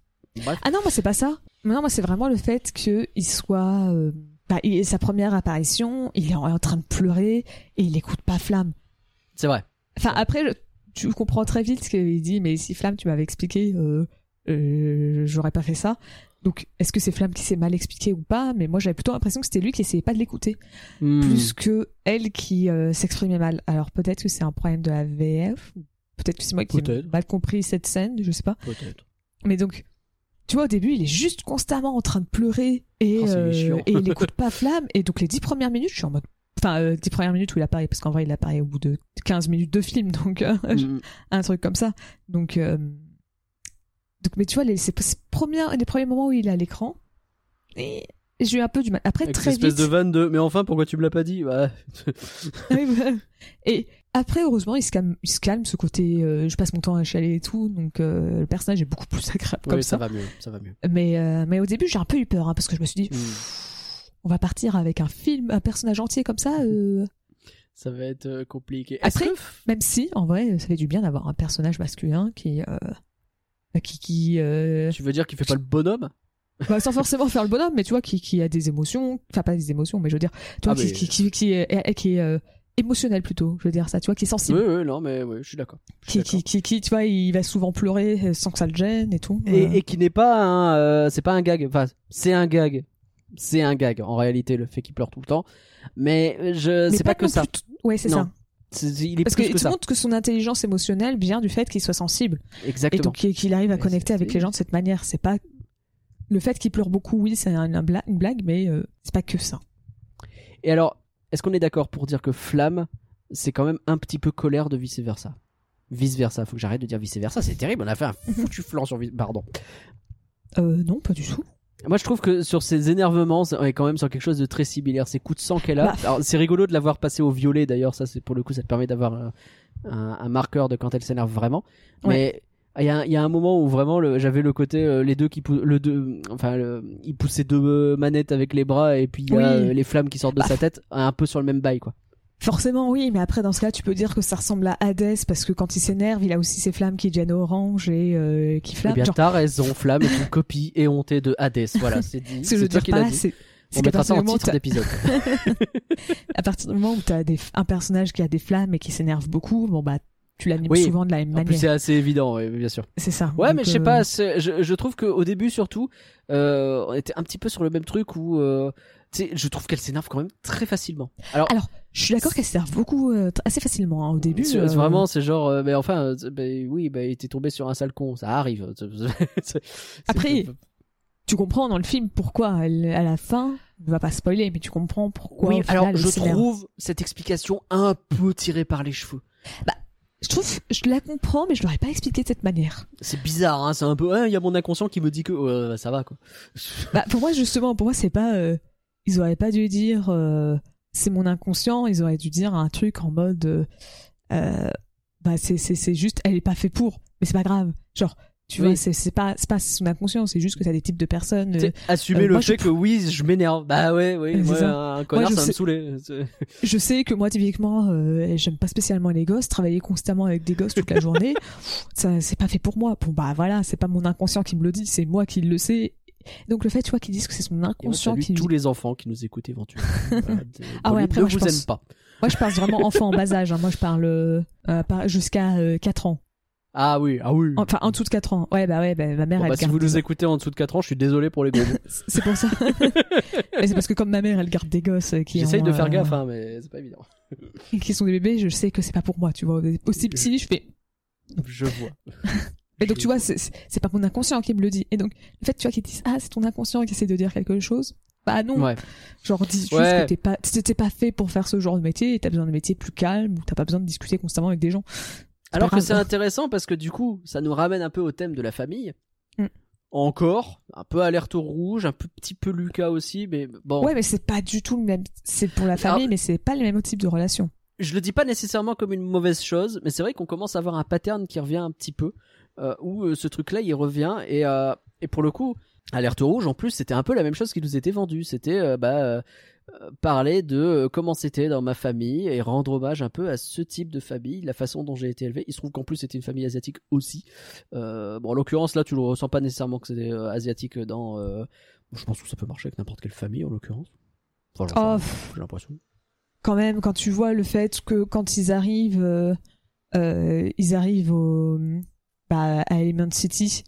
Ah non, moi c'est pas ça. Non, moi c'est vraiment le fait que il soit euh, bah, il- sa première apparition, il est en, en train de pleurer et il écoute pas Flamme. C'est vrai. Enfin après, je- tu comprends très vite ce qu'il dit, mais si Flamme, tu m'avais expliqué, euh, euh, j'aurais pas fait ça. Donc est-ce que c'est Flamme qui s'est mal expliqué ou pas? Mais moi j'avais plutôt l'impression que c'était lui qui essayait pas de l'écouter, Hmm. plus que elle qui euh, s'exprimait mal. Alors peut-être que c'est un problème de la VF, peut-être que c'est moi qui ai mal compris cette scène, je sais pas. Peut-être. Mais donc, tu vois, au début, il est juste constamment en train de pleurer et, Oh, euh, et il écoute pas Flamme. Et donc, les dix premières minutes, je suis en mode. Enfin, euh, dix premières minutes où il apparaît, parce qu'en vrai, il apparaît au bout de 15 minutes de film, donc euh, Hmm. un truc comme ça. Donc, euh, donc mais tu vois, les, ces, ces premières, les premiers moments où il est à l'écran, et j'ai eu un peu du mal. Après, Avec très espèce vite. de vanne de. Mais enfin, pourquoi tu me l'as pas dit? Bah, voilà. et après, heureusement, il se calme, il se calme ce côté, euh, je passe mon temps à chialer et tout, donc euh, le personnage est beaucoup plus agréable comme ça. ça va mieux. Ça va mieux. Mais, euh, mais au début, j'ai un peu eu peur, hein, parce que je me suis dit, Hmm. on va partir avec un film, un personnage entier comme ça, Ça va être compliqué. Après- que même si, en vrai, ça fait du bien d'avoir un personnage masculin qui, qui, qui euh, tu veux dire qu'il fait pas le bonhomme? bah, sans forcément faire le bonhomme, mais tu vois, qui, qui a des émotions, enfin pas des émotions, mais je veux dire, tu vois, Ah, qui, mais- qui, qui, qui est, qui est euh, émotionnel plutôt, je veux dire ça, tu vois, qui est sensible, Oui, oui, non, mais oui, je suis d'accord. Qui, qui, qui, qui, tu vois, il va souvent pleurer euh, sans que ça le gêne et tout. Et, euh. et qui n'est pas un, euh, c'est pas un gag. Enfin, c'est un gag. C'est un gag en réalité le fait qu'il pleure tout le temps. Mais euh, je, c'est pas, que ça. plus Ouais, c'est ça. C'est- il est Parce plus que, que, ça. montres que son intelligence émotionnelle vient du fait qu'il soit sensible. Et Exactement. donc qu'il arrive à connecter avec les gens de cette manière. C'est pas le fait qu'il pleure beaucoup, oui, c'est un, un bla- une blague, mais euh, c'est pas que ça. Et alors, est-ce qu'on est d'accord pour dire que Flamme, c'est quand même un petit peu colère de vice versa Vice versa, faut que j'arrête de dire vice versa, c'est terrible, on a fait un foutu flanc sur vice. Pardon. Euh, non, pas du tout. Moi, je trouve que sur ces énervements, on est quand même sur quelque chose de très similaire. Ces coups de sang qu'elle a. Bah. Alors, c'est rigolo de l'avoir passé au violet d'ailleurs. Ça, c'est pour le coup, ça te permet d'avoir un, un- un marqueur de quand elle s'énerve vraiment. Mais il y, a, un- il y a un moment où vraiment, j'avais le côté euh, les deux qui le deux, enfin, le- il pousse ses deux euh, manettes avec les bras et puis il y a Oui. euh, les flammes qui sortent de Bah. sa tête, un peu sur le même bail, quoi. Forcément, oui, mais après, dans ce cas, tu peux dire que ça ressemble à Hades parce que quand il s'énerve, il a aussi ses flammes qui deviennent orange et euh, qui Eh flamment. bien, Genre, t'as raison, flamme est une copie éhontée de Hades. Voilà, c'est dit. C'est toi qui l'as dit. On mettra ça en titre d'épisode. à partir du moment où t'as des, un personnage qui a des flammes et qui s'énerve beaucoup, bon bah, tu l'animes Oui. souvent de la même En plus, manière. c'est assez évident, bien sûr. C'est ça. Ouais, Donc, mais je sais euh, pas, je, je trouve qu'au début, surtout, euh, on était un petit peu sur le même truc où, euh, je trouve qu'elle s'énerve quand même très facilement. Alors, Alors, je suis d'accord qu'elle s'énerve beaucoup, euh, assez facilement hein, au début. c'est- euh, vraiment, c'est genre, euh, mais enfin, euh, bah, oui, bah, il était tombé sur un sale con, ça arrive. C'est- Après, tu comprends dans le film pourquoi elle, à la fin, on va pas spoiler, mais tu comprends pourquoi. oui, final, alors je trouve cette explication un peu tirée par les cheveux. Je trouve, je la comprends, mais je l'aurais pas expliqué de cette manière. C'est bizarre, hein, c'est un peu, ouais, il y a mon inconscient qui me dit que ouais, ça va quoi. Bah, pour moi, justement, pour moi, c'est pas. euh, ils auraient pas dû dire euh, c'est mon inconscient. Ils auraient dû dire un truc en mode. euh, euh, bah, c'est juste, elle est pas fait pour, mais c'est pas grave. Genre, tu Oui. vois, c'est pas c'est pas son inconscient, c'est juste que t'as des types de personnes. Euh, assumer euh, le moi, fait je- que oui, je m'énerve. Bah ouais, oui, C'est moi, ça. un connard, je ça me sais- saouler. C'est- je sais que moi, typiquement, euh, j'aime pas spécialement les gosses. Travailler constamment avec des gosses toute la journée, ça c'est pas fait pour moi. Bon bah voilà, c'est pas mon inconscient qui me le dit, c'est moi qui le sais. Donc le fait, tu vois, qu'ils disent que c'est son inconscient qui. tous les enfants qui nous écoutent éventuellement. Voilà, de- Ah ouais, ne après, moi, je vous pense- aime pas. Moi, je parle vraiment enfant en bas âge. hein. Moi, je parle euh, euh, par- jusqu'à euh, 4 ans. Ah oui, ah oui. Enfin, en dessous de 4 ans. Ouais, bah ouais, bah, ma mère, Bon, elle bah, si vous nous écoutez en dessous de 4 ans, je suis désolé pour les gros. C'est pour ça. Mais c'est parce que comme ma mère, elle garde des gosses euh, qui J'essaye de faire euh, gaffe, hein, mais c'est pas évident. qui sont des bébés, je sais que c'est pas pour moi, tu vois. Aussi petit, je fais. Je vois. Et donc, tu vois, c'est- pas mon inconscient qui me le dit. Et donc, le fait, tu vois, qu'ils disent, ah, c'est ton inconscient qui essaie de dire quelque chose. Bah non. Ouais. Genre, dis juste Ouais. que t'es pas, t'es pas fait pour faire ce genre de métier et t'as besoin de métier plus calme ou t'as pas besoin de discuter constamment avec des gens. Alors que c'est intéressant parce que du coup, ça nous ramène un peu au thème de la famille. Mm. Encore, un peu alerte au rouge, un peu, petit peu Lucas aussi, mais bon. Ouais, mais c'est pas du tout le même. C'est pour la famille, Alors- mais c'est pas les mêmes types de relations. je le dis pas nécessairement comme une mauvaise chose, mais c'est vrai qu'on commence à avoir un pattern qui revient un petit peu, où euh, ce truc-là il revient et euh, et pour le coup, alerte rouge en plus c'était un peu la même chose qui nous était vendu, c'était euh, bah euh, euh, parler de euh, comment c'était dans ma famille et rendre hommage un peu à ce type de famille, la façon dont j'ai été élevé. Il se trouve qu'en plus c'était une famille asiatique aussi. Euh, bon en l'occurrence là tu le ressens pas nécessairement que c'était euh, asiatique dans. euh, je pense que ça peut marcher avec n'importe quelle famille en l'occurrence. Enfin, Oh, j'ai l'impression. Quand même, quand tu vois le fait que quand ils arrivent, euh, euh, ils arrivent au, bah, à Element City,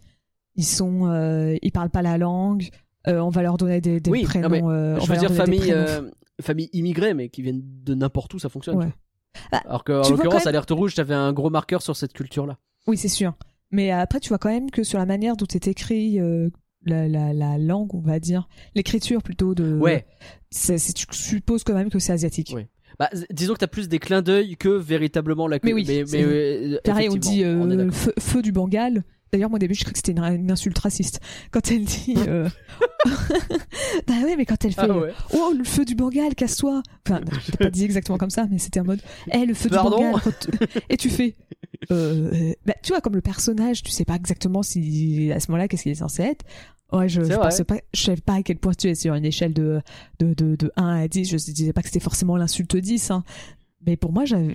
ils sont, euh, ils parlent pas la langue. euh, on va leur donner des, des Oui, prénoms. euh, on je veux dire famille, famille immigrée, mais qui viennent de n'importe où, ça fonctionne. Ouais. Bah, Alors qu'en l'occurrence, même- alerte rouge, t'avais un gros marqueur sur cette culture-là. Oui, c'est sûr. Mais après, tu vois quand même que sur la manière dont est écrit la, la, la langue, on va dire, l'écriture plutôt de. Ouais. tu supposes quand même que c'est asiatique. Ouais. Bah, disons que t'as plus des clins d'œil que véritablement la Mais oui, Mais, euh, Pareil, on dit euh, on feu, feu du Bengale. D'ailleurs, moi au début, je croyais que c'était une, une insulte raciste. Quand elle dit, euh... bah ouais, mais quand elle fait, Ah ouais. oh le feu du Bengale, casse-toi. Enfin, je l'ai pas dit exactement comme ça, mais c'était en mode, eh le feu Pardon du Bengale. Et tu fais, euh, euh, bah tu vois comme le personnage, tu sais pas exactement si à ce moment-là qu'est-ce qu'il est censé être. Ouais, je, je pensais pas, je savais pas à quel point tu es sur une échelle de de de, de 1 à 10. Je disais pas que c'était forcément l'insulte 10, hein. Mais pour moi, j'avais,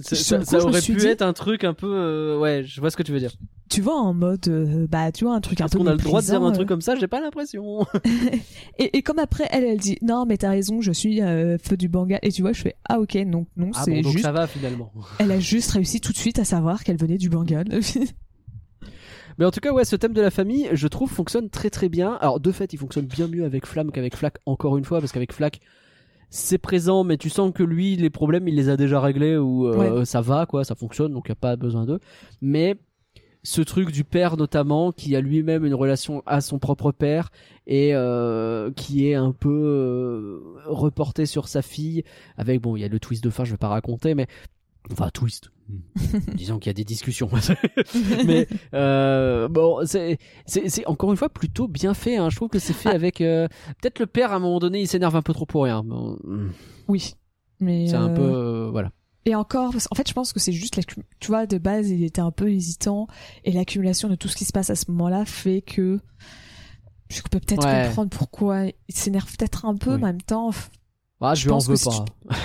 Ça, coup, aurait pu dit- être un truc un peu. euh, ouais, je vois ce que tu veux dire. tu vois, en mode, euh, bah, tu vois, un truc un peu qu'on a le droit de dire un truc euh. comme ça? J'ai pas l'impression. Et, et comme après, elle, elle dit, non, mais t'as raison, je suis euh, feu du Bengale. Et tu vois, je fais, ah ok, non, non, Ah c'est bon, donc juste. ça va finalement. Elle a juste réussi tout de suite à savoir qu'elle venait du Bengale. Mais en tout cas, ouais, ce thème de la famille, je trouve, fonctionne très très bien. Alors, de fait, il fonctionne bien mieux avec Flamme qu'avec Flack, encore une fois, parce qu'avec Flack, c'est présent, mais tu sens que lui, les problèmes, il les a déjà réglés ou euh, ça va, quoi, ça fonctionne, donc il n'y a pas besoin d'eux. Mais ce truc du père notamment qui a lui-même une relation à son propre père et euh, qui est un peu euh, reporté sur sa fille avec bon il y a le twist de fin je vais pas raconter mais enfin twist disons qu'il y a des discussions mais euh, bon c'est c'est encore une fois plutôt bien fait hein. je trouve que c'est fait Ah. avec euh, peut-être le père à un moment donné il s'énerve un peu trop pour rien Bon, Oui. Mais c'est un euh, peu euh, voilà Et encore, parce- en fait, je pense que c'est juste, tu vois, de base, il était un peu hésitant, et l'accumulation de tout ce qui se passe à ce moment-là fait que je peux peut-être Ouais. comprendre pourquoi il s'énerve peut-être un peu, Oui. mais en même temps, ah, je je lui en veux si pas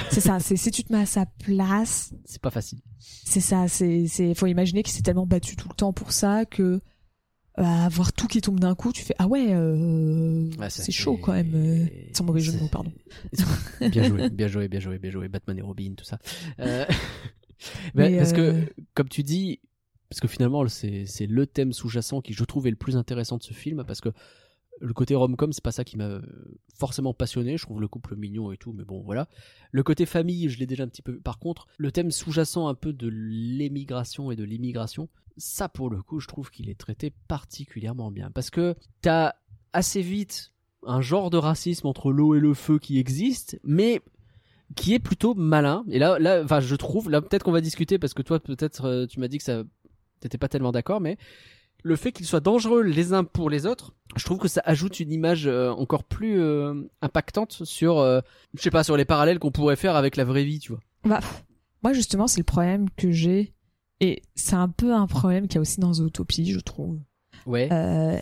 c'est ça. C'est si tu te mets à sa place, c'est pas facile c'est ça. C'est, c'est, faut imaginer qu'il s'est tellement battu tout le temps pour ça que euh, avoir tout qui tombe d'un coup, tu fais ah ouais, euh, c'est chaud quand même. euh, sans mauvais jeu de mots, pardon. bien joué, bien joué, bien joué, bien joué. Batman et Robin, tout ça. Euh, bah, Mais, parce euh, que, comme tu dis, parce que finalement, c'est c'est le thème sous-jacent qui, je trouve, est le plus intéressant de ce film, parce que le côté rom-com, c'est pas ça qui m'a forcément passionné. Je trouve le couple mignon et tout, mais bon, voilà. Le côté famille, je l'ai déjà un petit peu. Par contre, le thème sous-jacent un peu de l'émigration et de l'immigration, ça, pour le coup, je trouve qu'il est traité particulièrement bien, parce que t'as assez vite un genre de racisme entre l'eau et le feu qui existe, mais qui est plutôt malin. Et là, là, enfin, je trouve, là, peut-être qu'on va discuter parce que toi, peut-être, euh, tu m'as dit que ça, t'étais pas tellement d'accord, mais le fait qu'ils soient dangereux les uns pour les autres, je trouve que ça ajoute une image euh, encore plus euh, impactante sur, euh, je sais pas, sur les parallèles qu'on pourrait faire avec la vraie vie, tu vois. Bah, moi justement, c'est le problème que j'ai, et c'est un peu un problème qu'il y a aussi dans Zootopie, je trouve. Ouais. Euh,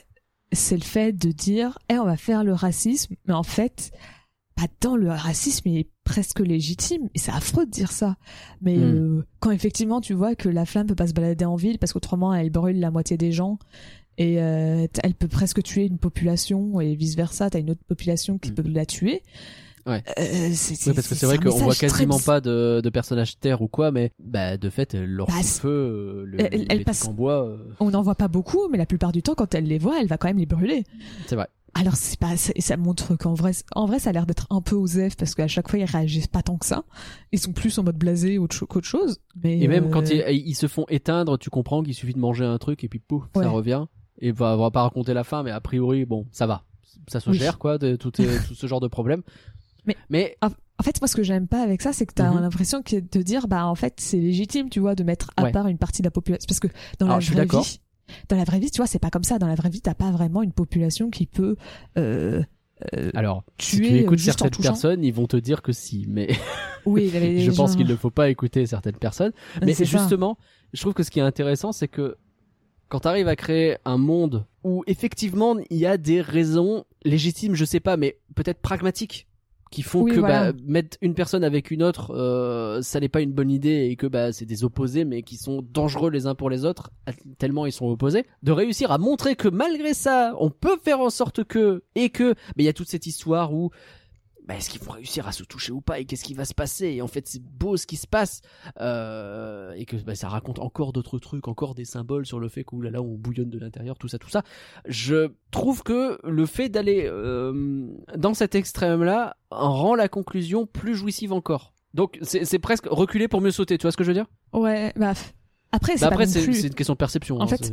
c'est le fait de dire, eh, on va faire le racisme, mais en fait, bah, dans le racisme, il est presque légitime, et c'est affreux de dire ça. Mais Mm. euh, quand effectivement tu vois que la flamme peut pas se balader en ville, parce qu'autrement elle brûle la moitié des gens, et euh, elle peut presque tuer une population, et vice versa, t'as une autre population qui Mm. peut la tuer. Ouais. Euh, c'est, Oui, parce que c'est vrai qu'on voit très quasiment pas de, de personnages terre ou quoi, mais bah, de fait, leur Bah, feu, le, elle- elle passe- en bois, euh, On n'en voit pas beaucoup, mais la plupart du temps, quand elle les voit, elle va quand même les brûler. c'est vrai. Alors c'est pas ça, ça montre qu'en vrai en vrai ça a l'air d'être un peu osef parce qu'à chaque fois ils réagissent pas tant que ça. Ils sont plus en mode blasé qu'autre chose. Mais Et même euh, quand ils, ils se font éteindre, tu comprends qu'il suffit de manger un truc et puis pouf, Ouais. ça revient. Et va, on va pas raconter la fin, mais a priori, bon, ça va. Ça se Oui. gère, quoi, de, tout, est- tout ce genre de problème. Mais- mais en fait moi ce que j'aime pas avec ça c'est que t'as Mhm. l'impression que de dire bah en fait c'est légitime tu vois de mettre à Ouais. part une partie de la population parce que dans Alors, la vraie vie dans la vraie vie tu vois c'est pas comme ça dans la vraie vie t'as pas vraiment une population qui peut euh, euh, alors, si tuer, tu euh, écoutes juste certaines personnes, ils vont te dire que si. Mais oui je pense qu'il ne faut pas écouter certaines personnes. Mais c'est ça. justement, je trouve que ce qui est intéressant, c'est que quand tu arrives à créer un monde où effectivement il y a des raisons légitimes, je sais pas, mais peut-être pragmatiques, qui font Oui, que voilà. bah, mettre une personne avec une autre, euh, ça n'est pas une bonne idée et que bah, c'est des opposés, mais qui sont dangereux les uns pour les autres, tellement ils sont opposés. De réussir à montrer que malgré ça, on peut faire en sorte que, et que, mais il y a toute cette histoire où bah, est-ce qu'ils vont réussir à se toucher ou pas et qu'est-ce qui va se passer et en fait c'est beau ce qui se passe euh, et que bah, ça raconte encore d'autres trucs encore des symboles sur le fait que là on bouillonne de l'intérieur tout ça tout ça. Je trouve que le fait d'aller euh, dans cet extrême là rend la conclusion plus jouissive encore. Donc c'est presque reculer pour mieux sauter tu vois ce que je veux dire? Ouais bah après c'est Bah après c'est plus c'est une question de perception En hein, fait,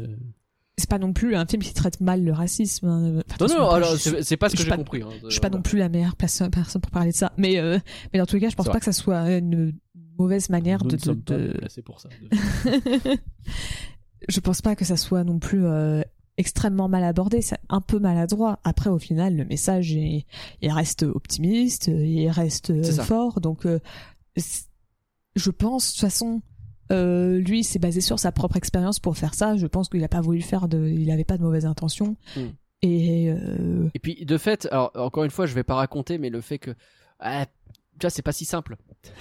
c'est- pas non plus un film qui traite mal le racisme hein. Enfin, non non alors c'est pas ce que j'ai pas- compris hein, Je suis pas non plus la meilleure personne, personne pour parler de ça, mais euh, mais dans tous les cas, je pense pas vrai. que ça soit une mauvaise manière Nous de. ne de, pour ça de- je pense pas que ça soit non plus euh, extrêmement mal abordé, c'est un peu maladroit. Après, au final, le message il, il reste optimiste, il reste euh, fort, donc euh, je pense de toute façon. Euh, lui, s'est basé sur sa propre expérience pour faire ça. Je pense qu'il a pas voulu faire de, il avait pas de mauvaises intentions. Mm. Et euh, Et puis de fait, alors encore une fois, je vais pas raconter, mais le fait que, ah, tu vois, c'est pas si simple.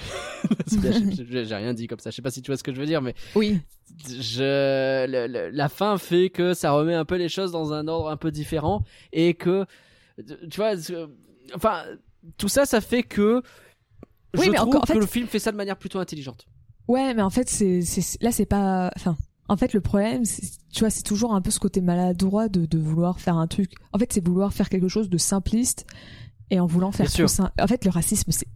Que j'ai- rien dit comme ça. Je sais pas si tu vois ce que je veux dire, mais oui, je, le- le- la fin fait que ça remet un peu les choses dans un ordre un peu différent et que, tu vois, enfin, tout ça, ça fait que Oui, je mais trouve encore- en que fait- le film fait ça de manière plutôt intelligente. Ouais, mais en fait, c'est, c'est, là, c'est pas, enfin, en fait, le problème, c'est, tu vois, c'est toujours un peu ce côté maladroit de, de vouloir faire un truc. En fait, c'est vouloir faire quelque chose de simpliste et en voulant faire Bien trop sûr. sim- En fait, le racisme, c'est,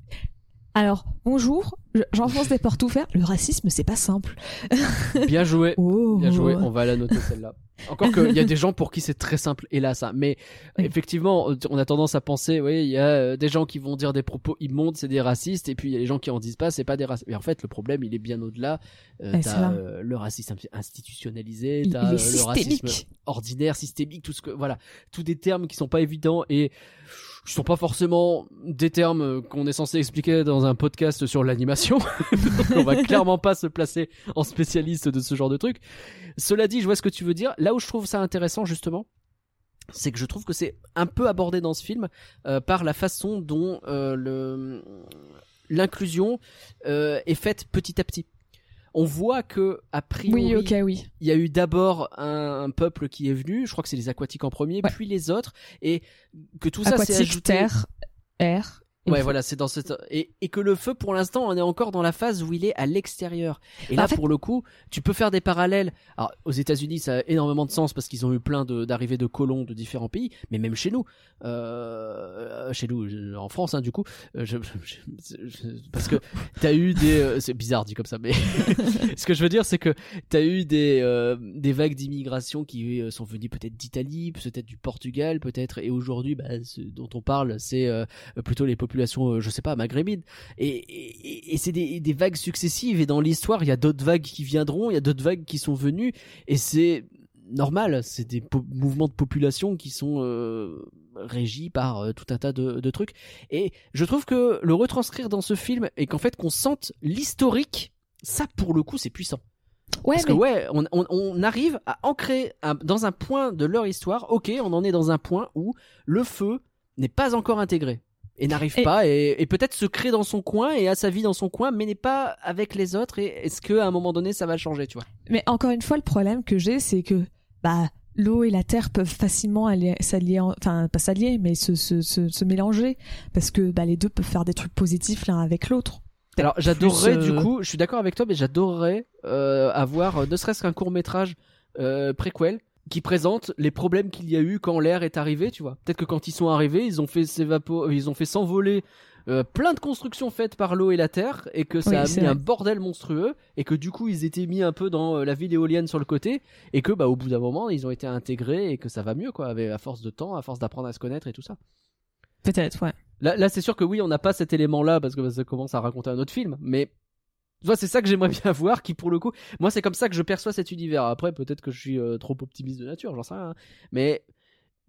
Alors, bonjour, je- j'enfonce des portes ouvertes. Le racisme, c'est pas simple. Bien joué. Oh. Bien joué, on va la noter celle-là. Encore qu'il y a des gens pour qui c'est très simple, hélas. hein. Mais Oui. effectivement, on a tendance à penser, oui, il y a euh, des gens qui vont dire des propos immondes, c'est des racistes, et puis il y a les gens qui en disent pas, c'est pas des racistes. Mais en fait, le problème, il est bien au-delà. Euh, t'as euh, le racisme institutionnalisé, t'as euh, le racisme ordinaire, systémique, tout ce que, voilà, tous des termes qui sont pas évidents et qui sont pas forcément des termes qu'on est censé expliquer dans un podcast sur l'animation. On va clairement pas se placer en spécialiste de ce genre de truc. Cela dit, je vois ce que tu veux dire. Là où je trouve ça intéressant justement, c'est que je trouve que c'est un peu abordé dans ce film euh, par la façon dont euh, l'inclusion euh, est faite petit à petit. On voit que a priori Oui, ok, oui. il y a eu d'abord un, un peuple qui est venu, je crois que c'est les aquatiques en premier, Ouais. puis les autres, et que tout ça s'est Aquatique, ajouté. terre, air. Ouais, voilà, c'est dans cette et, et que le feu, pour l'instant, on est encore dans la phase où il est à l'extérieur. Et Bah, là, en fait- pour le coup, tu peux faire des parallèles. Alors, aux États-Unis, ça a énormément de sens parce qu'ils ont eu plein d'arrivées de, colons de différents pays, mais même chez nous, euh, chez nous, je- en France, hein, du coup, euh, je, je- je- parce que t'as eu des, euh, c'est bizarre dit comme ça, mais ce que je veux dire, c'est que t'as eu des euh, des vagues d'immigration qui euh, sont venues peut-être d'Italie, peut-être du Portugal, peut-être, et aujourd'hui, bah, ce dont on parle, c'est euh, plutôt les populations, euh, je sais pas, maghrébines. Et, et, et c'est des, des vagues successives. Et dans l'histoire, il y a d'autres vagues qui viendront, il y a d'autres vagues qui sont venues. Et c'est normal. C'est des mouvements de population qui sont euh, régis par euh, tout un tas de, de trucs. Et je trouve que le retranscrire dans ce film et qu'en fait qu'on sente l'historique, ça pour le coup, c'est puissant. Ouais, Parce mais que ouais, on, on, on arrive à ancrer un- dans un point de leur histoire. Ok, on en est dans un point où le feu n'est pas encore intégré et n'arrive Et- pas et, et peut-être se crée dans son coin et a sa vie dans son coin, mais n'est pas avec les autres. Et est-ce que à un moment donné, ça va changer, tu vois? Mais encore une fois, le problème que j'ai, c'est que bah l'eau et la terre peuvent facilement allier- s'allier, en- enfin pas s'allier, mais se, se, se, se mélanger parce que bah les deux peuvent faire des trucs positifs l'un avec l'autre. Alors j'adorerais du euh, coup, je suis d'accord avec toi, mais j'adorerais euh, avoir euh, ne serait-ce qu'un court métrage euh, préquel qui présente les problèmes qu'il y a eu quand l'air est arrivé, tu vois. Peut-être que quand ils sont arrivés, ils ont fait ils ont fait s'envoler euh, plein de constructions faites par l'eau et la terre et que ça Oui, a mis un bordel monstrueux et que du coup ils étaient mis un peu dans euh, la ville éolienne sur le côté et que bah au bout d'un moment ils ont été intégrés et que ça va mieux quoi, avec à force de temps, à force d'apprendre à se connaître et tout ça. Peut-être, ouais. Là, là c'est sûr que oui, on n'a pas cet élément-là parce que ça commence à raconter un autre film, mais c'est ça que j'aimerais bien voir, qui pour le coup, moi c'est comme ça que je perçois cet univers. Après, peut-être que je suis euh, trop optimiste de nature, j'en sais rien, hein. mais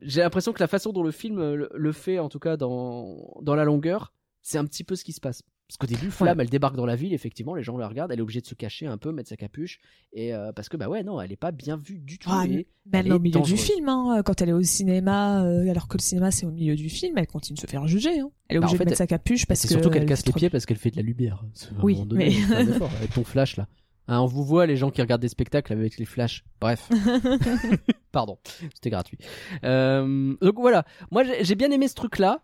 j'ai l'impression que la façon dont le film euh, le, le fait, en tout cas dans dans la longueur, c'est un petit peu ce qui se passe. Parce qu'au début, Flamme, elle débarque dans la ville, effectivement, les gens la regardent, elle est obligée de se cacher un peu, mettre sa capuche, et euh, parce que bah ouais, non, elle est pas bien vue du tout. Ah, Même elle au est milieu du film, hein, quand elle est au cinéma, euh, alors que le cinéma c'est au milieu du film, elle continue de se faire juger. Hein. Elle est Bah, en obligée fait, de mettre sa capuche parce c'est que surtout qu'elle elle casse les pieds parce qu'elle fait de la lumière. Un Oui, donné, mais- avec ton flash là. Hein, on vous voit les gens qui regardent des spectacles avec les flashs. Bref. Pardon, c'était gratuit. Euh, donc voilà, moi j'ai j'ai bien aimé ce truc là.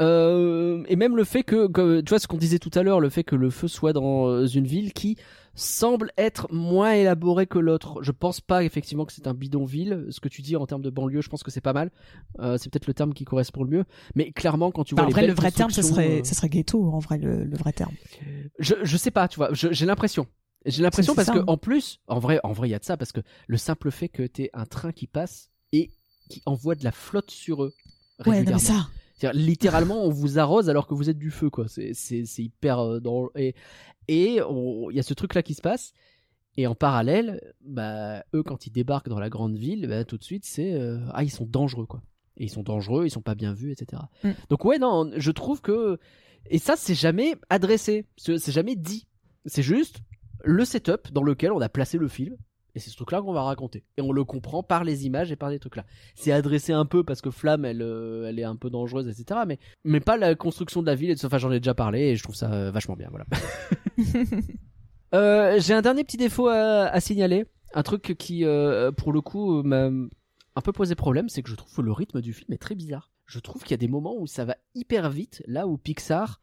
Et même le fait que, que- tu vois ce qu'on disait tout à l'heure, le fait que le feu soit dans euh, une ville qui semble être moins élaborée que l'autre. Je pense pas effectivement que c'est un bidonville. Ce que tu dis en termes de banlieue, je pense que c'est pas mal. Euh, c'est peut-être le terme qui correspond le mieux. Mais clairement, quand tu Bah, vois en les vrai, le vrai terme, constructions, serait, euh, ghetto, en vrai, le, le vrai terme. je, je sais pas, tu vois, j'ai l'impression. J'ai l'impression parce ça, que hein. en plus, en vrai, en vrai, il y a de ça parce que le simple fait que t'aies un train qui passe et qui envoie de la flotte sur eux Ouais, non, mais ça. C'est-à-dire, littéralement, on vous arrose alors que vous êtes du feu, quoi. C'est, c'est, c'est hyper euh, dans et et il y a ce truc là qui se passe. Et en parallèle, bah eux quand ils débarquent dans la grande ville, bah, tout de suite c'est euh, ah ils sont dangereux quoi. Et ils sont dangereux, ils sont pas bien vus, etc. Mm. Donc ouais non, je trouve que et ça c'est jamais adressé, c'est jamais dit. C'est juste le setup dans lequel on a placé le film. Et c'est ce truc-là qu'on va raconter. Et on le comprend par les images et par des trucs-là. C'est adressé un peu parce que Flamme, elle, euh, elle est un peu dangereuse, etc. Mais, mais pas la construction de la ville. Et de... Enfin, j'en ai déjà parlé et je trouve ça euh, vachement bien. Voilà. Euh, J'ai un dernier petit défaut à, à signaler. Un truc qui, pour le coup, m'a un peu posé problème. C'est que je trouve que le rythme du film est très bizarre. Je trouve qu'il y a des moments où ça va hyper vite, là où Pixar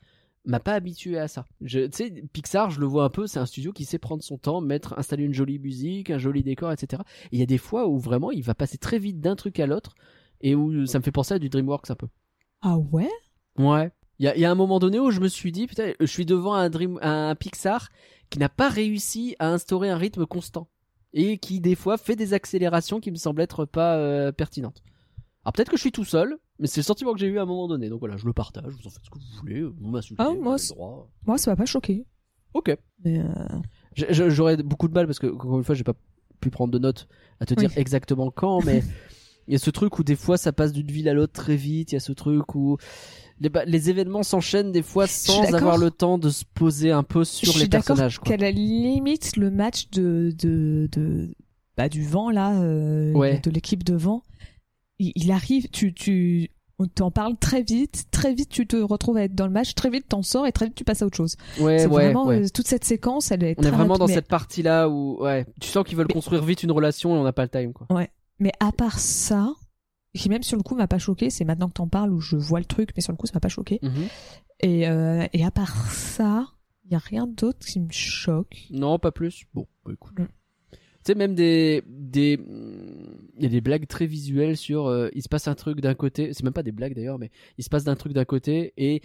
m'a pas habitué à ça. Tu sais, Pixar, je le vois un peu, c'est un studio qui sait prendre son temps, mettre, installer une jolie musique, un joli décor, etc. Et il y a des fois où vraiment il va passer très vite d'un truc à l'autre et où ça me fait penser à du DreamWorks un peu. Ah ouais? Ouais. Il y a, il y a un moment donné où je me suis dit, putain, je suis devant un, Dream, un Pixar qui n'a pas réussi à instaurer un rythme constant et qui des fois fait des accélérations qui me semblent être pas euh, pertinentes. Alors peut-être que je suis tout seul, mais c'est le sentiment que j'ai eu à un moment donné. Donc voilà, je le partage, vous en faites ce que vous voulez, vous m'insultez, Ah, vous moi, avez c'est- le droit. Moi, ça m'a pas choqué. Ok. Mais, euh, J'aurais beaucoup de mal parce que, encore une fois, j'ai pas pu prendre de notes à te dire exactement quand, mais il y a ce truc où des fois ça passe d'une ville à l'autre très vite. Il y a ce truc où les, bah, les événements s'enchaînent des fois sans avoir le temps de se poser un peu sur les personnages. qu'à la limite, le match de, de, de, bah, du vent, là, euh, Ouais. de l'équipe de vent, il, il arrive, tu, tu, on t'en parle très vite, très vite tu te retrouves à être dans le match, très vite t'en sors et très vite tu passes à autre chose. Ouais, c'est ouais, vraiment, ouais. euh, toute cette séquence, elle est On est vraiment rapide, dans mais- cette partie-là où, ouais, tu sens qu'ils veulent construire vite une relation et on n'a pas le time, quoi. Mais à part ça, qui même sur le coup m'a pas choqué, c'est maintenant que t'en parles où je vois le truc, mais sur le coup ça m'a pas choqué. Mhm. Et, euh, et à part ça, il y a rien d'autre qui me choque. Non, pas plus. Bon, bah, écoute. Mm. Sais, même des, des, il y a des blagues très visuelles sur, euh, il se passe un truc d'un côté, c'est même pas des blagues d'ailleurs, mais il se passe d'un truc d'un côté et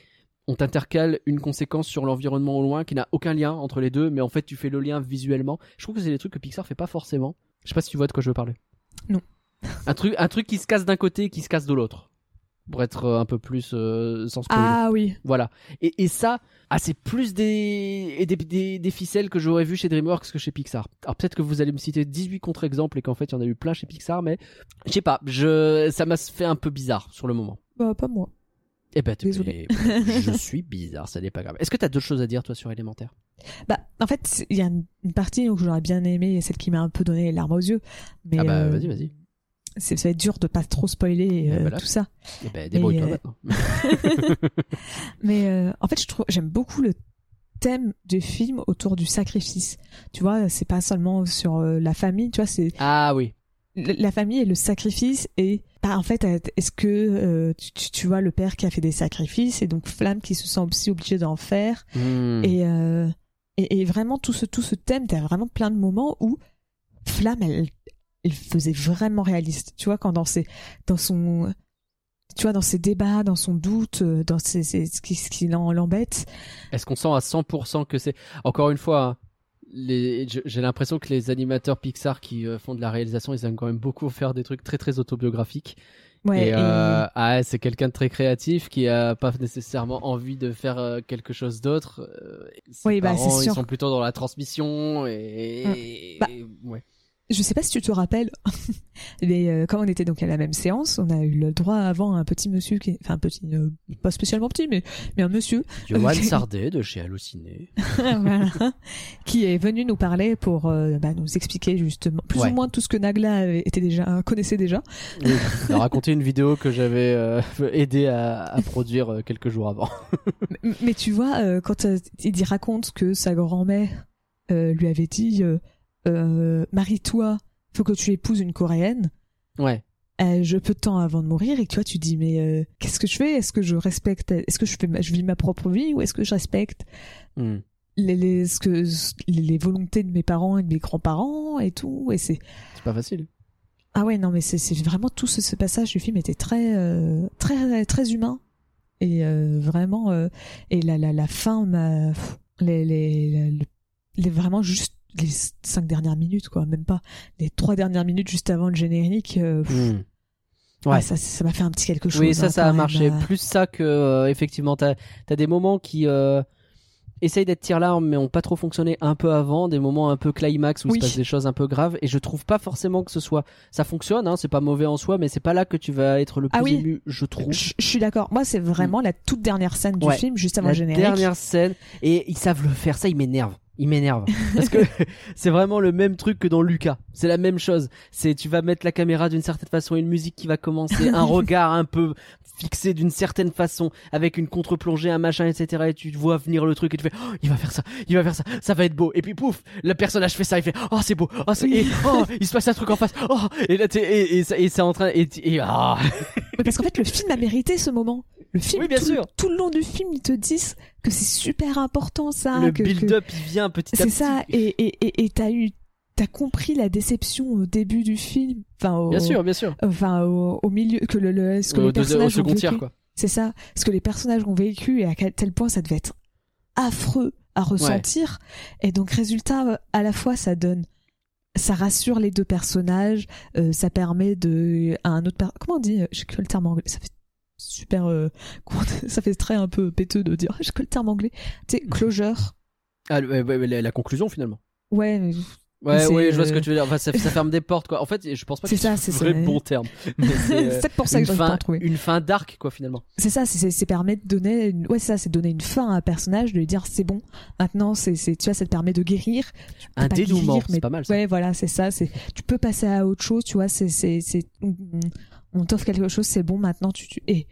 on t'intercale une conséquence sur l'environnement au loin qui n'a aucun lien entre les deux, mais en fait tu fais le lien visuellement. Je trouve que c'est des trucs que Pixar fait pas forcément. Je sais pas si tu vois de quoi je veux parler. Non. Un truc, un truc qui se casse d'un côté et qui se casse de l'autre. Pour être euh, un peu plus euh, sans spoiler. Ah oui, Voilà. Et, et ça, ah, c'est plus des, des, des, des ficelles que j'aurais vu chez DreamWorks que chez Pixar. Alors peut-être que vous allez me citer 18 contre-exemples et qu'en fait il y en a eu plein chez Pixar, mais je sais pas, je, ça m'a fait un peu bizarre sur le moment. bah, pas moi. Eh ben, tu- Désolé. je suis bizarre, ça n'est pas grave. Est-ce que t'as d'autres choses à dire toi sur élémentaire? Bah, en fait, il y a une une partie où j'aurais bien aimé, celle qui m'a un peu donné les larmes aux yeux. Mais Ah bah euh, vas-y, vas-y. C'est- ça va être dur de pas trop spoiler euh, Eh ben là. tout ça. Eh ben, débrouille-toi euh, maintenant. Mais euh, en fait, je trouve, j'aime beaucoup le thème du film autour du sacrifice. Tu vois, c'est pas seulement sur euh, la famille, tu vois, c'est Ah oui. la famille et le sacrifice et bah, en fait est-ce que euh, tu, tu- tu vois le père qui a fait des sacrifices et donc Flamme qui se sent aussi obligée d'en faire Hmm. et, euh, et et vraiment tout ce tout ce thème t'as vraiment plein de moments où Flamme elle elle faisait vraiment réaliste tu vois quand dans ses dans son tu vois dans ses débats dans son doute euh, dans ses, ses- ce qui ce qui l'embête Est-ce qu'on sent à 100% que c'est encore une fois hein, les... j'ai l'impression que les animateurs Pixar qui euh, font de la réalisation, ils aiment quand même beaucoup faire des trucs très très autobiographiques. ouais et et- euh, ah, c'est quelqu'un de très créatif qui a pas nécessairement envie de faire euh, quelque chose d'autre. Ses Oui, bah, c'est parents, ils sûr. sont plutôt dans la transmission et, Bah, et- ouais. Je sais pas si tu te rappelles, mais euh, quand on était donc à la même séance, on a eu le droit avant un petit monsieur qui, enfin un petit, euh, pas spécialement petit, mais mais un monsieur, Johan. Sardet de chez Halluciné. voilà, qui est venu nous parler pour euh, bah, nous expliquer justement plus Ouais. ou moins tout ce que Nagla avait- était déjà connaissait déjà. Oui, il a raconté une vidéo que j'avais aidé à, à produire quelques jours avant. mais, mais tu vois, quand il raconte que sa grand-mère lui avait dit, euh, marie-toi, faut que tu épouses une coréenne. Ouais. euh, je peu de temps avant de mourir et que tu vois tu dis mais euh, qu'est-ce que je fais? Est-ce que je respecte? Est-ce que je fais ma- je vis ma propre vie ou est-ce que je respecte? Hmm. les les, ce que, les, les volontés de mes parents et de mes grands-parents et tout et c'est C'est pas facile. ah ouais non mais c'est c'est vraiment tout ce, ce passage du film était très euh, très très humain et euh, vraiment euh, et la la la fin m'a les, les les vraiment juste les cinq dernières minutes quoi même pas les trois dernières minutes juste avant le générique euh, Hmm. Ouais, ça, ça m'a fait un petit quelque chose. Oui, ça, hein, ça a marché. euh. Plus ça que, euh, effectivement, t'as as des moments qui euh, essayent d'être tire-larme, mais ont pas trop fonctionné un peu avant, des moments un peu climax où Oui. il se passe des choses un peu graves, et je trouve pas forcément que ce soit. Ça fonctionne, hein, c'est pas mauvais en soi, mais c'est pas là que tu vas être le plus Ah oui. ému, je trouve. Je, je suis d'accord. Moi, c'est vraiment la toute dernière scène du Ouais. film, juste avant La le générique. dernière scène, et ils savent le faire, ça, ils m'énervent. Ils m'énervent. Parce que c'est vraiment le même truc que dans Lucas. C'est la même chose. C'est, tu vas mettre la caméra d'une certaine façon, une musique qui va commencer, un regard un peu fixé d'une certaine façon, avec une contre-plongée, un machin, etc. Et tu vois venir le truc et tu fais, oh, il va faire ça, il va faire ça, ça va être beau. Et puis pouf, le personnage fait ça, il fait, oh, c'est beau, oh, c'est, et, oh, il se passe un truc en face, oh, et là, t'es, et, et, ça- et c'est en train, et, et ah. Mais parce qu'en fait, le film a mérité ce moment. Le film, Oui, bien tout, sûr. tout le long du film, ils te disent que c'est super important ça. le que- build-up, il vient petit à C'est petit. ça. Et et et et t'as eu, t'as compris la déception au début du film. Enfin, au, Bien sûr, bien sûr. Enfin, au, au milieu que le, le ce que Au, les personnages ont vécu. quoi. C'est ça. Ce que les personnages ont vécu et à quel tel point ça devait être affreux à ressentir. Et donc, résultat, à la fois, ça donne, ça rassure les deux personnages, euh, ça permet de, à un autre, comment on dit, euh, j'ai que le terme anglais, ça fait super, euh, ça fait très un peu péteux de dire, j'ai que le terme anglais, tu sais, closure. Ah, la, la conclusion finalement. Ouais, mais Ouais, je vois ce que euh, tu veux dire. Enfin, ça, ça ferme des portes, quoi. En fait, je pense pas que C'est le vrai bon terme. C'est euh, c'est pour ça que à fin, trouver. une fin d'arc, quoi, finalement. C'est ça, c'est- c'est c'est permet de donner, une... ouais, ça, c'est donner une fin à un personnage, de lui dire c'est bon, maintenant, c'est, tu vois, ça te permet de guérir. Un dénouement, c'est mais- pas mal, ça. Ouais, voilà, c'est ça, c'est, tu peux passer à autre chose, tu vois, c'est, c'est, c'est, on- t'offre quelque chose, c'est bon, maintenant, tu, tu, et,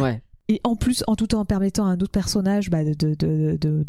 Ouais. et en plus, en tout en permettant à un autre personnage, bah, de, de, de, de,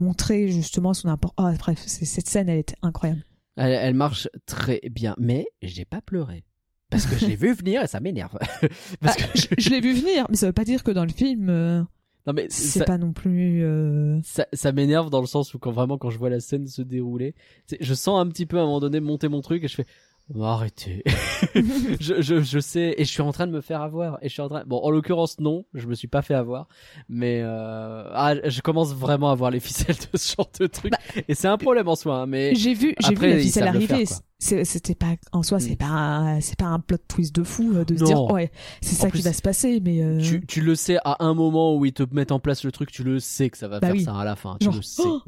montrer justement son importance. Ah, bref, cette scène, elle était incroyable. Elle, elle marche très bien, mais j'ai pas pleuré. Parce que je l'ai vu venir et ça m'énerve. Parce Ah, que je, je l'ai vu venir, mais ça veut pas dire que dans le film, euh, Non, mais c'est pas non plus, euh, ça, ça m'énerve dans le sens où quand vraiment quand je vois la scène se dérouler, je sens un petit peu à un moment donné monter mon truc et je fais oh, arrêtez. je, je, je sais et je suis en train de me faire avoir et je suis en train bon en l'occurrence non, je me suis pas fait avoir mais euh... ah, je commence vraiment à voir les ficelles de ce genre de truc et c'est un problème en soi hein, mais J'ai vu, j'ai vu la ficelle arriver. C'était pas en soi, c'est Mm. pas un, c'est pas un plot twist de fou euh, de se dire ouais, c'est ça plus, qui va se passer, mais euh, tu, tu le sais à un moment où ils te mettent en place le truc, tu le sais que ça va Bah faire oui. ça à la fin, tu Genre, le sais. oh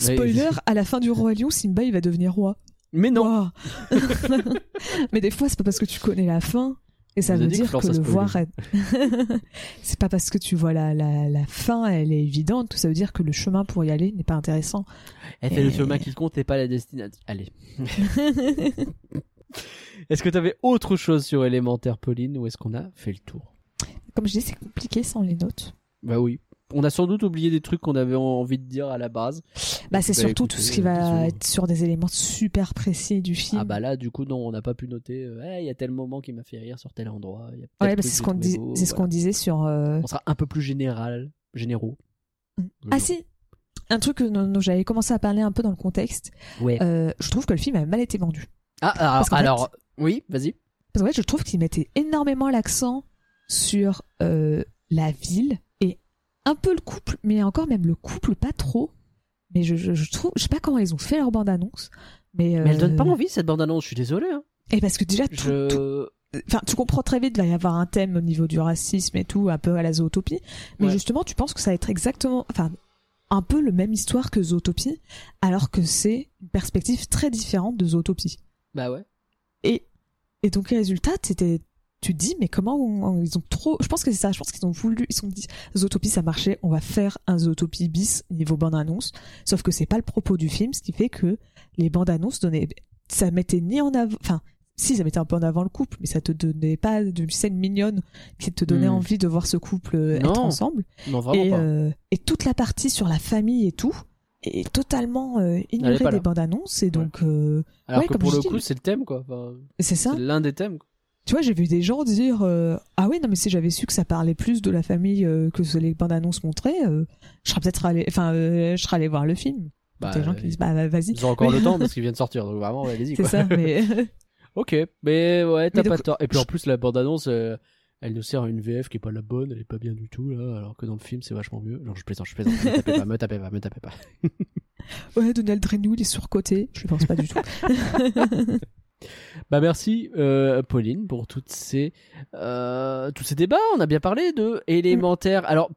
spoiler à la fin du roi lion, Simba il va devenir roi. Mais non. Mais des fois c'est pas parce que tu connais la fin et ça veut que dire que le voir, est- c'est pas parce que tu vois la, la la fin, elle est évidente que ça veut dire que le chemin pour y aller n'est pas intéressant. Elle fait le Et- chemin qui compte et pas la destination. Allez. Est-ce que t'avais autre chose sur élémentaire, Pauline, ou est-ce qu'on a fait le tour? Comme je dis, c'est compliqué sans les notes. Bah oui. On a sans doute oublié des trucs qu'on avait envie de dire à la base. Bah c'est Bah, surtout écoutez, tout ce qui euh, va désolé. être sur des éléments super précis du film. Ah bah là, du coup, non, on n'a pas pu noter. euh, Eh, Il y a tel moment qui m'a fait rire sur tel endroit. il y a tel Ouais, bah, c'est que ce qu'on dis- ce disait sur. euh, On sera un peu plus général, généraux. Ah si, un truc que- dont j'avais commencé à parler un peu dans le contexte. Ouais. euh, je trouve que le film a mal été vendu. Ah, alors, fait- alors, oui, vas-y. Parce qu'en fait, je trouve qu'il mettait énormément l'accent sur euh, la ville un peu le couple, mais encore même le couple pas trop. Mais je, je, je trouve, je sais pas comment ils ont fait leur bande annonce, mais. Mais elle donne pas euh, envie cette bande-annonce, je suis désolé. Hein. Et parce que déjà, tout, Je... tout- enfin, tu comprends très vite, il va y avoir un thème au niveau du racisme et tout, un peu à la zootopie. Mais Ouais. justement, tu penses que ça va être exactement, enfin, un peu le même histoire que Zootopie, alors que c'est une perspective très différente de Zootopie. Bah ouais. Et, et donc, le résultat, c'était, tu te dis, mais comment on- ils ont trop, je pense que c'est ça, je pense qu'ils ont voulu, ils sont dit, Zootopie ça marchait, on va faire un Zootopie bis niveau bande-annonce. Sauf que c'est pas le propos du film, ce qui fait que les bandes-annonces donnaient, ça mettait ni en avant, enfin, si ça mettait un peu en avant le couple, mais ça te donnait pas de scène mignonne qui te donnait Hmm. envie de voir ce couple euh, Non, être ensemble. Non, vraiment Et, pas. euh, et toute la partie sur la famille et tout est totalement euh, ignorée des bandes annonces et donc euh, Alors ouais, que comme pour le dis, coup, c'est le thème, quoi. Enfin, c'est ça. c'est l'un des thèmes. quoi. Tu vois, j'ai vu des gens dire euh, ah oui non mais si j'avais su que ça parlait plus de la famille euh, que ce les bandes annonces montraient, euh, je serais peut-être allé, enfin euh, je serais allé voir le film. Bah, des gens qui disent bah vas-y. Ils ont encore le temps parce qu'ils viennent de sortir, donc vraiment, allez-y. C'est ça, mais Ok, mais ouais, t'as pas tort. Et puis en plus, la bande-annonce, euh, elle nous sert à une VF qui est pas la bonne, elle est pas bien du tout, là, alors que dans le film, c'est vachement mieux. Genre, je plaisante, je plaisante, me tapez pas, me tapez pas, me tapez pas. ouais Donald Renew il est surcoté, je pense pas du tout. Bah merci euh, Pauline pour toutes ces euh, tous ces débats. On a bien parlé de élémentaire. Alors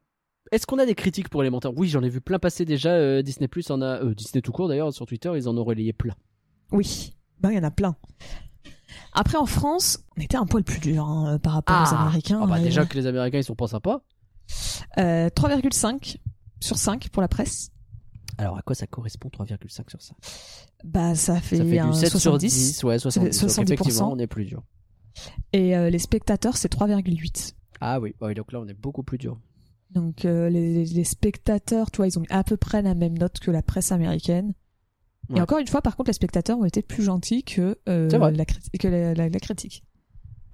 est-ce qu'on a des critiques pour élémentaire? Oui, j'en ai vu plein passer déjà. euh, Disney Plus en a, Disney tout court d'ailleurs sur Twitter, ils en ont relayé plein. Oui, bah il y en a plein. Après en France, on était un poil plus dur hein, par rapport aux Américains. Ah bah déjà que les Américains ils sont pas sympas. euh, 3,5 sur 5 pour la presse. Alors à quoi ça correspond 3,5 sur ça? Bah ça fait, Ça fait un du 7 sur 70. 10, ouais 70. donc 70%. effectivement, on est plus dur. Et euh, les spectateurs c'est 3,8. Ah oui, oui, donc là on est beaucoup plus dur. Donc euh, les, les spectateurs, tu vois, ils ont à peu près la même note que la presse américaine. Ouais. Et encore une fois, par contre, les spectateurs ont été plus gentils que, euh, la, que la, la- la critique.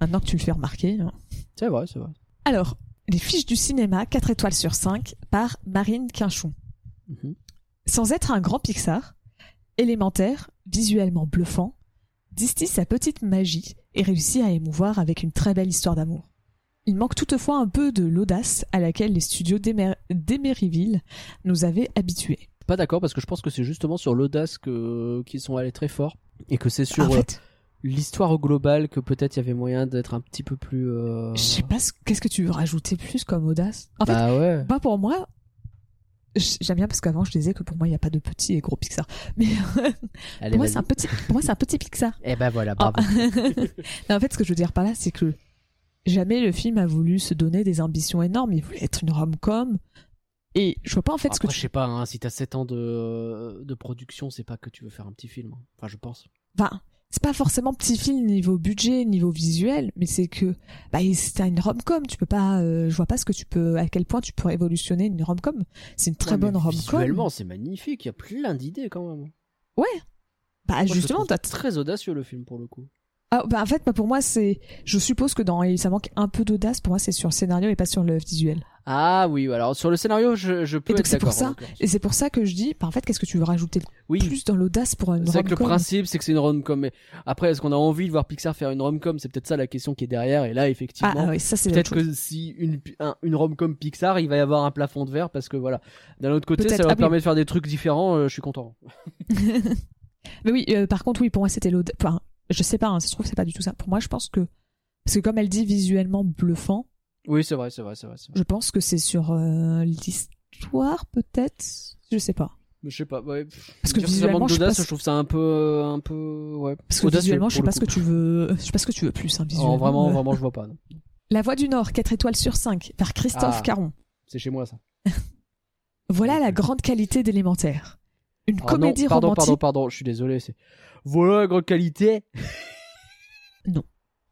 Maintenant que tu le fais remarquer. hein. C'est vrai, c'est vrai. Alors, les fiches du cinéma, 4 étoiles sur 5, par Marine Quinchon. Mhm. Sans être un grand Pixar, élémentaire, visuellement bluffant, distille sa petite magie et réussit à émouvoir avec une très belle histoire d'amour. Il manque toutefois un peu de l'audace à laquelle les studios d'Emer- d'Emeryville nous avaient habitués. Pas d'accord parce que je pense que c'est justement sur l'audace que qu'ils sont allés très fort et que c'est sur en euh, l'histoire au global que peut-être il y avait moyen d'être un petit peu plus. euh, je sais pas ce- qu'est-ce que tu veux rajouter plus comme audace? En fait, Bah ouais. moi pour moi, j'aime bien parce qu'avant je disais que pour moi il n'y a pas de petit et gros Pixar. Mais Allez, pour moi c'est un petit, pour moi c'est un petit Pixar. Eh ben voilà, Ah. bravo. Non, en fait, ce que je veux dire par là, c'est que jamais le film a voulu se donner des ambitions énormes. Il voulait être une rom-com. Et je vois pas en fait ce que tu je sais pas, hein, si t'as 7 ans de, de production, c'est pas que tu veux faire un petit film. hein. Enfin, je pense. Enfin, c'est pas forcément petit film niveau budget, niveau visuel, mais c'est que bah c'est une rom-com. Tu peux pas, euh, je vois pas ce que tu peux, à quel point tu peux révolutionner une rom-com. C'est une très Ouais, bonne rom-com. Visuellement, c'est magnifique. Il y a plein d'idées quand même. Bah Moi, je justement, t'as très audacieux le film pour le coup. Ah, bah, en fait, bah, pour moi, c'est, je suppose que dans, ça manque un peu d'audace. Pour moi, c'est sur le scénario et pas sur le visuel. Ah oui, alors sur le scénario, je, je peux Et donc, être c'est pour ça-. Et c'est pour ça que je dis, bah, en fait, qu'est-ce que tu veux rajouter Oui, plus dans l'audace pour une c'est vrai que le rom-com principe, c'est que c'est une rom-com. Mais après, est-ce qu'on a envie de voir Pixar faire une rom-com? C'est peut-être ça la question qui est derrière. Et là, effectivement, Ah, ah oui, ça c'est peut-être que si une, un- une rom-com Pixar, il va y avoir un plafond de verre parce que voilà. D'un autre côté, ça va Ah oui. permettre de faire des trucs différents. euh, je suis content. Mais oui, euh, par contre, oui, pour moi, c'était l'audace. Enfin, je sais pas, hein, ça se trouve, c'est pas du tout ça. Pour moi, je pense que. Parce que comme elle dit visuellement bluffant, Oui, c'est vrai, c'est vrai, c'est vrai. je pense que c'est sur euh, l'histoire, peut-être Je sais pas. Je sais pas. Ouais. Parce que Dire visuellement, je pas je trouve ça un peu, un peu, ouais. Parce que visuellement, je sais pas ce que tu veux. Je sais pas ce que tu veux plus, hein, visuellement. Oh, vraiment, Euh, vraiment, je vois pas. non. La Voix du Nord, 4 étoiles sur 5, par Christophe Ah. Caron. C'est chez moi ça. Voilà la grande qualité d'élémentaire. Une Ah comédie non, pardon, romantique. pardon, pardon, je suis désolé. C'est voilà grande qualité.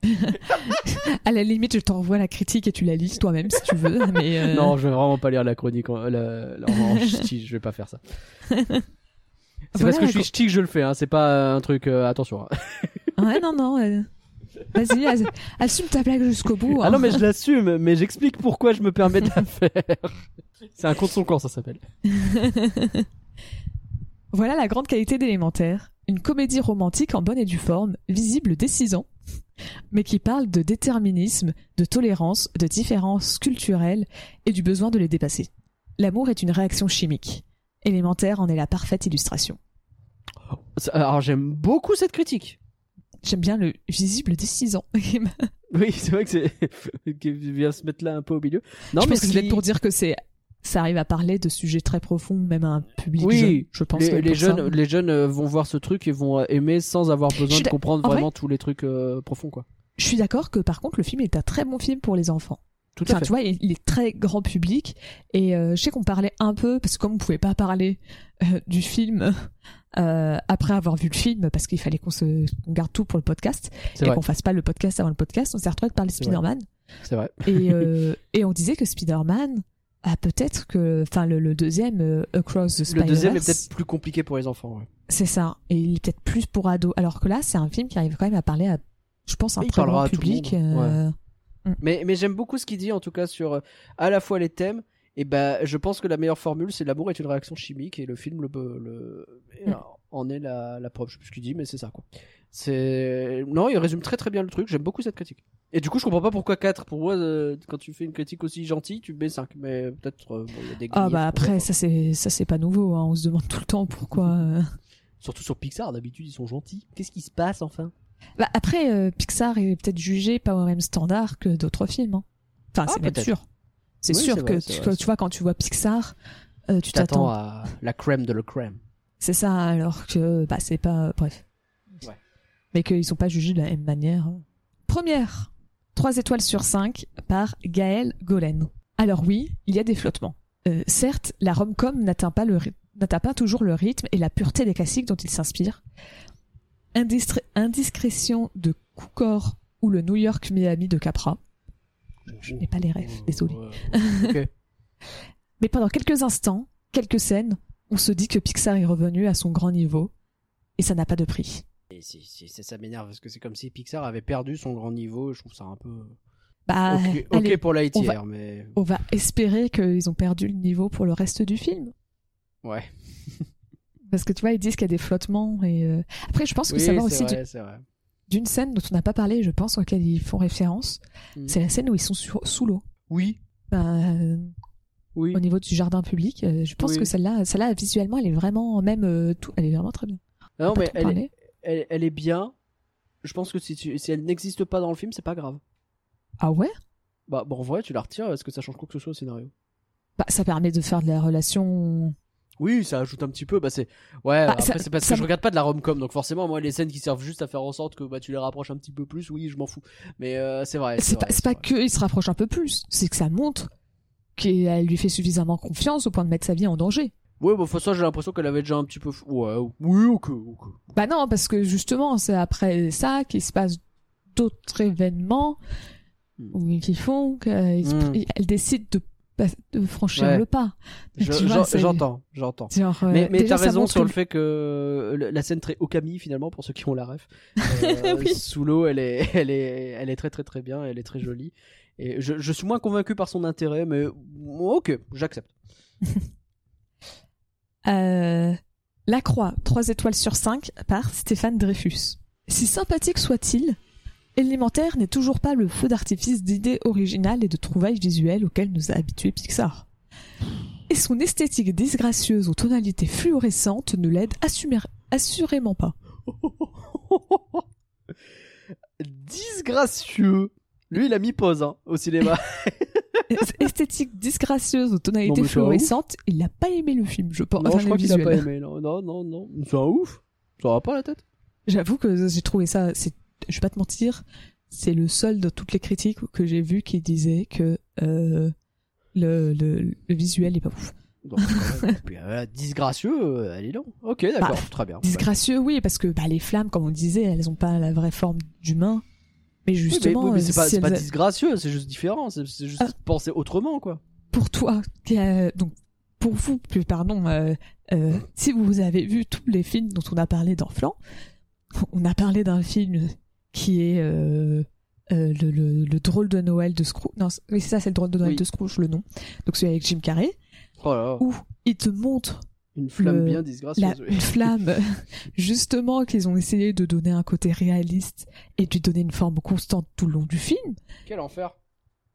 À la limite, je t'envoie la critique et tu la lis toi-même si tu veux. Mais euh, Non, je vais vraiment pas lire la chronique en, la, la- je vais pas faire ça. C'est Voilà parce que je suis ch'ti que je le fais, hein. c'est pas un truc. euh, attention. hein. Ouais, non, non. euh, Vas-y, as- assume ta blague jusqu'au bout. Ah hein. non, mais je l'assume, mais j'explique pourquoi je me permets de la faire. C'est un compte son corps, ça s'appelle. Voilà la grande qualité d'élémentaire. Une comédie romantique en bonne et due forme, visible dès 6 ans, mais qui parle de déterminisme, de tolérance, de différences culturelles et du besoin de les dépasser. L'amour est une réaction chimique. Élémentaire en est la parfaite illustration. Alors j'aime beaucoup cette critique. J'aime bien le visible dès 6 ans. Oui, c'est vrai que c'est qui vient se mettre là un peu au milieu. Non, je mais pense que ce c'est qui- pour dire que c'est ça arrive à parler de sujets très profonds, même à un public Oui, jeune. Je pense que les, les pour ça- jeunes, les jeunes euh, vont voir ce truc et vont euh, aimer sans avoir besoin de comprendre en vrai- vraiment tous les trucs euh, profonds, quoi. Je suis d'accord que par contre le film est un très bon film pour les enfants. Tout à Enfin, fait. tu vois, il, il est très grand public et euh, je sais qu'on parlait un peu parce que comme on pouvait pas parler euh, du film euh, après avoir vu le film parce qu'il fallait qu'on se qu'on garde tout pour le podcast et qu'on fasse pas le podcast avant le podcast, on s'est retrouvé de parler. Spider-Man C'est vrai. et euh, et on disait que Spider-Man a peut-être que enfin le, le deuxième euh, Across the Le Spider-Verse deuxième est peut-être plus compliqué pour les enfants. ouais. c'est ça et il est peut-être plus pour ados alors que là c'est un film qui arrive quand même à parler à je pense un Il très grand le public monde, euh, Mais, mais j'aime beaucoup ce qu'il dit en tout cas sur euh, à la fois les thèmes. Et ben, je pense que la meilleure formule, c'est l'amour est une réaction chimique et le film le, le Mm. en est la, la preuve. Je sais plus ce qu'il dit, mais c'est ça quoi. C'est non, il résume très très bien le truc. J'aime beaucoup cette critique. Et du coup, je comprends pas pourquoi 4 Pour moi, euh, quand tu fais une critique aussi gentille, tu mets 5 Mais peut-être euh, bon, il y a des Ah bah après ça, c'est ça c'est pas nouveau hein. on se demande tout le temps pourquoi euh. Surtout sur Pixar, d'habitude ils sont gentils. Qu'est-ce qui se passe enfin? Bah, après Pixar est peut-être jugé pas au même standard que d'autres films hein. enfin Ah, c'est peut-être. sûr c'est Oui, sûr que tu, vrai, tu vois quand tu vois Pixar tu t'attends à la crème de la crème. c'est ça alors que bah c'est pas bref. Mais qu'ils sont pas jugés de la même manière. Première 3 étoiles sur 5 par Gaël Golen alors oui il y a des flottements. Euh, certes la rom-com n'atteint pas le ry- n'atteint pas toujours le rythme et la pureté des classiques dont il s'inspire. Indiscré- indiscrétion de Cookor ou le New York Miami de Capra. Je n'ai pas les rêves désolé. ok. mais pendant quelques instants quelques scènes on se dit que Pixar est revenu à son grand niveau et ça n'a pas de prix ça, ça m'énerve parce que c'est comme si Pixar avait perdu son grand niveau. Je trouve ça un peu. bah ok, allez, pour la on va- tiers, mais on va espérer qu'ils ont perdu le niveau pour le reste du film ouais. parce que tu vois ils disent qu'il y a des flottements et euh, après je pense que Oui, ça va aussi d'une scène dont on n'a pas parlé, je pense, auquel ils font référence. Mm. C'est la scène où ils sont sur- sous l'eau. Oui, Euh, oui. au niveau du jardin public. Euh, je pense Oui. que celle-là, celle-là visuellement, elle est vraiment même euh, tout, elle est vraiment très bien. Non, mais elle est. elle, elle est bien. Je pense que si, tu- si elle n'existe pas dans le film, c'est pas grave. Ah ouais? Bah, bon, en vrai, tu la retires, est-ce que ça change quoi que ce soit au scénario? Bah, ça permet de faire de la relation. Oui, ça ajoute un petit peu. Bah, c'est. Ouais, Bah, après, ça- c'est parce ça que je regarde pas de la rom-com, donc forcément, moi, les scènes qui servent juste à faire en sorte que bah, tu les rapproches un petit peu plus, oui, je m'en fous. Mais euh, c'est vrai. C'est pas, vrai, c'est pas il se rapproche un peu plus, c'est que ça montre qu'elle lui fait suffisamment confiance au point de mettre sa vie en danger. Ouais, bah, ça, j'ai l'impression qu'elle avait déjà un petit peu. Ouais, oui, ok, ok. Bah non, parce que justement, c'est après ça qu'il se passe d'autres événements Hmm. où- qui font qu'elle Hmm. elle décide de, franchir Ouais. le pas. Je- J'entends, j'entends. Euh, Mais, mais t'as raison sur le fait que euh, la scène très Okami finalement pour ceux qui ont la ref euh, Oui. sous l'eau elle est elle est elle est très très très bien elle est très jolie et je, je suis moins convaincu par son intérêt mais ok j'accepte Euh, La Croix, 3 étoiles sur 5 par Stéphane Dreyfus. Si sympathique soit-il, Élémentaire n'est toujours pas le feu d'artifice d'idées originales et de trouvailles visuelles auxquelles nous a habitués Pixar. Et son esthétique disgracieuse aux tonalités fluorescentes ne l'aide assurément pas. disgracieux lui il a mis pause hein, au cinéma esthétique disgracieuse aux Non, tonalités fluorescentes, il n'a pas aimé le film, je pense. non enfin, je crois qu'il a visuel. pas aimé non non non non c'est un ouf ça va pas la tête? J'avoue que j'ai trouvé ça, c'est, je vais pas te mentir, c'est le seul de toutes les critiques que j'ai vues qui disaient que euh, le, le, le visuel est pas ouf. Donc, puis, euh, disgracieux euh, allez donc ok d'accord très bien Disgracieux, oui, parce que bah, les flammes, comme on disait, elles ont pas la vraie forme d'humain. Mais Oui, mais- justement, oui, mais euh, c'est pas, si c'est pas elles a- disgracieux, c'est juste différent, c'est juste Ah. penser autrement, quoi. pour toi, a- donc pour vous, plus pardon, euh, euh, si vous avez vu tous les films dont on a parlé dans Flan, on a parlé d'un film qui est euh, euh, le, le, le drôle de Noël de Scrooge. Non, oui, ça, c'est le drôle de Noël Oui. de Scrooge, le nom. Donc celui avec Jim Carrey, Oh là là, où il te montre une flamme le- bien la, oui. une flamme, justement qu'ils ont essayé de donner un côté réaliste et de lui donner une forme constante tout le long du film. Quel enfer.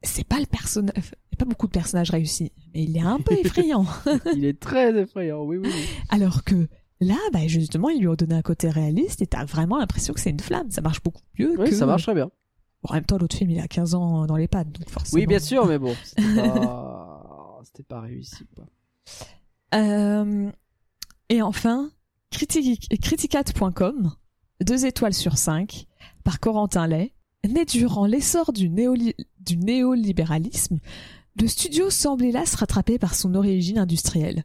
C'est pas le personnage, il y a pas beaucoup de personnages réussis, mais il est un peu effrayant. Il est très effrayant, oui, oui, oui. Alors que là, bah justement, ils lui ont donné un côté réaliste et t'as vraiment l'impression que c'est une flamme. Ça marche beaucoup mieux Oui, que. ça marche très bien. Bon, en même temps, l'autre film, il a 15 ans dans les pattes, donc forcément. Oui, bien sûr, mais bon, c'était pas, c'était pas réussi, quoi. Euh, Et enfin, criticat.com, deux étoiles sur 5, par Corentin Lay. Né durant l'essor du, néoli- du néolibéralisme, le studio semble hélas rattrapé par son origine industrielle.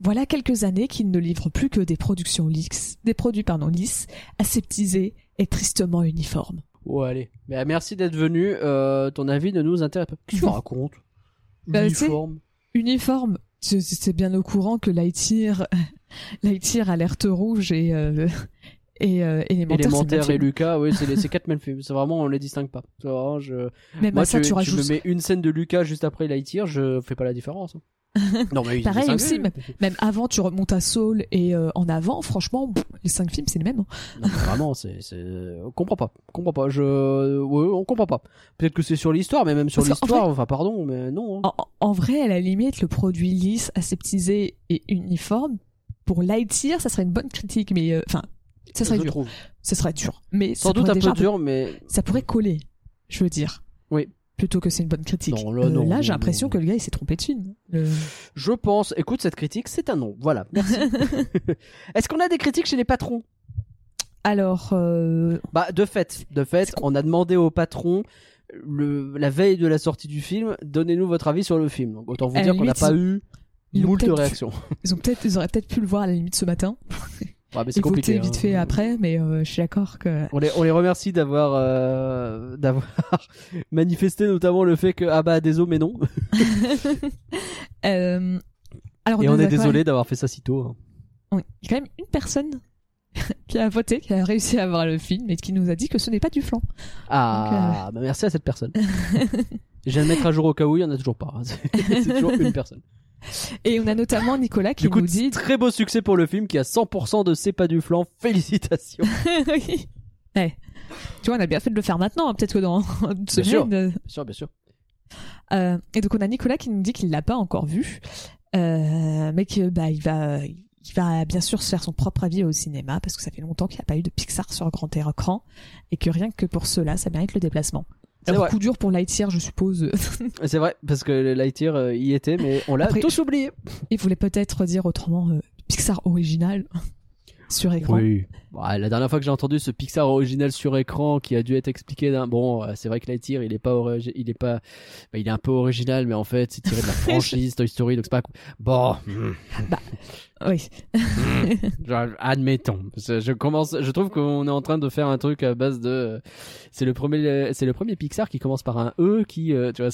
Voilà quelques années qu'il ne livre plus que des productions lisses, des produits pardon, lisses, aseptisés et tristement uniformes. Oh, allez. Mais merci d'être venu, euh, ton avis ne nous intéresse pas. Qu'est-ce que tu racontes? Bah, Uniforme. Uniforme, c'est bien au courant que Lightyear, Lightyear alerte rouge et, euh, et euh, élémentaire, et. Lucas, oui, c'est les c'est quatre mêmes films. C'est vraiment, on les distingue pas. Vraiment, je... Même Moi, à ça, tu, tu tu rajoutes me mets une scène de Lucas juste après Lightyear, je fais pas la différence. non, mais Pareil aussi, Même avant, tu remontes à Saul et euh, en avant, franchement, pff, les cinq films, c'est les mêmes. hein. Non, vraiment, c'est, c'est, on comprend pas, on comprend pas. Je, ouais, on comprend pas. Peut-être que c'est sur l'histoire, mais même sur Parce l'histoire, enfin, pardon, mais non. hein. En, en vrai, à la limite, le produit lisse, aseptisé et uniforme, pour Lightyear, ça serait une bonne critique, mais euh, enfin, ça serait je dur. trouve. Ça serait dur. Mais Sans ça doute un déjà- peu dur, mais Ça pourrait coller, je veux dire. Oui. Plutôt que c'est une bonne critique. Non, là, non, là, j'ai l'impression que le gars, il s'est trompé de film. Le- je pense. Écoute, cette critique, c'est un non. Voilà, merci. Est-ce qu'on a des critiques chez les patrons? Alors, euh, Bah, de fait, de fait, on a demandé au patron. Le, la veille de la sortie du film, donnez-nous votre avis sur le film. Donc, autant vous dire qu'on n'a pas eu moult réactions. ils ont ils auraient peut-être pu le voir à la limite ce matin. Ouais, mais c'est compliqué. vite hein. fait après, mais euh, je suis d'accord que. On les, on les remercie d'avoir euh, d'avoir manifesté notamment le fait que ah bah désolé mais non Euh, alors, et on est désolé d'avoir fait ça si tôt. hein. Il y a quand même une personne qui a voté, qui a réussi à voir le film et qui nous a dit que ce n'est pas du flan. Ah bah merci à cette personne. Je viens de mettre à jour au cas où il y en a toujours pas. hein. C'est c'est toujours une personne. Et on a notamment Nicolas qui Du coup nous dit très beau succès pour le film qui a 100% de c'est pas du flan. Félicitations. Oui. Ouais. Tu vois, on a bien fait de le faire maintenant. hein. Peut-être que dans une Bien sûr. semaine. euh, Bien sûr, bien sûr. Euh, et donc on a Nicolas qui nous dit qu'il l'a pas encore vu, euh, mais que bah il va, il va bien sûr se faire son propre avis au cinéma parce que ça fait longtemps qu'il n'y a pas eu de Pixar sur grand écran et que rien que pour cela, ça mérite le déplacement. C'est vrai. coup dur pour Lightyear, je suppose. C'est vrai, parce que Lightyear euh, y était, mais on l'a tous oublié. il voulait peut-être dire autrement euh, Pixar original sur écran. Oui. Bah, la dernière fois que j'ai entendu ce Pixar original sur écran qui a dû être expliqué d'un bon, euh, c'est vrai que Lightyear il est pas origi- il est pas bah, il est un peu original mais en fait c'est tiré de la franchise Toy Story donc c'est pas bon. hmm, Oui. hmm, genre, admettons. Je je commence je trouve qu'on est en train de faire un truc à base de c'est le premier c'est le premier Pixar qui commence par un E qui euh, tu vois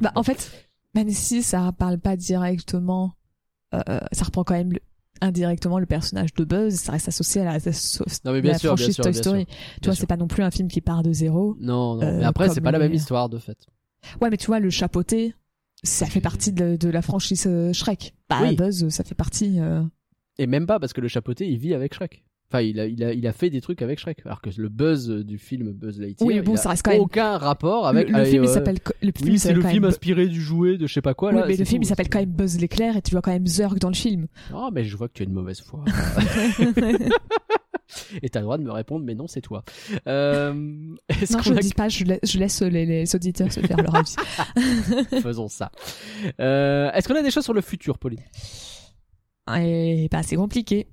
Bah, en fait, même si ça parle pas directement, euh, ça reprend quand même le- indirectement le personnage de Buzz, ça reste associé à la, Non, mais bien la sûr, bien franchise sûr, Toy bien Story. sûr. Tu vois, c'est pas non plus un film qui part de zéro. Non non, Euh, mais après c'est pas la même histoire de fait. Ouais, mais tu vois, le chapeauté, ça fait partie de, de la franchise euh, Shrek. Bah, Oui. Buzz, ça fait partie. euh, Et même pas parce que le chapeauté il vit avec Shrek. Enfin, il a, il, a, il a fait des trucs avec Shrek. Alors que le buzz du film Buzz Lightyear, Oui, bon, il ça reste quand même- aucun rapport avec. le, le avec, film, il euh, s'appelle. film, Oui, il c'est s'appelle le quand film même- inspiré du jouet de je sais pas quoi. Oui, là, mais le film, tout. il s'appelle quand même Buzz l'éclair et tu vois quand même Zurg dans le film. Oh, mais je vois que tu es de mauvaise foi. Et t'as le droit de me répondre, mais non, c'est toi. Euh, non, je ne a dis pas, je laisse, je laisse les, les auditeurs se faire leur avis. Faisons ça. Euh, Est-ce qu'on a des choses sur le futur, Pauline? Et bah, c'est compliqué.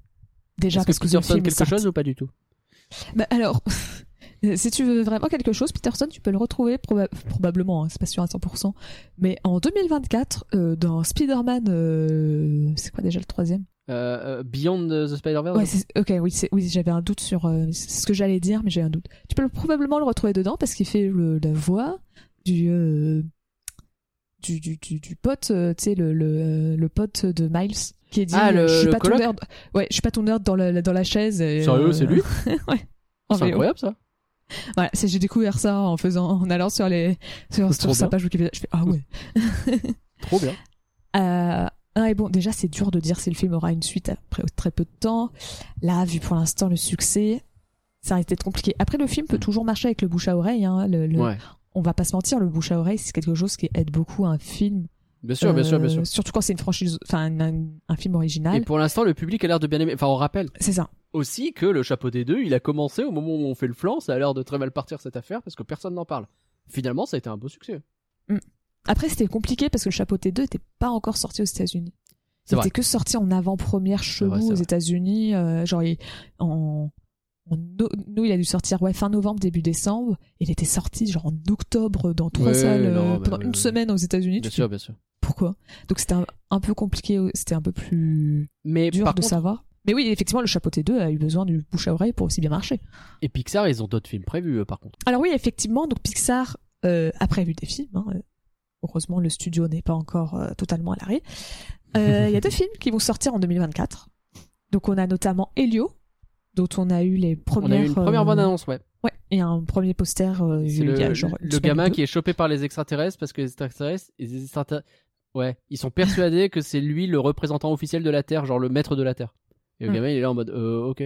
Déjà, Est-ce parce que que, Peterson quelque sorti- chose ou pas du tout? Bah, alors, si tu veux vraiment quelque chose, Peterson, tu peux le retrouver proba- probablement, hein, c'est pas sûr à 100%, mais en 2024, euh, dans Spider-Man, euh, c'est quoi déjà le troisième? Euh, Beyond the Spider-Verse? Ouais, ok, oui, j'avais un doute sur ce que j'allais dire, mais j'ai un doute. Tu peux le- probablement le retrouver dedans parce qu'il fait le- la voix du du, du, du, du pote, tu sais, le, le, le pote de Miles qui est dit Ah, le- euh, je suis le pas ton nerd. Ouais, je suis pas ton nerd dans la, dans la chaise. et, Sérieux, euh, c'est lui Ouais. C'est incroyable ça. Voilà, c'est- j'ai découvert ça en faisant, en allant sur les, sur, sur sa page Wikipédia. Je fais, ah ouais. Trop bien. Euh, ah, et bon, déjà, c'est dur de dire si le film aura une suite après très peu de temps. Là, vu pour l'instant le succès, ça risque d'être compliqué. Après, le film peut toujours marcher avec le bouche à oreille, hein. Le, le- Ouais. On va pas se mentir, le bouche à oreille, c'est quelque chose qui aide beaucoup un film. Bien sûr, bien sûr, bien Euh, sûr. Surtout quand c'est une franchise, enfin, un, film Et original. pour l'instant, le public a l'air de bien aimer. Enfin, on rappelle C'est ça. aussi que le chapeau des deux, il a commencé au moment où on fait le flanc. Ça a l'air de très mal partir cette affaire parce que personne n'en parle. Finalement, ça a été un beau succès. Après, c'était compliqué parce que le Chapeau T2 était pas encore sorti aux États-Unis. C'est Il vrai. était que sorti en avant-première vrai, c'est aux. États-Unis. euh, genre, il- en, en no- nous, il a dû sortir ouais, fin novembre, début décembre. Il était sorti genre en octobre dans trois Ouais, salles euh, non, pendant une ouais. semaine aux États-Unis. Bien sûr, bien sûr. Pourquoi Donc c'était un, un peu compliqué, c'était un peu plus Mais dur par de contre, savoir. Mais oui, effectivement, le Chapeau T2 a eu besoin du bouche à oreille pour aussi bien marcher. et Pixar, ils ont d'autres films prévus, par contre. Alors oui, effectivement, donc Pixar euh, a prévu des films. hein, Heureusement, le studio n'est pas encore euh, totalement à l'arrêt. Euh, Il y a deux films qui vont sortir en 2024. Donc on a notamment Helio, dont on a eu les premières. On a eu une première euh, bonne annonce, ouais. Ouais, et un premier poster. euh, C'est il y a le, genre le gamin qui est chopé par les extraterrestres parce que les extraterrestres, les extraterrestres, ouais, ils sont persuadés que c'est lui le représentant officiel de la Terre, genre le maître de la Terre. Et le Hmm. gamin, il est là en mode, euh, ok.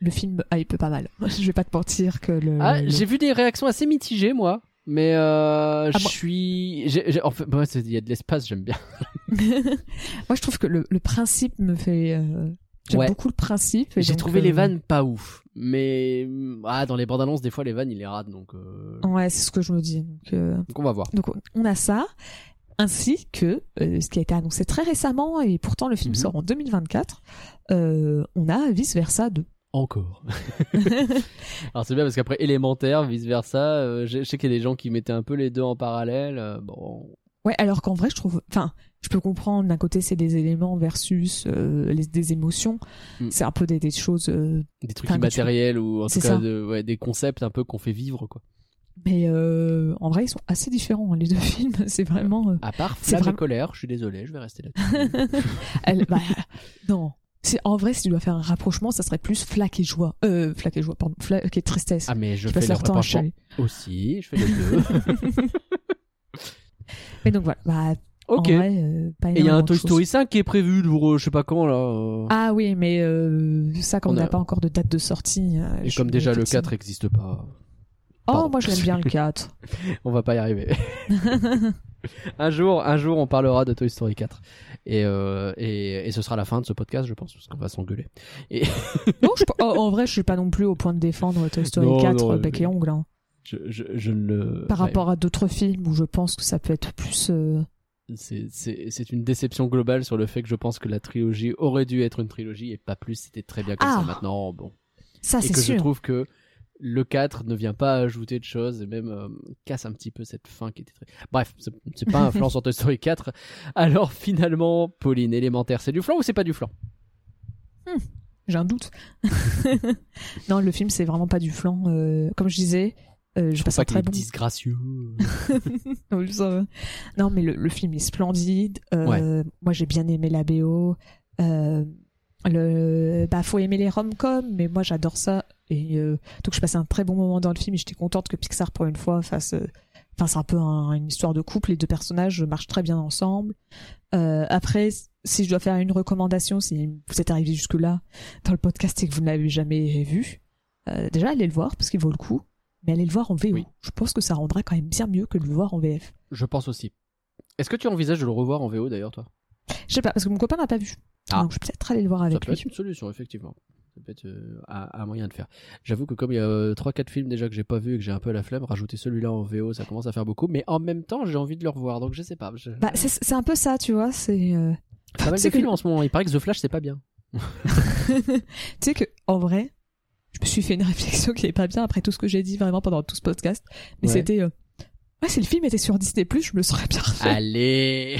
Le film hype pas mal. Je vais pas te mentir que le. Ah, le- j'ai vu des réactions assez mitigées, moi. Mais euh, je moi- suis, j'ai- en fait, il y a de l'espace, j'aime bien. Moi, je trouve que le, le principe me fait. euh, J'aime Ouais. beaucoup le principe. J'ai trouvé euh, les vannes pas ouf, mais ah, dans les bandes annonces, des fois les vannes, il les rate, donc, euh, Ouais, c'est ce que je me dis. Donc, euh, donc on va voir. Donc on a ça, ainsi que euh, ce qui a été annoncé très récemment et pourtant le film Mhm. sort en 2024. euh, on a vice versa 2. Encore. Alors c'est bien parce qu'après élémentaire, vice versa, euh, je je sais qu'il y a des gens qui mettaient un peu les deux en parallèle. euh, bon, ouais, alors qu'en vrai je trouve, enfin, je peux comprendre d'un côté c'est des éléments versus euh, les, des émotions, Mm. c'est un peu des, des choses, des trucs tu- immatériels ou en tout cas ça. de- ouais, des concepts un peu qu'on fait vivre quoi. Mais euh, en vrai ils sont assez différents hein, les deux films. C'est vraiment, euh, À part C'est Flamme et vraiment- colère, je suis désolé, je vais rester là. elle- bah, non. C'est en vrai si tu dois faire un rapprochement, ça serait plus flaque et joie, euh, flaque et joie, pardon, flaque et tristesse. ah mais je fais leur temps à aussi, je fais les deux. Mais donc voilà, bah, Ok. Vrai, euh, Et il y a un Toy. Story 5 qui est prévu pour je sais pas quand là. euh. Ah oui, mais euh, ça, comme On n'a a- pas encore de date de sortie. euh, Et comme me déjà le effectivement- 4 n'existe pas, Oh, moi je l'aime bien le 4. on va pas y arriver. un jour, un jour, on parlera de Toy Story 4. Et, euh, et, et ce sera la fin de ce podcast, je pense, parce qu'on va s'engueuler. non, je, oh, en vrai, je suis pas non plus au point de défendre Toy Story Non, 4 non, bec mais- et ongle. hein. Je, je, je ne le. Par rapport à d'autres films où je pense que ça peut être plus. euh, C'est- une déception globale sur le fait que je pense que la trilogie aurait dû être une trilogie et pas plus. C'était très bien comme Ah. ça maintenant. Bon. Ça, et c'est que je sûr. trouve que le 4 ne vient pas ajouter de choses et même euh, casse un petit peu cette fin qui était très. Bref, c'est pas un flan sur Toy Story 4. Alors finalement, Pauline, élémentaire, c'est du flan ou c'est pas du flan J'ai un doute. non, le film, c'est vraiment pas du flan. euh, comme je disais, euh, je Je passe un très bon. disgracieux. Non, mais le, le film est splendide. Moi, j'ai bien aimé la BO. Euh, le, bah, faut aimer les rom-coms, mais moi, j'adore ça. Et euh, donc, je passais un très bon moment dans le film. Et j'étais contente que Pixar, pour une fois, fasse. euh, Enfin, c'est un peu un- une histoire de couple. Les deux personnages marchent très bien ensemble. Euh, après, si je dois faire une recommandation, si vous êtes arrivé jusque-là dans le podcast et que vous ne l'avez jamais vu, euh, déjà, allez le voir parce qu'il vaut le coup. Mais allez le voir en VO. Oui. Je pense que ça rendra quand même bien mieux que de le voir en VF. Je pense aussi. Est-ce que tu envisages de le revoir en VO d'ailleurs, toi? Je sais pas, parce que mon copain n'a pas vu. Ah. Donc je vais peut-être aller le voir Ça avec peut lui. être une solution, effectivement. Ça peut être euh, un, un moyen de faire. J'avoue que comme il y a euh, 3-4 films déjà que j'ai pas vu et que j'ai un peu la flemme, rajouter celui-là en VO, ça commence à faire beaucoup. Mais en même temps, j'ai envie de le revoir, donc je sais pas. Je... Bah, c'est un peu ça, tu vois. C'est. euh, Pas mal de que- films en ce moment. Il paraît que The Flash, c'est pas bien. tu sais que, en vrai, je me suis fait une réflexion qui est pas bien après tout ce que j'ai dit vraiment pendant tout ce podcast. Mais Ouais. c'était. euh, Ouais, si le film était sur Disney, je me le serais bien refait. Allez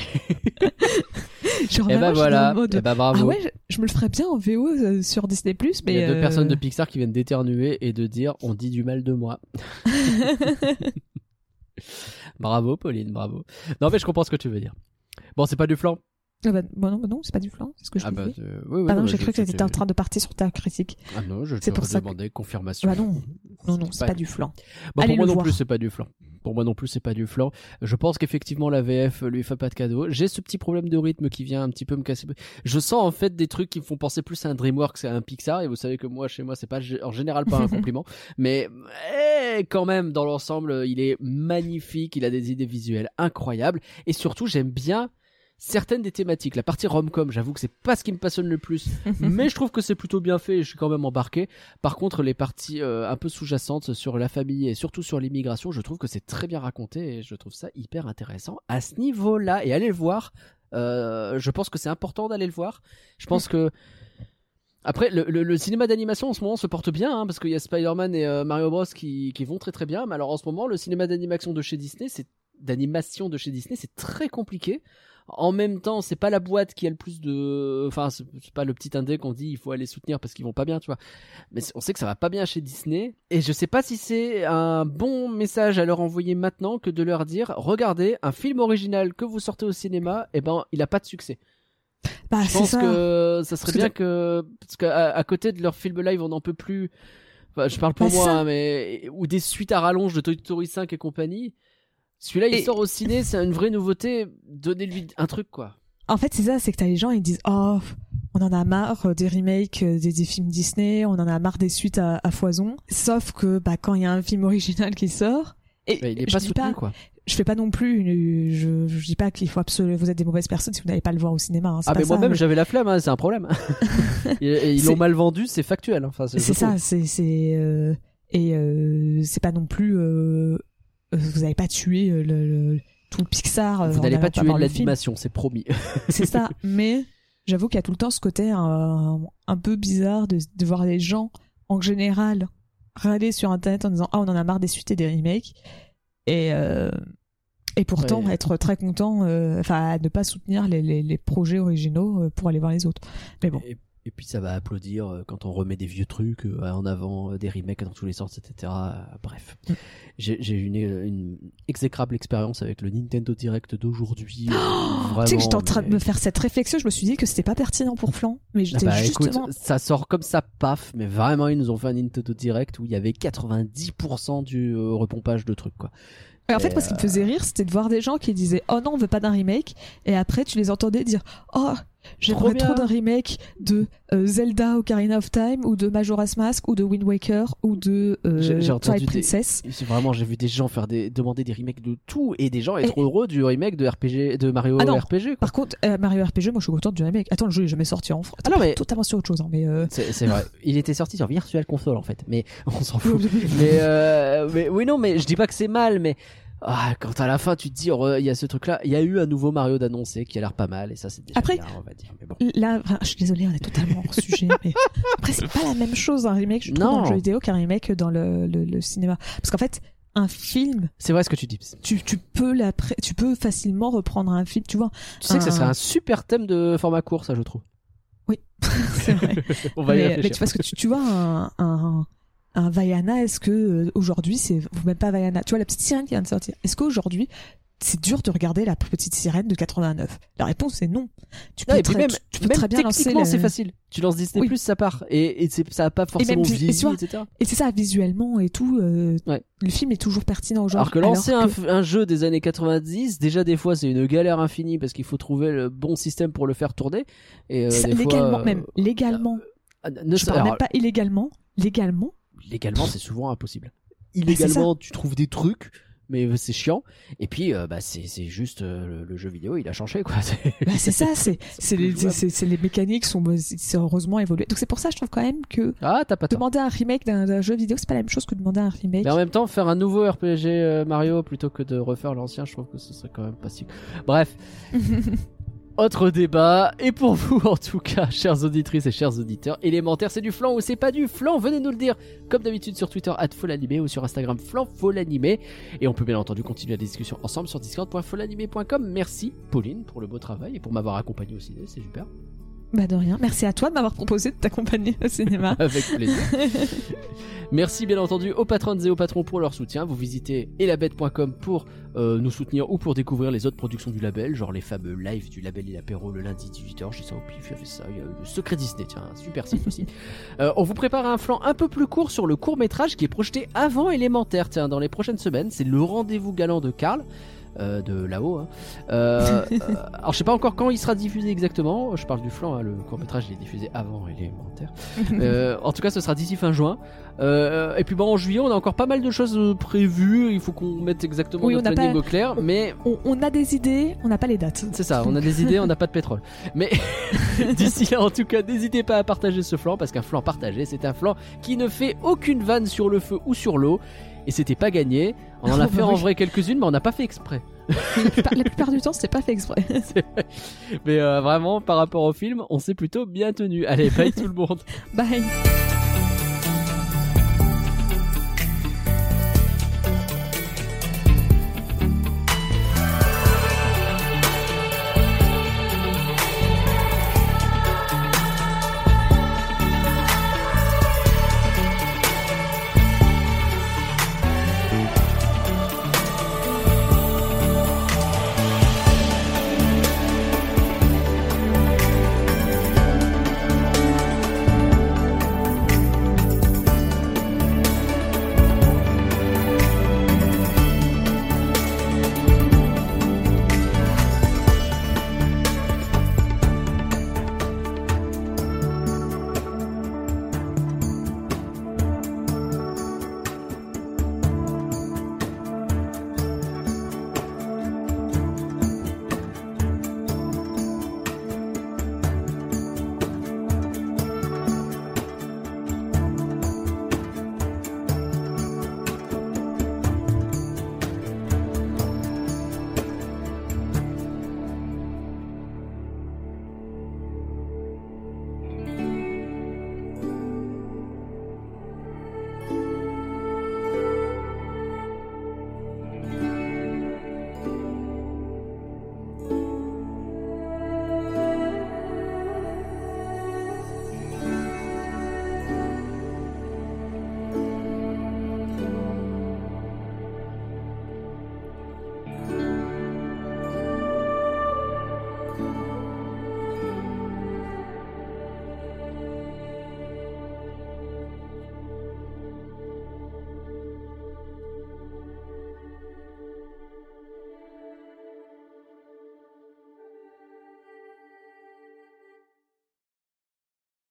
Genre, Et vraiment, bah je suis voilà, en mode, et bah bravo. Ah ouais, je, je me le ferais bien en VO euh, sur Disney, mais. Il y a deux euh, personnes de Pixar qui viennent d'éternuer et de dire on dit du mal de moi. bravo Pauline, bravo. Non mais je comprends ce que tu veux dire. Bon, c'est pas du flan. Ah bah, bah non, bah non, c'est pas du flan, c'est ce que je Ah bah, euh, oui, oui, Ah non, bah, j'ai cru que je- t'étais en train de partir sur ta critique. Ah non, je C'est te pour ça que- confirmation. Bah non, non, non, c'est pas pas du- flan. Bon, Allez pour moi non voir. plus, c'est pas du flan. Pour moi non plus, c'est pas du flan. Je pense qu'effectivement la VF lui fait pas de cadeau. J'ai ce petit problème de rythme qui vient un petit peu me casser. Je sens en fait des trucs qui me font penser plus à un DreamWorks qu'à un Pixar. Et vous savez que moi, chez moi, c'est pas en général pas un compliment, mais eh, quand même dans l'ensemble, il est magnifique. Il a des idées visuelles incroyables et surtout, j'aime bien. Certaines des thématiques, la partie rom-com, j'avoue que c'est pas ce qui me passionne le plus, mais je trouve que c'est plutôt bien fait et je suis quand même embarqué. Par contre, les parties euh, un peu sous-jacentes sur la famille et surtout sur l'immigration, je trouve que c'est très bien raconté et je trouve ça hyper intéressant à ce niveau-là. Et allez le voir. Euh, je pense que c'est important d'aller le voir. Je pense que après, le, le- le cinéma d'animation en ce moment se porte bien, hein, parce qu'il y a Spider-Man et euh, Mario Bros qui, qui vont très très bien. Mais alors en ce moment, le cinéma d'animation de chez Disney, c'est d'animation de chez Disney, c'est très compliqué. En même temps, c'est pas la boîte qui a le plus de, enfin, c'est pas le petit indé qu'on dit il faut aller soutenir parce qu'ils vont pas bien, tu vois. Mais on sait que ça va pas bien chez Disney, et je sais pas si c'est un bon message à leur envoyer maintenant que de leur dire regardez un film original que vous sortez au cinéma, et ben il a pas de succès. Bah, Je pense ça. que ça serait Parce bien que parce qu'à à côté de leur film live, on n'en peut plus. Enfin, je parle pour Bah, moi, ça. hein, mais ou des suites à rallonge de Toy Story 5 et compagnie. Celui-là, il Et- sort au ciné, c'est une vraie nouveauté. Donnez-lui un truc, quoi. En fait, c'est ça, c'est que t'as les gens, ils disent Oh, on en a marre euh, des remakes euh, des, des films Disney, on en a marre des suites à, à foison. Sauf que bah, quand il y a un film original qui sort, et Bah, il est je pas soutenu, quoi. je fais pas non plus, une, je, je dis pas qu'il faut absolument, vous êtes des mauvaises personnes si vous n'allez pas le voir au cinéma. hein, Ah, pas mais moi-même, mais j'avais la flemme, hein, c'est un problème. et, et ils l'ont mal vendu, c'est factuel. Enfin, c'est ça, c'est c'est euh, et euh, c'est pas non plus, euh, vous n'allez pas tué euh, le, le- tout le Pixar. euh, Vous n'allez pas tuer l'animation, c'est promis. c'est ça. Mais j'avoue qu'il y a tout le temps ce côté un, un peu bizarre de, de voir les gens en général râler sur internet en disant ah on en a marre des suites et des remakes et euh, et pourtant Ouais. être très content euh, enfin ne pas soutenir les, les, les projets originaux euh, pour aller voir les autres mais bon Et, et puis ça va applaudir euh, quand on remet des vieux trucs euh, en avant, euh, des remakes dans tous les sens, etc. Bref, Mm. j'ai eu une, une exécrable expérience avec le Nintendo Direct d'aujourd'hui. euh, tu sais que j'étais en train de me faire cette réflexion je me suis dit que c'était pas pertinent pour Flan mais Ah j'étais bah justement écoute, ça sort comme ça, paf, mais vraiment ils nous ont fait un Nintendo Direct où il y avait 90% du repompage de trucs quoi. Et en fait, moi, ce qui me faisait rire, c'était de voir des gens qui disaient Oh non, on veut pas d'un remake. Et après, tu les entendais dire Oh, j'aimerais trop d'un remake de euh, Zelda Ocarina of Time, ou de Majora's Mask, ou de Wind Waker, ou de euh, Twilight des- Princess. C'est Vraiment, j'ai vu des gens faire des, demander des remakes de tout et des gens être heureux du remake de RPG, de Mario Ah non. RPG. Quoi. Par contre, euh, Mario RPG, moi, je suis contente du remake. Attends, le jeu est jamais sorti en France. Ah non, mais- Totalement sur autre chose, hein, mais. euh, C'est vrai. Il était sorti sur Virtual Console en fait, mais on s'en fout. mais, euh, mais oui, non, mais je dis pas que c'est mal, mais ah, quand à la fin tu te dis, oh, il y a ce truc-là, il y a eu un nouveau Mario d'annoncé qui a l'air pas mal et ça c'est déjà Après- bien, on va dire. Mais bon. Là, enfin, je suis désolée, on est totalement hors sujet. Mais après, c'est pas la même chose un remake, je trouve, Non. dans le jeu vidéo qu'un remake dans le, le, le cinéma. Parce qu'en fait, un film, C'est vrai ce que tu dis. tu, tu peux tu peux facilement reprendre un film, tu vois. Tu sais que ça serait un super thème de format court, ça je trouve. C'est vrai. On va y mais, tu vois, ce que tu, tu vois un, un, un Vaiana, est-ce que euh, aujourd'hui c'est même pas Vaiana, tu vois la petite sirène qui vient de sortir. Est-ce qu'aujourd'hui c'est dur de regarder la petite sirène de 89 La réponse est non. Tu peux, Non, et très, même, tu, peux même très bien lancer. techniquement c'est facile. Tu lances Disney Oui. Plus, ça part et, et ça a pas forcément même et tu vois, etc. Et c'est ça, visuellement et tout, euh, Ouais. le film est toujours pertinent aujourd'hui. Alors que lancer un, que- f- un jeu des années 90, déjà des fois c'est une galère infinie parce qu'il faut trouver le bon système pour le faire tourner. Et euh, ça, des fois, légalement euh, même, légalement. ah, ne- je parle alors, même pas illégalement, légalement. Légalement c'est souvent impossible. Illégalement tu trouves des trucs, mais c'est chiant. Et puis euh, bah c'est c'est juste euh, le, le jeu vidéo il a changé quoi. C'est- Bah, c'est ça, c'est les, c'est- les mécaniques sont c'est heureusement évolué. Donc c'est pour ça je trouve quand même que Ah t'as pas demander un remake d'un jeu vidéo c'est pas la même chose que demander un remake. Mais en même temps, faire un nouveau RPG euh, Mario plutôt que de refaire l'ancien, je trouve que ce serait quand même pas si. Bref, autre débat. Et pour vous, en tout cas, chères auditrices et chers auditeurs, élémentaire, c'est du flan ou c'est pas du flan? Venez nous le dire, comme d'habitude sur Twitter, @folanimé ou sur Instagram, flanfolanimé. Et on peut bien entendu continuer la discussion ensemble sur discord.folanimé.com. Merci, Pauline, pour le beau travail et pour m'avoir accompagné au ciné, c'est super. Bah de rien. Merci à toi de m'avoir proposé de t'accompagner au cinéma. Avec plaisir. Merci bien entendu aux patronnes et aux patrons pour leur soutien. Vous visitez elabette.com pour euh, nous soutenir ou pour découvrir les autres productions du label, genre les fameux lives du label et l'apéro le lundi 18h. J'ai ça au pif, j'avais ça. Il y a le secret Disney, tiens, un super site aussi. Euh, on vous prépare un flanc un peu plus court sur le court métrage qui est projeté avant élémentaire, tiens, dans les prochaines semaines. C'est le rendez-vous galant de Karl. Euh, de là-haut. hein. Euh, alors je sais pas encore quand il sera diffusé exactement. Je parle du flanc, hein, le court métrage il est diffusé avant élémentaire. Euh, en tout cas, ce sera d'ici fin juin. Euh, et puis bon, en juillet, on a encore pas mal de choses prévues. Il faut qu'on mette exactement Oui, notre planning pas- au clair. Mais on, on a des idées, on n'a pas les dates. c'est ça, on a des idées, on n'a pas de pétrole. Mais d'ici là, en tout cas, n'hésitez pas à partager ce flanc parce qu'un flanc partagé, c'est un flanc qui ne fait aucune vanne sur le feu ou sur l'eau. Et c'était pas gagné. On en a Oh, fait bah en vrai quelques-unes, mais on n'a pas fait exprès. la, plupart, la plupart du temps, c'était pas fait exprès. Mais euh, vraiment, par rapport au film, on s'est plutôt bien tenu. Allez, bye tout le monde. Bye.